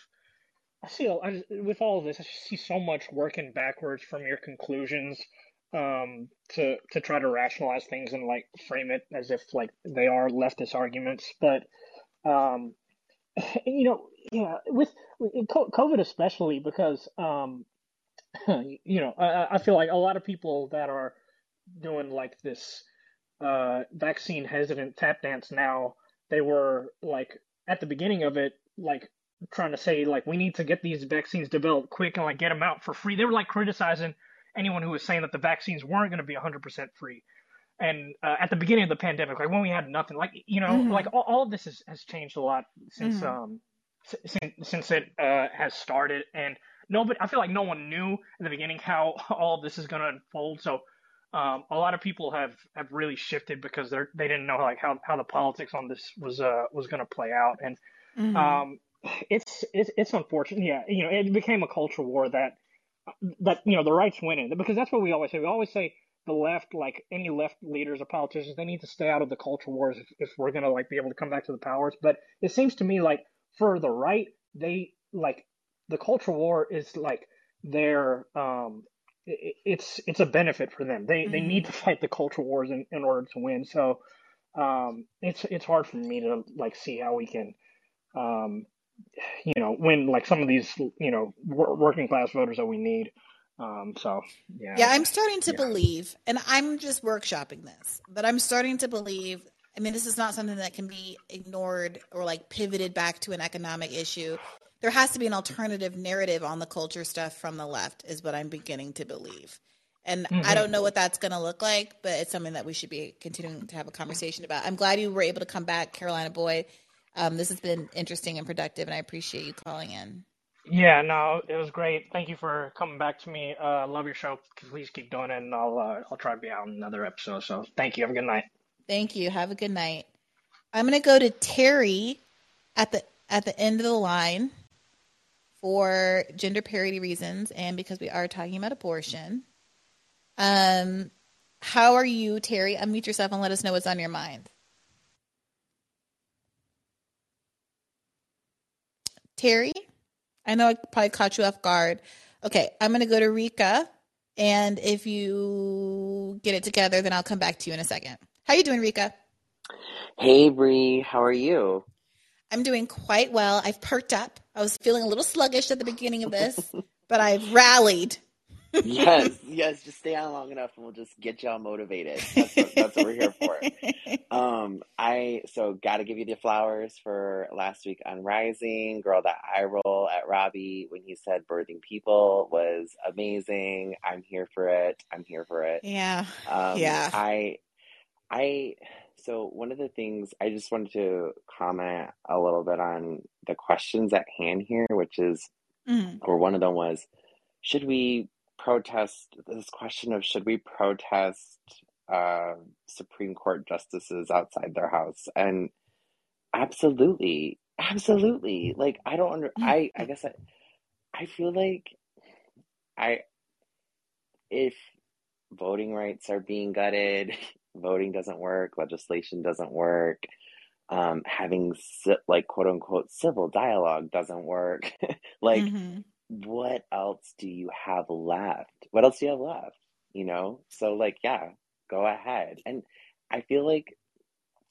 F: I see I, with all of this, I see so much working backwards from your conclusions um, to to try to rationalize things and like frame it as if like they are leftist arguments, but um, you know, yeah, with, with COVID especially because um, you know, I, I feel like a lot of people that are doing like this uh, vaccine hesitant tap dance now, they were like at the beginning of it, like trying to say like we need to get these vaccines developed quick and like get them out for free. They were like criticizing anyone who was saying that the vaccines weren't going to be 100% free and uh, at the beginning of the pandemic, like when we had nothing, like you know, mm-hmm. like all, all, of this has, has changed a lot since mm-hmm. um since since it uh, has started, and nobody, I feel like no one knew in the beginning how all of this is going to unfold. So um, a lot of people have have really shifted because they're they didn't know like how how the politics on this was uh was going to play out, and mm-hmm. um it's it's it's unfortunate. Yeah, you know, it became a culture war that that you know the right's winning because that's what we always say. We always say the left, like any left leaders or politicians, they need to stay out of the culture wars if, if we're gonna like be able to come back to the powers. But it seems to me like for the right, they like the culture war is like their um it, it's it's a benefit for them. They mm-hmm. they need to fight the culture wars in, in order to win. So um it's it's hard for me to like see how we can um you know win like some of these you know working class voters that we need. Um, so yeah.
B: Yeah, I'm starting to yeah. believe, and I'm just workshopping this, but I'm starting to believe. I mean, this is not something that can be ignored or like pivoted back to an economic issue. There has to be an alternative narrative on the culture stuff from the left, is what I'm beginning to believe. And mm-hmm. I don't know what that's going to look like, but it's something that we should be continuing to have a conversation about. I'm glad you were able to come back, Carolina Boyd. Um, this has been interesting and productive, and I appreciate you calling in.
F: Yeah, no, it was great. Thank you for coming back to me. Uh, love your show. Please keep doing it, and I'll uh, I'll try to be out in another episode. So thank you. Have a good night.
B: Thank you. Have a good night. I'm gonna go to Terry at the at the end of the line for gender parity reasons and because we are talking about abortion. Um, how are you, Terry? Unmute yourself and let us know what's on your mind. Terry? I know I probably caught you off guard. Okay, I'm going to go to Rika, and if you get it together, then I'll come back to you in a second. How you doing, Rika?
K: Hey, Bree. How are you?
B: I'm doing quite well. I've perked up. I was feeling a little sluggish at the beginning of this, but I've rallied
K: yes, yes. Just stay on long enough, and we'll just get y'all motivated. That's what, that's what we're here for. Um, I so got to give you the flowers for last week on Rising. Girl, that eye roll at Robby when he said "birthing people" was amazing. I'm here for it. I'm here for it.
B: Yeah, um, yeah.
K: I, I. So one of the things I just wanted to comment a little bit on the questions at hand here, which is, mm. or one of them was, should we protest this question of should we protest uh, Supreme Court justices outside their house? And absolutely, absolutely. Like I don't under I I guess I I feel like I if voting rights are being gutted, voting doesn't work, legislation doesn't work. Um, having like quote unquote civil dialogue doesn't work. like mm-hmm what else do you have left? What else do you have left? You know? So, like, yeah, go ahead. And I feel like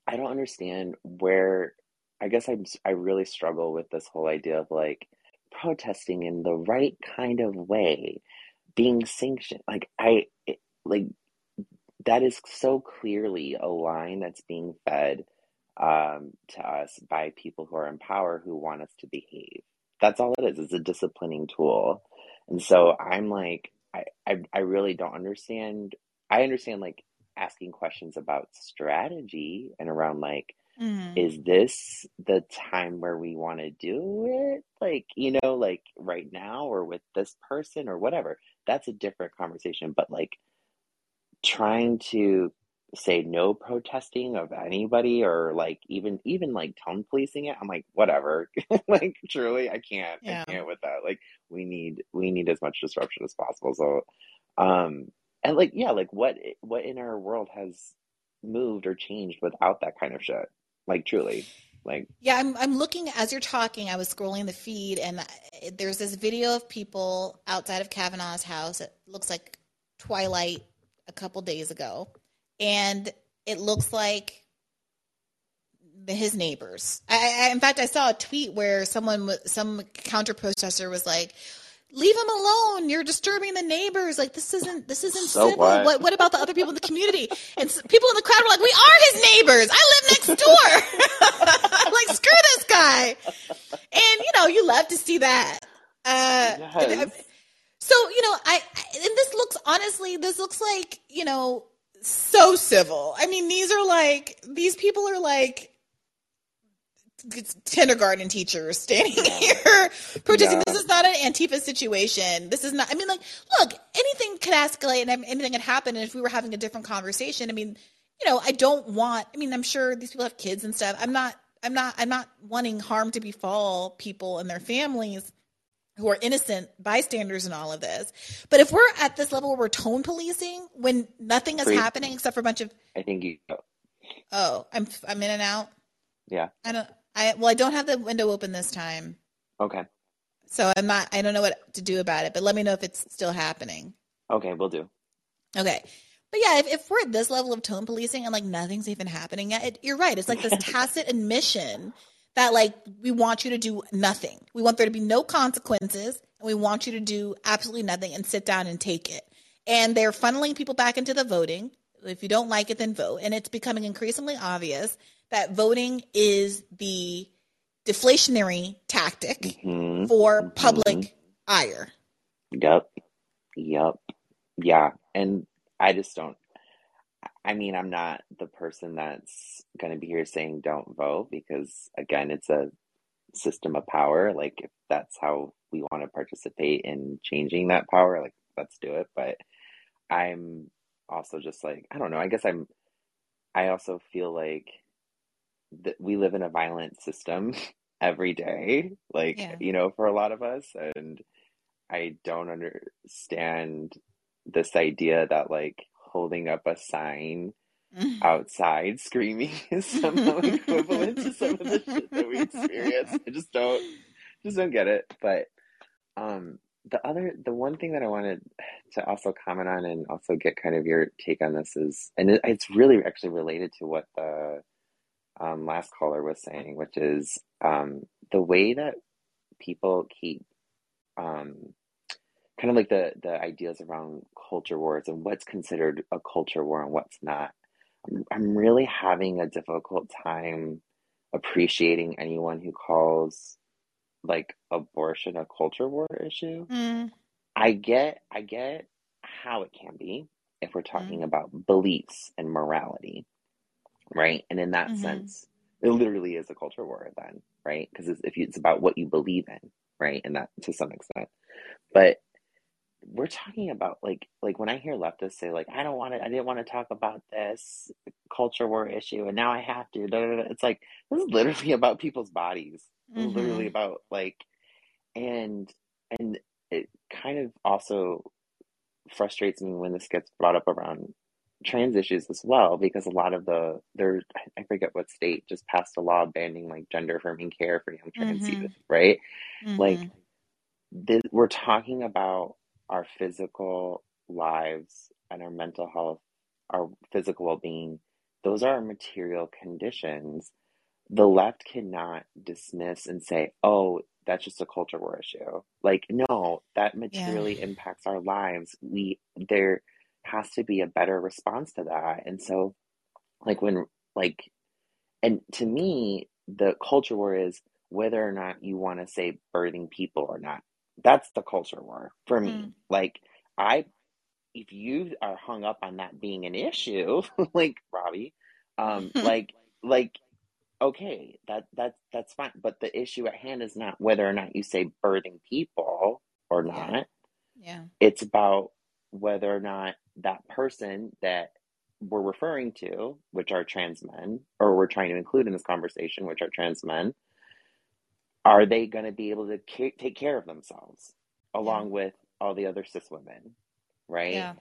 K: I don't understand where, I guess I'm, I really struggle with this whole idea of like protesting in the right kind of way, being sanctioned. Like, I, like, that is so clearly a line that's being fed um, to us by people who are in power who want us to behave that's all it is. It's a disciplining tool. And so I'm like, I, I I really don't understand. I understand like asking questions about strategy and around like
B: Mm.
K: is this the time where we want to do it like you know like right now or with this person or whatever that's a different conversation but like trying to say no protesting of anybody or like even even like tone policing it i'm like whatever like truly i can't
B: Yeah.
K: i can't with that like we need we need as much disruption as possible so um and like yeah like what what in our world has moved or changed without that kind of shit like truly like
B: Yeah, I'm I'm looking as you're talking. I was scrolling the feed, and there's this video of people outside of Kavanaugh's house. It looks like twilight a couple days ago, and it looks like his neighbors. I, I in fact I saw a tweet where someone some counter protester was like. Leave him alone. You're disturbing the neighbors. Like this isn't this isn't
K: So
B: civil.
K: what?
B: what what about the other people in the community? And s- people in the crowd were like, "We are his neighbors. I live next door." like screw this guy and you know you love to see that uh
K: Yes.
B: so you know I, I and this looks honestly this looks like you know so civil. I mean these are like these people are like kindergarten teachers standing here protesting.
K: Yeah.
B: this is not an antifa situation. This is not i mean like look anything could escalate and anything could happen. And if we were having a different conversation i mean you know i don't want i mean i'm sure these people have kids and stuff. I'm not i'm not i'm not wanting harm to befall people and their families who are innocent bystanders in all of this. But if we're at this level where we're tone policing when nothing is happening except for a bunch of
K: i think you
B: oh i'm i'm in and out?
K: Yeah.
B: I don't i well i don't have the window open this time.
K: Okay.
B: So i'm not i don't know what to do about it but let me know if it's still happening.
K: Okay we'll do.
B: Okay. But yeah, if, if we're at this level of tone policing and like nothing's even happening yet, it, you're right. It's like this tacit admission that like we want you to do nothing. We want there to be no consequences and we want you to do absolutely nothing and sit down and take it. And they're funneling people back into the voting. If you don't like it, then vote. And it's becoming increasingly obvious that voting is the deflationary tactic
K: Mhm.
B: for public ire.
K: Yup. Yup. Yeah. And I just don't, I mean, I'm not the person that's going to be here saying don't vote because, again, it's a system of power. Like, if that's how we want to participate in changing that power, like, let's do it. But I'm also just like, I don't know. I guess I'm, I also feel like that we live in a violent system every day, like,
B: Yeah.
K: you know, for a lot of us. And I don't understand this idea that like holding up a sign outside screaming is somehow equivalent to some of the shit that we experience. I just don't just don't get it. But um the other the one thing that I wanted to also comment on and also get kind of your take on this is and it, it's really actually related to what the um, last caller was saying, which is um, the way that people keep um, kind of like the the ideas around culture wars and what's considered a culture war and what's not. I'm, I'm really having a difficult time appreciating anyone who calls like abortion a culture war issue.
B: Mm.
K: I get I get how it can be if we're talking about beliefs and morality, right? And in that
B: Mhm.
K: sense, it literally is a culture war then, right? Because if you, it's about what you believe in, right? And that to some extent, but we're talking about like like when I hear leftists say like I don't want to I didn't want to talk about this culture war issue and now I have to. da, da, da," It's like this is literally about people's bodies. Is literally about like and and it kind of also frustrates me when this gets brought up around trans issues as well because a lot of the there I forget what state just passed a law banning like gender affirming care for young trans
B: Mhm.
K: youth, right? Like
B: Mhm.
K: this, we're talking about our physical lives and our mental health, our physical well-being. Those are our material conditions. The left cannot dismiss and say, "Oh, that's just a culture war issue." Like, no, that materially impacts our lives. We there has to be a better response to that. And so, like when like and to me, the culture war is whether or not you want to say birthing people or not. That's the culture war for me.
B: Mm.
K: Like, I, if you are hung up on that being an issue, like Robby, um, like, like, okay, that that that's fine. But the issue at hand is not whether or not you say birthing people or not.
B: Yeah.
K: It's about whether or not that person that we're referring to, which are trans men, or we're trying to include in this conversation, which are trans men, are they going to be able to ca- take care of themselves along yeah. with all the other cis women, right?
B: Yeah.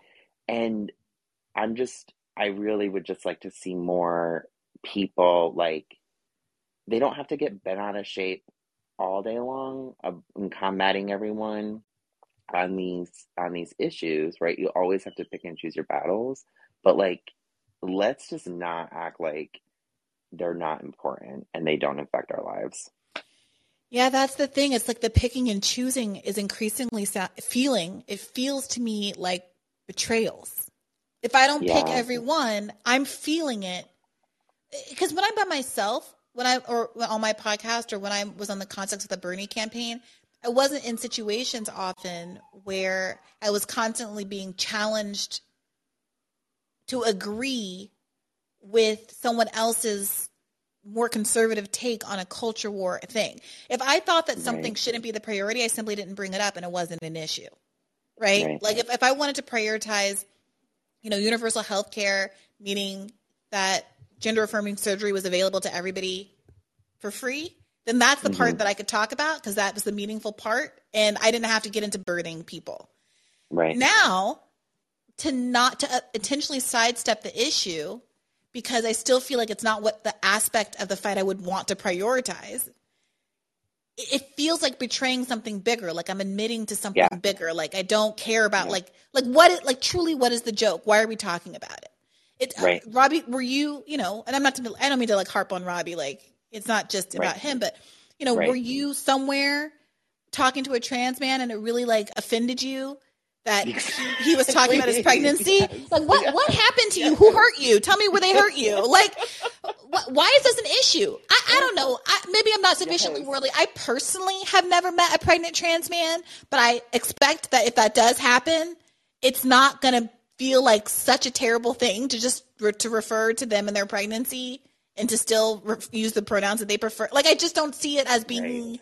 K: And I'm just, I really would just like to see more people like, they don't have to get bent out of shape all day long of, in combating everyone on these on these issues, right? You always have to pick and choose your battles, but like let's just not act like they're not important and they don't affect our lives.
B: Yeah, that's the thing. It's like the picking and choosing is increasingly sa- feeling. It feels to me like betrayals. If I don't yeah. pick everyone, I'm feeling it. Because when I'm by myself, when I or on my podcast or when I was on the context of the Bernie campaign, I wasn't in situations often where I was constantly being challenged to agree with someone else's more conservative take on a culture war thing. If I thought that something right. shouldn't be the priority, I simply didn't bring it up and it wasn't an issue. Right? right. Like if, if I wanted to prioritize, you know, universal health care, meaning that gender affirming surgery was available to everybody for free, then that's the mm-hmm. part that I could talk about because that was the meaningful part. And I didn't have to get into birthing people.
K: Right.
B: Now, to not to uh, intentionally sidestep the issue because I still feel like it's not what the aspect of the fight I would want to prioritize. It feels like betraying something bigger, like I'm admitting to something yeah. bigger. Like I don't care about yeah. like like what is, like truly what is the joke? Why are we talking about it? It uh, right. uh, Robby, were you you know? And I'm not to, I don't mean to like harp on Robby. Like it's not just about right. him, but you know, right. were you somewhere talking to a trans man and it really like offended you that he was talking about his pregnancy? Yes. Like what what happened to you? Who hurt you? Tell me where they hurt you. Like wh- why is this an issue? I, I don't know. I, maybe I'm not sufficiently worldly. I personally have never met a pregnant trans man, but I expect that if that does happen, it's not going to feel like such a terrible thing to just re- to refer to them and their pregnancy and to still re- use the pronouns that they prefer. Like I just don't see it as being. Right.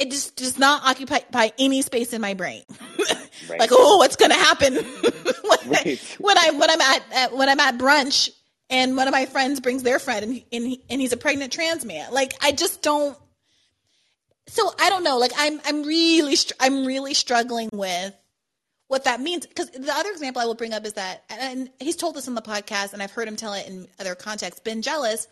B: It just does not occupy by any space in my brain. right. Like, oh, what's going to happen when, right. I, when I when I'm at, at, when I'm at brunch and one of my friends brings their friend and and, he, and he's a pregnant trans man. Like, I just don't. So I don't know. Like, I'm I'm really I'm really struggling with what that means. Because the other example I will bring up is that, and he's told this on the podcast, and I've heard him tell it in other contexts. Ben Jealous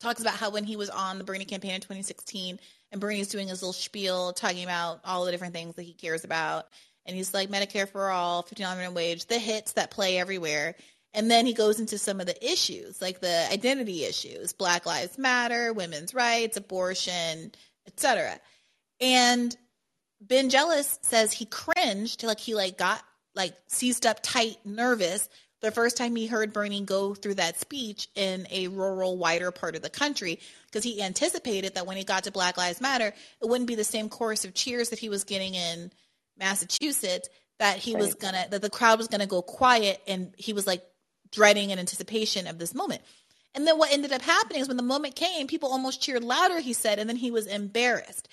B: talks about how when he was on the Bernie campaign in 2016, and Bernie's doing his little spiel talking about all the different things that he cares about, and he's like Medicare for all, fifteen dollar minimum wage, the hits that play everywhere. And then he goes into some of the issues, like the identity issues, Black Lives Matter, women's rights, abortion, etc. And Ben Jealous says he cringed, like he like got like seized up tight, nervous the first time he heard Bernie go through that speech in a rural, wider part of the country, because he anticipated that when he got to Black Lives Matter, it wouldn't be the same chorus of cheers that he was getting in Massachusetts. That he right. was gonna, that the crowd was gonna go quiet, and he was like dreading in anticipation of this moment. And then what ended up happening is when the moment came, people almost cheered louder, he said, and then he was embarrassed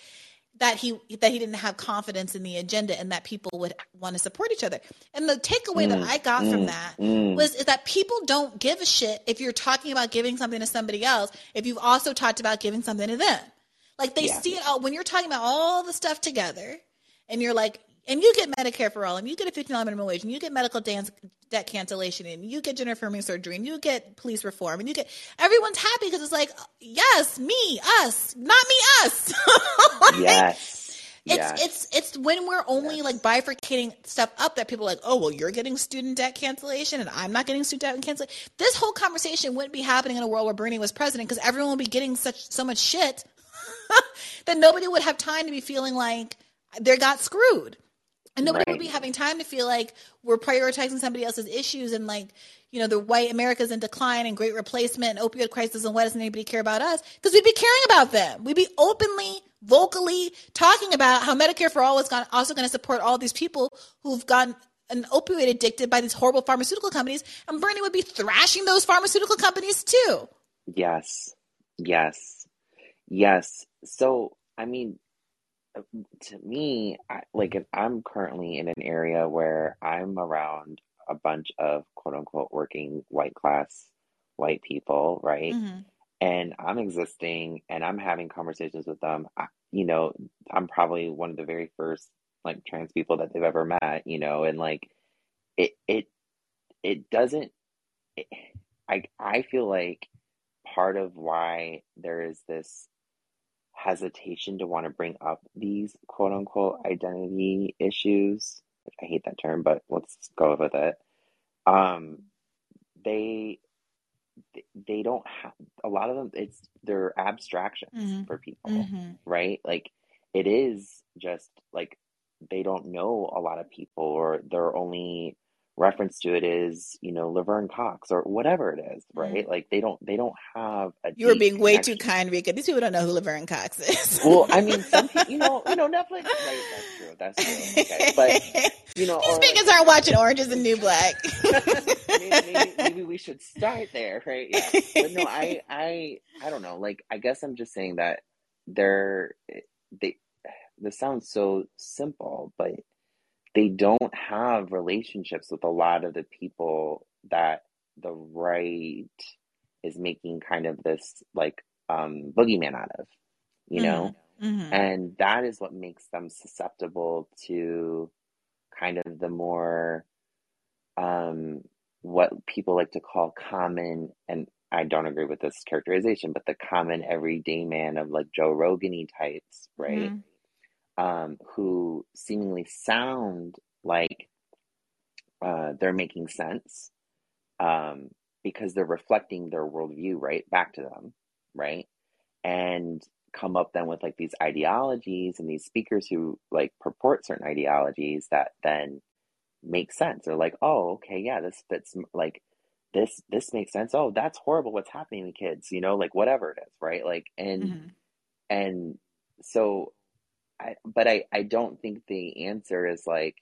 B: that he that he didn't have confidence in the agenda and that people would want to support each other. And the takeaway mm, that I got mm, from that mm. was is that people don't give a shit if you're talking about giving something to somebody else if you've also talked about giving something to them. Like they yeah. see it all when you're talking about all the stuff together and you're like and you get Medicare for all, and you get a fifteen dollar minimum wage, and you get medical dance, debt cancellation, and you get gender affirming surgery, and you get police reform, and you get everyone's happy because it's like, yes, me, us, not me, us.
K: like, yes.
B: It's
K: yes.
B: it's it's when we're only yes. like bifurcating stuff up that people are like, oh well, you're getting student debt cancellation and I'm not getting student debt cancellation. This whole conversation wouldn't be happening in a world where Bernie was president because everyone would be getting such so much shit that nobody would have time to be feeling like they got screwed. And nobody right. would be having time to feel like we're prioritizing somebody else's issues and like, you know, the white America's in decline and great replacement and opioid crisis and why doesn't anybody care about us? Because we'd be caring about them. We'd be openly, vocally talking about how Medicare for all is going also going to support all these people who've gotten an opioid addicted by these horrible pharmaceutical companies, and Bernie would be thrashing those pharmaceutical companies too.
K: Yes. Yes. Yes. So, I mean, to me, I, like if I'm currently in an area where I'm around a bunch of quote unquote working white class white people, right?
B: Mm-hmm.
K: And I'm existing and I'm having conversations with them. I, you know, I'm probably one of the very first like trans people that they've ever met, you know, and like it it it doesn't it, I I feel like part of why there is this hesitation to want to bring up these quote unquote identity issues. I hate that term, but let's go with it. Um, they they don't have a lot of them. It's they're abstractions
B: Mhm.
K: for people,
B: Mhm.
K: right? Like it is just like they don't know a lot of people, or they're only reference to it is you know Laverne Cox or whatever it is, mm-hmm. right? Like they don't they don't have a
B: You were being way
K: connection.
B: too kind, Rika. These people don't know who Laverne Cox is.
K: Well, I mean, some people, you know, you know, Netflix. Right, that's true. That's true. Okay, but you know,
B: These niggas aren't watching Orange is the New Black.
K: maybe, maybe, maybe we should start there, right? Yeah. But no, I, I, I don't know. Like, I guess I'm just saying that they're they. This sounds so simple, but they don't have relationships with a lot of the people that the right is making kind of this like um boogeyman out of, you know?
B: Mhm.
K: And that is what makes them susceptible to kind of the more um what people like to call common and I don't agree with this characterization, but the common everyday man of like Joe Rogan types, right?
B: Mhm.
K: Um, who seemingly sound like uh, they're making sense um, because they're reflecting their worldview right back to them, right? And come up then with like these ideologies and these speakers who like purport certain ideologies that then make sense. They're like, oh, okay, yeah, this fits. Like this, this makes sense. Oh, that's horrible. What's happening to kids? You know, like whatever it is, right? Like, and
B: Mhm.
K: and so, I but I I don't think the answer is like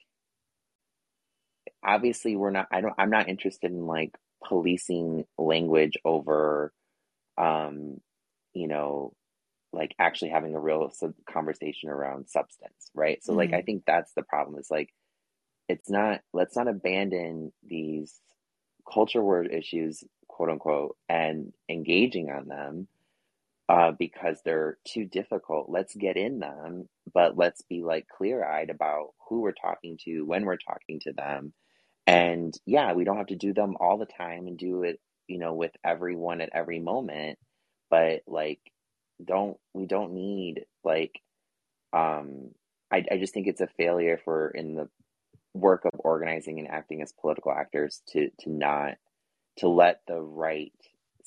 K: obviously we're not I don't I'm not interested in like policing language over um you know like actually having a real sub- conversation around substance right so like I
B: Mhm.
K: think that's the problem is like it's not let's not abandon these culture word issues quote unquote and engaging on them uh, because they're too difficult. Let's get in them, but let's be like clear eyed about who we're talking to, when we're talking to them. And yeah, we don't have to do them all the time and do it, you know, with everyone at every moment. But like, don't, we don't need like, um, I, I just think it's a failure for in the work of organizing and acting as political actors to, to not, to let the right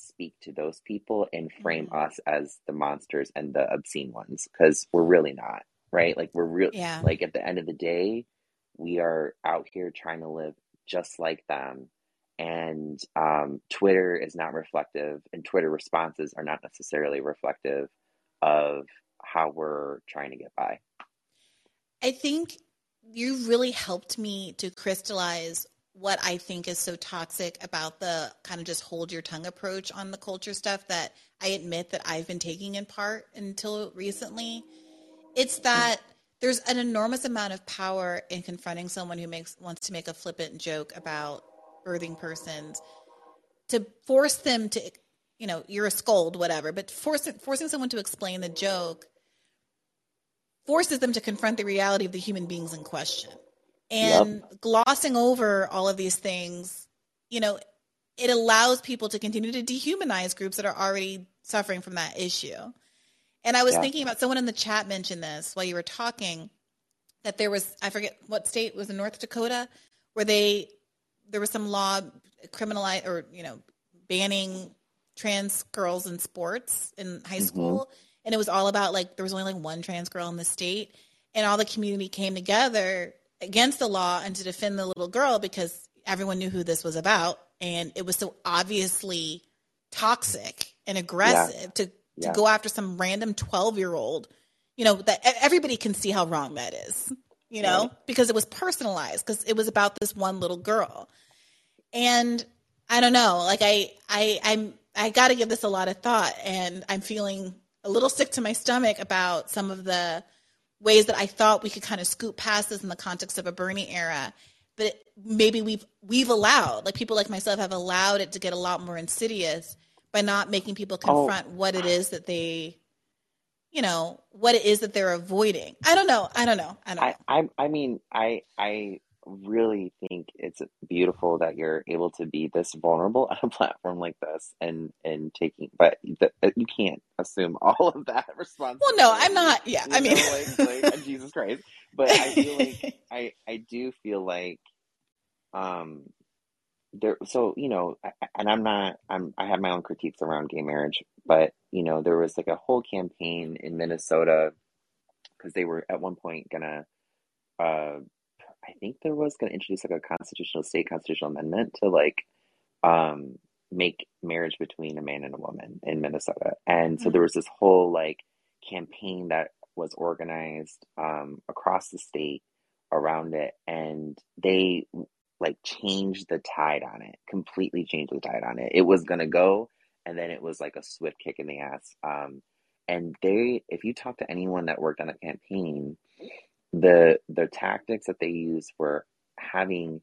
K: speak to those people and frame
B: Mhm.
K: us as the monsters and the obscene ones because we're really not right like we're real
B: Yeah.
K: like at the end of the day we are out here trying to live just like them and um, twitter is not reflective and twitter responses are not necessarily reflective of how we're trying to get by
B: I think you really helped me to crystallize what I think is so toxic about the kind of just hold your tongue approach on the culture stuff that I admit that I've been taking in part until recently. It's hmm. that there's an enormous amount of power in confronting someone who makes wants to make a flippant joke about birthing persons to force them to you know you're a scold whatever but forcing forcing someone to explain the joke forces them to confront the reality of the human beings in question. And glossing over all of these things, you know, it allows people to continue to dehumanize groups that are already suffering from that issue. And I was
K: Yeah.
B: thinking about someone in the chat mentioned this while you were talking that there was I forget what state was in North Dakota where they there was some law criminalized or you know banning trans girls in sports in high
K: Mhm.
B: school and it was all about like there was only like one trans girl in the state and all the community came together against the law and to defend the little girl because everyone knew who this was about and it was so obviously toxic and aggressive to to
K: Yeah.
B: go after some random 12 year old you know that everybody can see how wrong that is you know, right. because it was personalized because it was about this one little girl. And I don't know, like I I I'm I got to give this a lot of thought and I'm feeling a little sick to my stomach about some of the ways that I thought we could kind of scoop past this in the context of a Bernie era. But maybe we've we've allowed, like people like myself have allowed it to get a lot more insidious by not making people oh. confront oh. what it is that they you know what it is that they're avoiding i don't know i don't know i don't know
K: i i, I mean i i really think it's beautiful that you're able to be this vulnerable on a platform like this and and taking but the, you can't assume all of that responsibility
B: well no i'm not. Yeah i mean
K: like, like, jesus christ. But i feel like i i do feel like um there so you know and i'm not i'm i have my own critiques around gay marriage but you know there was like a whole campaign in minnesota because they were at one point gonna uh i think there was gonna introduce like a constitutional state constitutional amendment to like um make marriage between a man and a woman in minnesota and so mm-hmm. there was this whole like campaign that was organized um across the state around it and they like changed the tide on it, completely changed the tide on it. It was gonna go, and then it was like a swift kick in the ass. Um, and they, if you talk to anyone that worked on a campaign, the the tactics that they used were having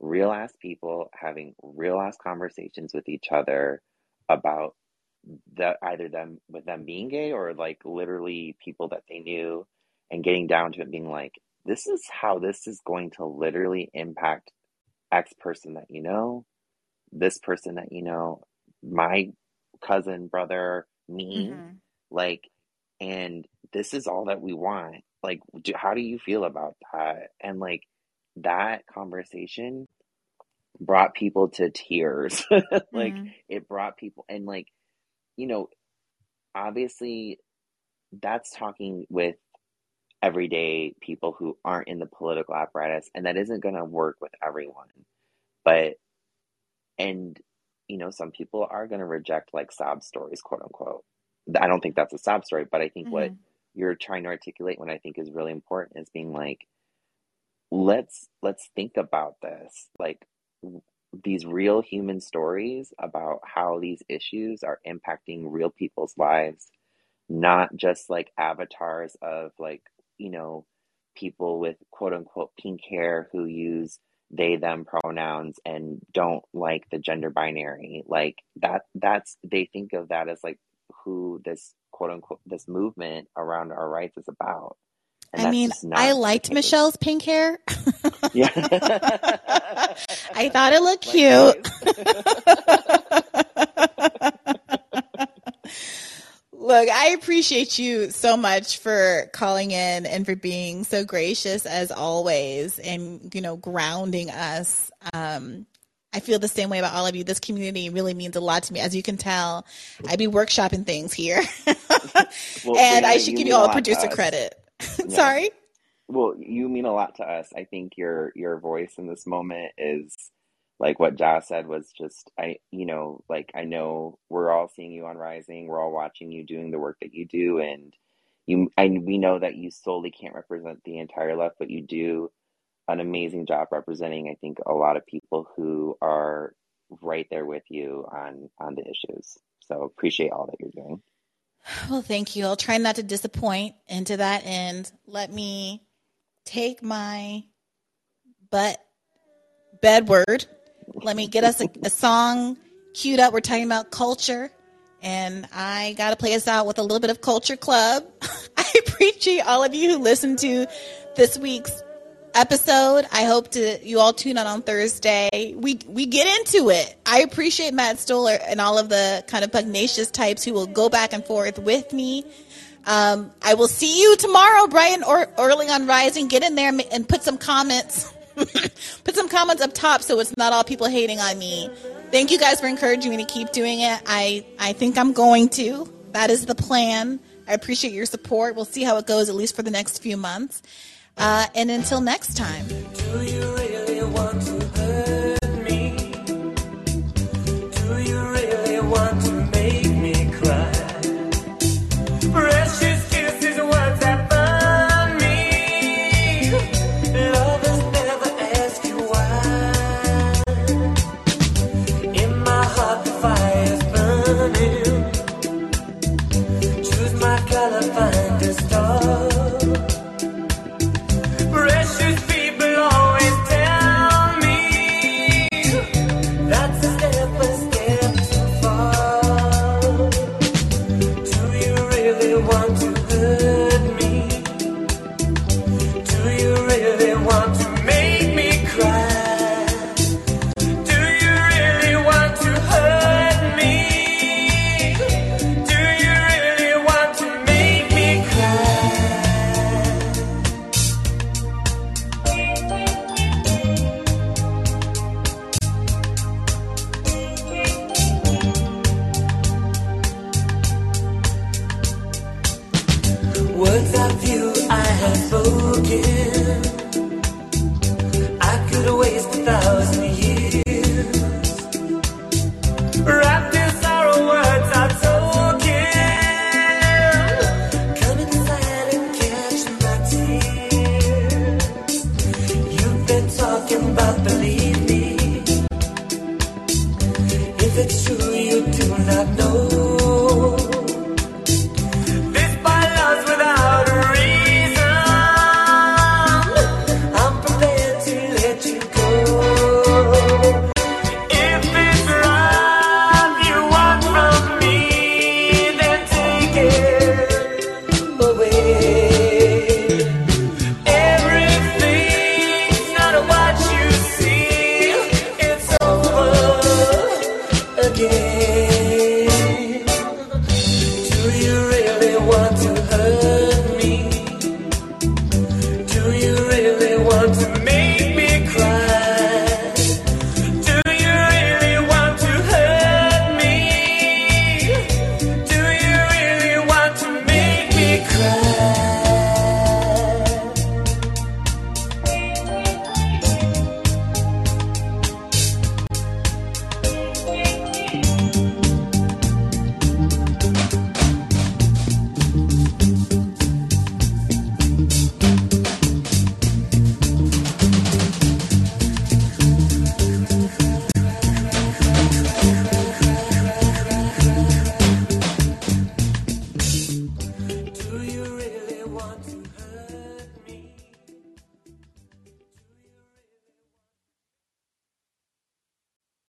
K: real ass people having real ass conversations with each other about the either them with them being gay or like literally people that they knew and getting down to it being like this is how this is going to literally impact X person that you know, this person that you know, my cousin, brother, me, mm-hmm. like, and this is all that we want. Like, do, how do you feel about that? And like, that conversation brought people to tears. like, mm-hmm. it brought people, and like, you know, obviously, that's talking with everyday people who aren't in the political apparatus and that isn't going to work with everyone but and you know some people are going to reject like sob stories quote unquote i don't think that's a sob story but i think mm-hmm. what you're trying to articulate what i think is really important is being like let's let's think about this. Like these real human stories about how these issues are impacting real people's lives not just like avatars of like you know, people with quote unquote pink hair who use they them pronouns and don't like the gender binary. Like that that's they think of that as like who this quote unquote this movement around our rights is about
B: and I mean, I liked Michelle's pink hair. yeah. I thought it looked cute. Look, I appreciate you so much for calling in and for being so gracious as always and, you know, grounding us. Um, I feel the same way about all of you. This community really means a lot to me. As you can tell, I be workshopping things here. well, and I should give you all producer credit. Yeah. Sorry?
K: Well, you mean a lot to us. I think your your voice in this moment is like what Josh said was just I you know like I know we're all seeing you on Rising we're all watching you doing the work that you do and you and we know that you solely can't represent the entire left but you do an amazing job representing I think a lot of people who are right there with you on on the issues so appreciate all that you're doing
B: well thank you I'll try not to disappoint and to that end let me take my butt bedward let me get us a, a song queued up. We're talking about culture. And I got to play us out with a little bit of Culture Club. I appreciate all of you who listened to this week's episode. I hope to you all tune in on Thursday. We we get into it. I appreciate Matt Stoller and all of the kind of pugnacious types who will go back and forth with me. Um, I will see you tomorrow, Brian or early on Rising. Get in there and put some comments Put some comments up top so it's not all people hating on me. Thank you guys for encouraging me to keep doing it. I, I think I'm going to. That is the plan. I appreciate your support. We'll see how it goes, at least for the next few months. Uh, and until next time.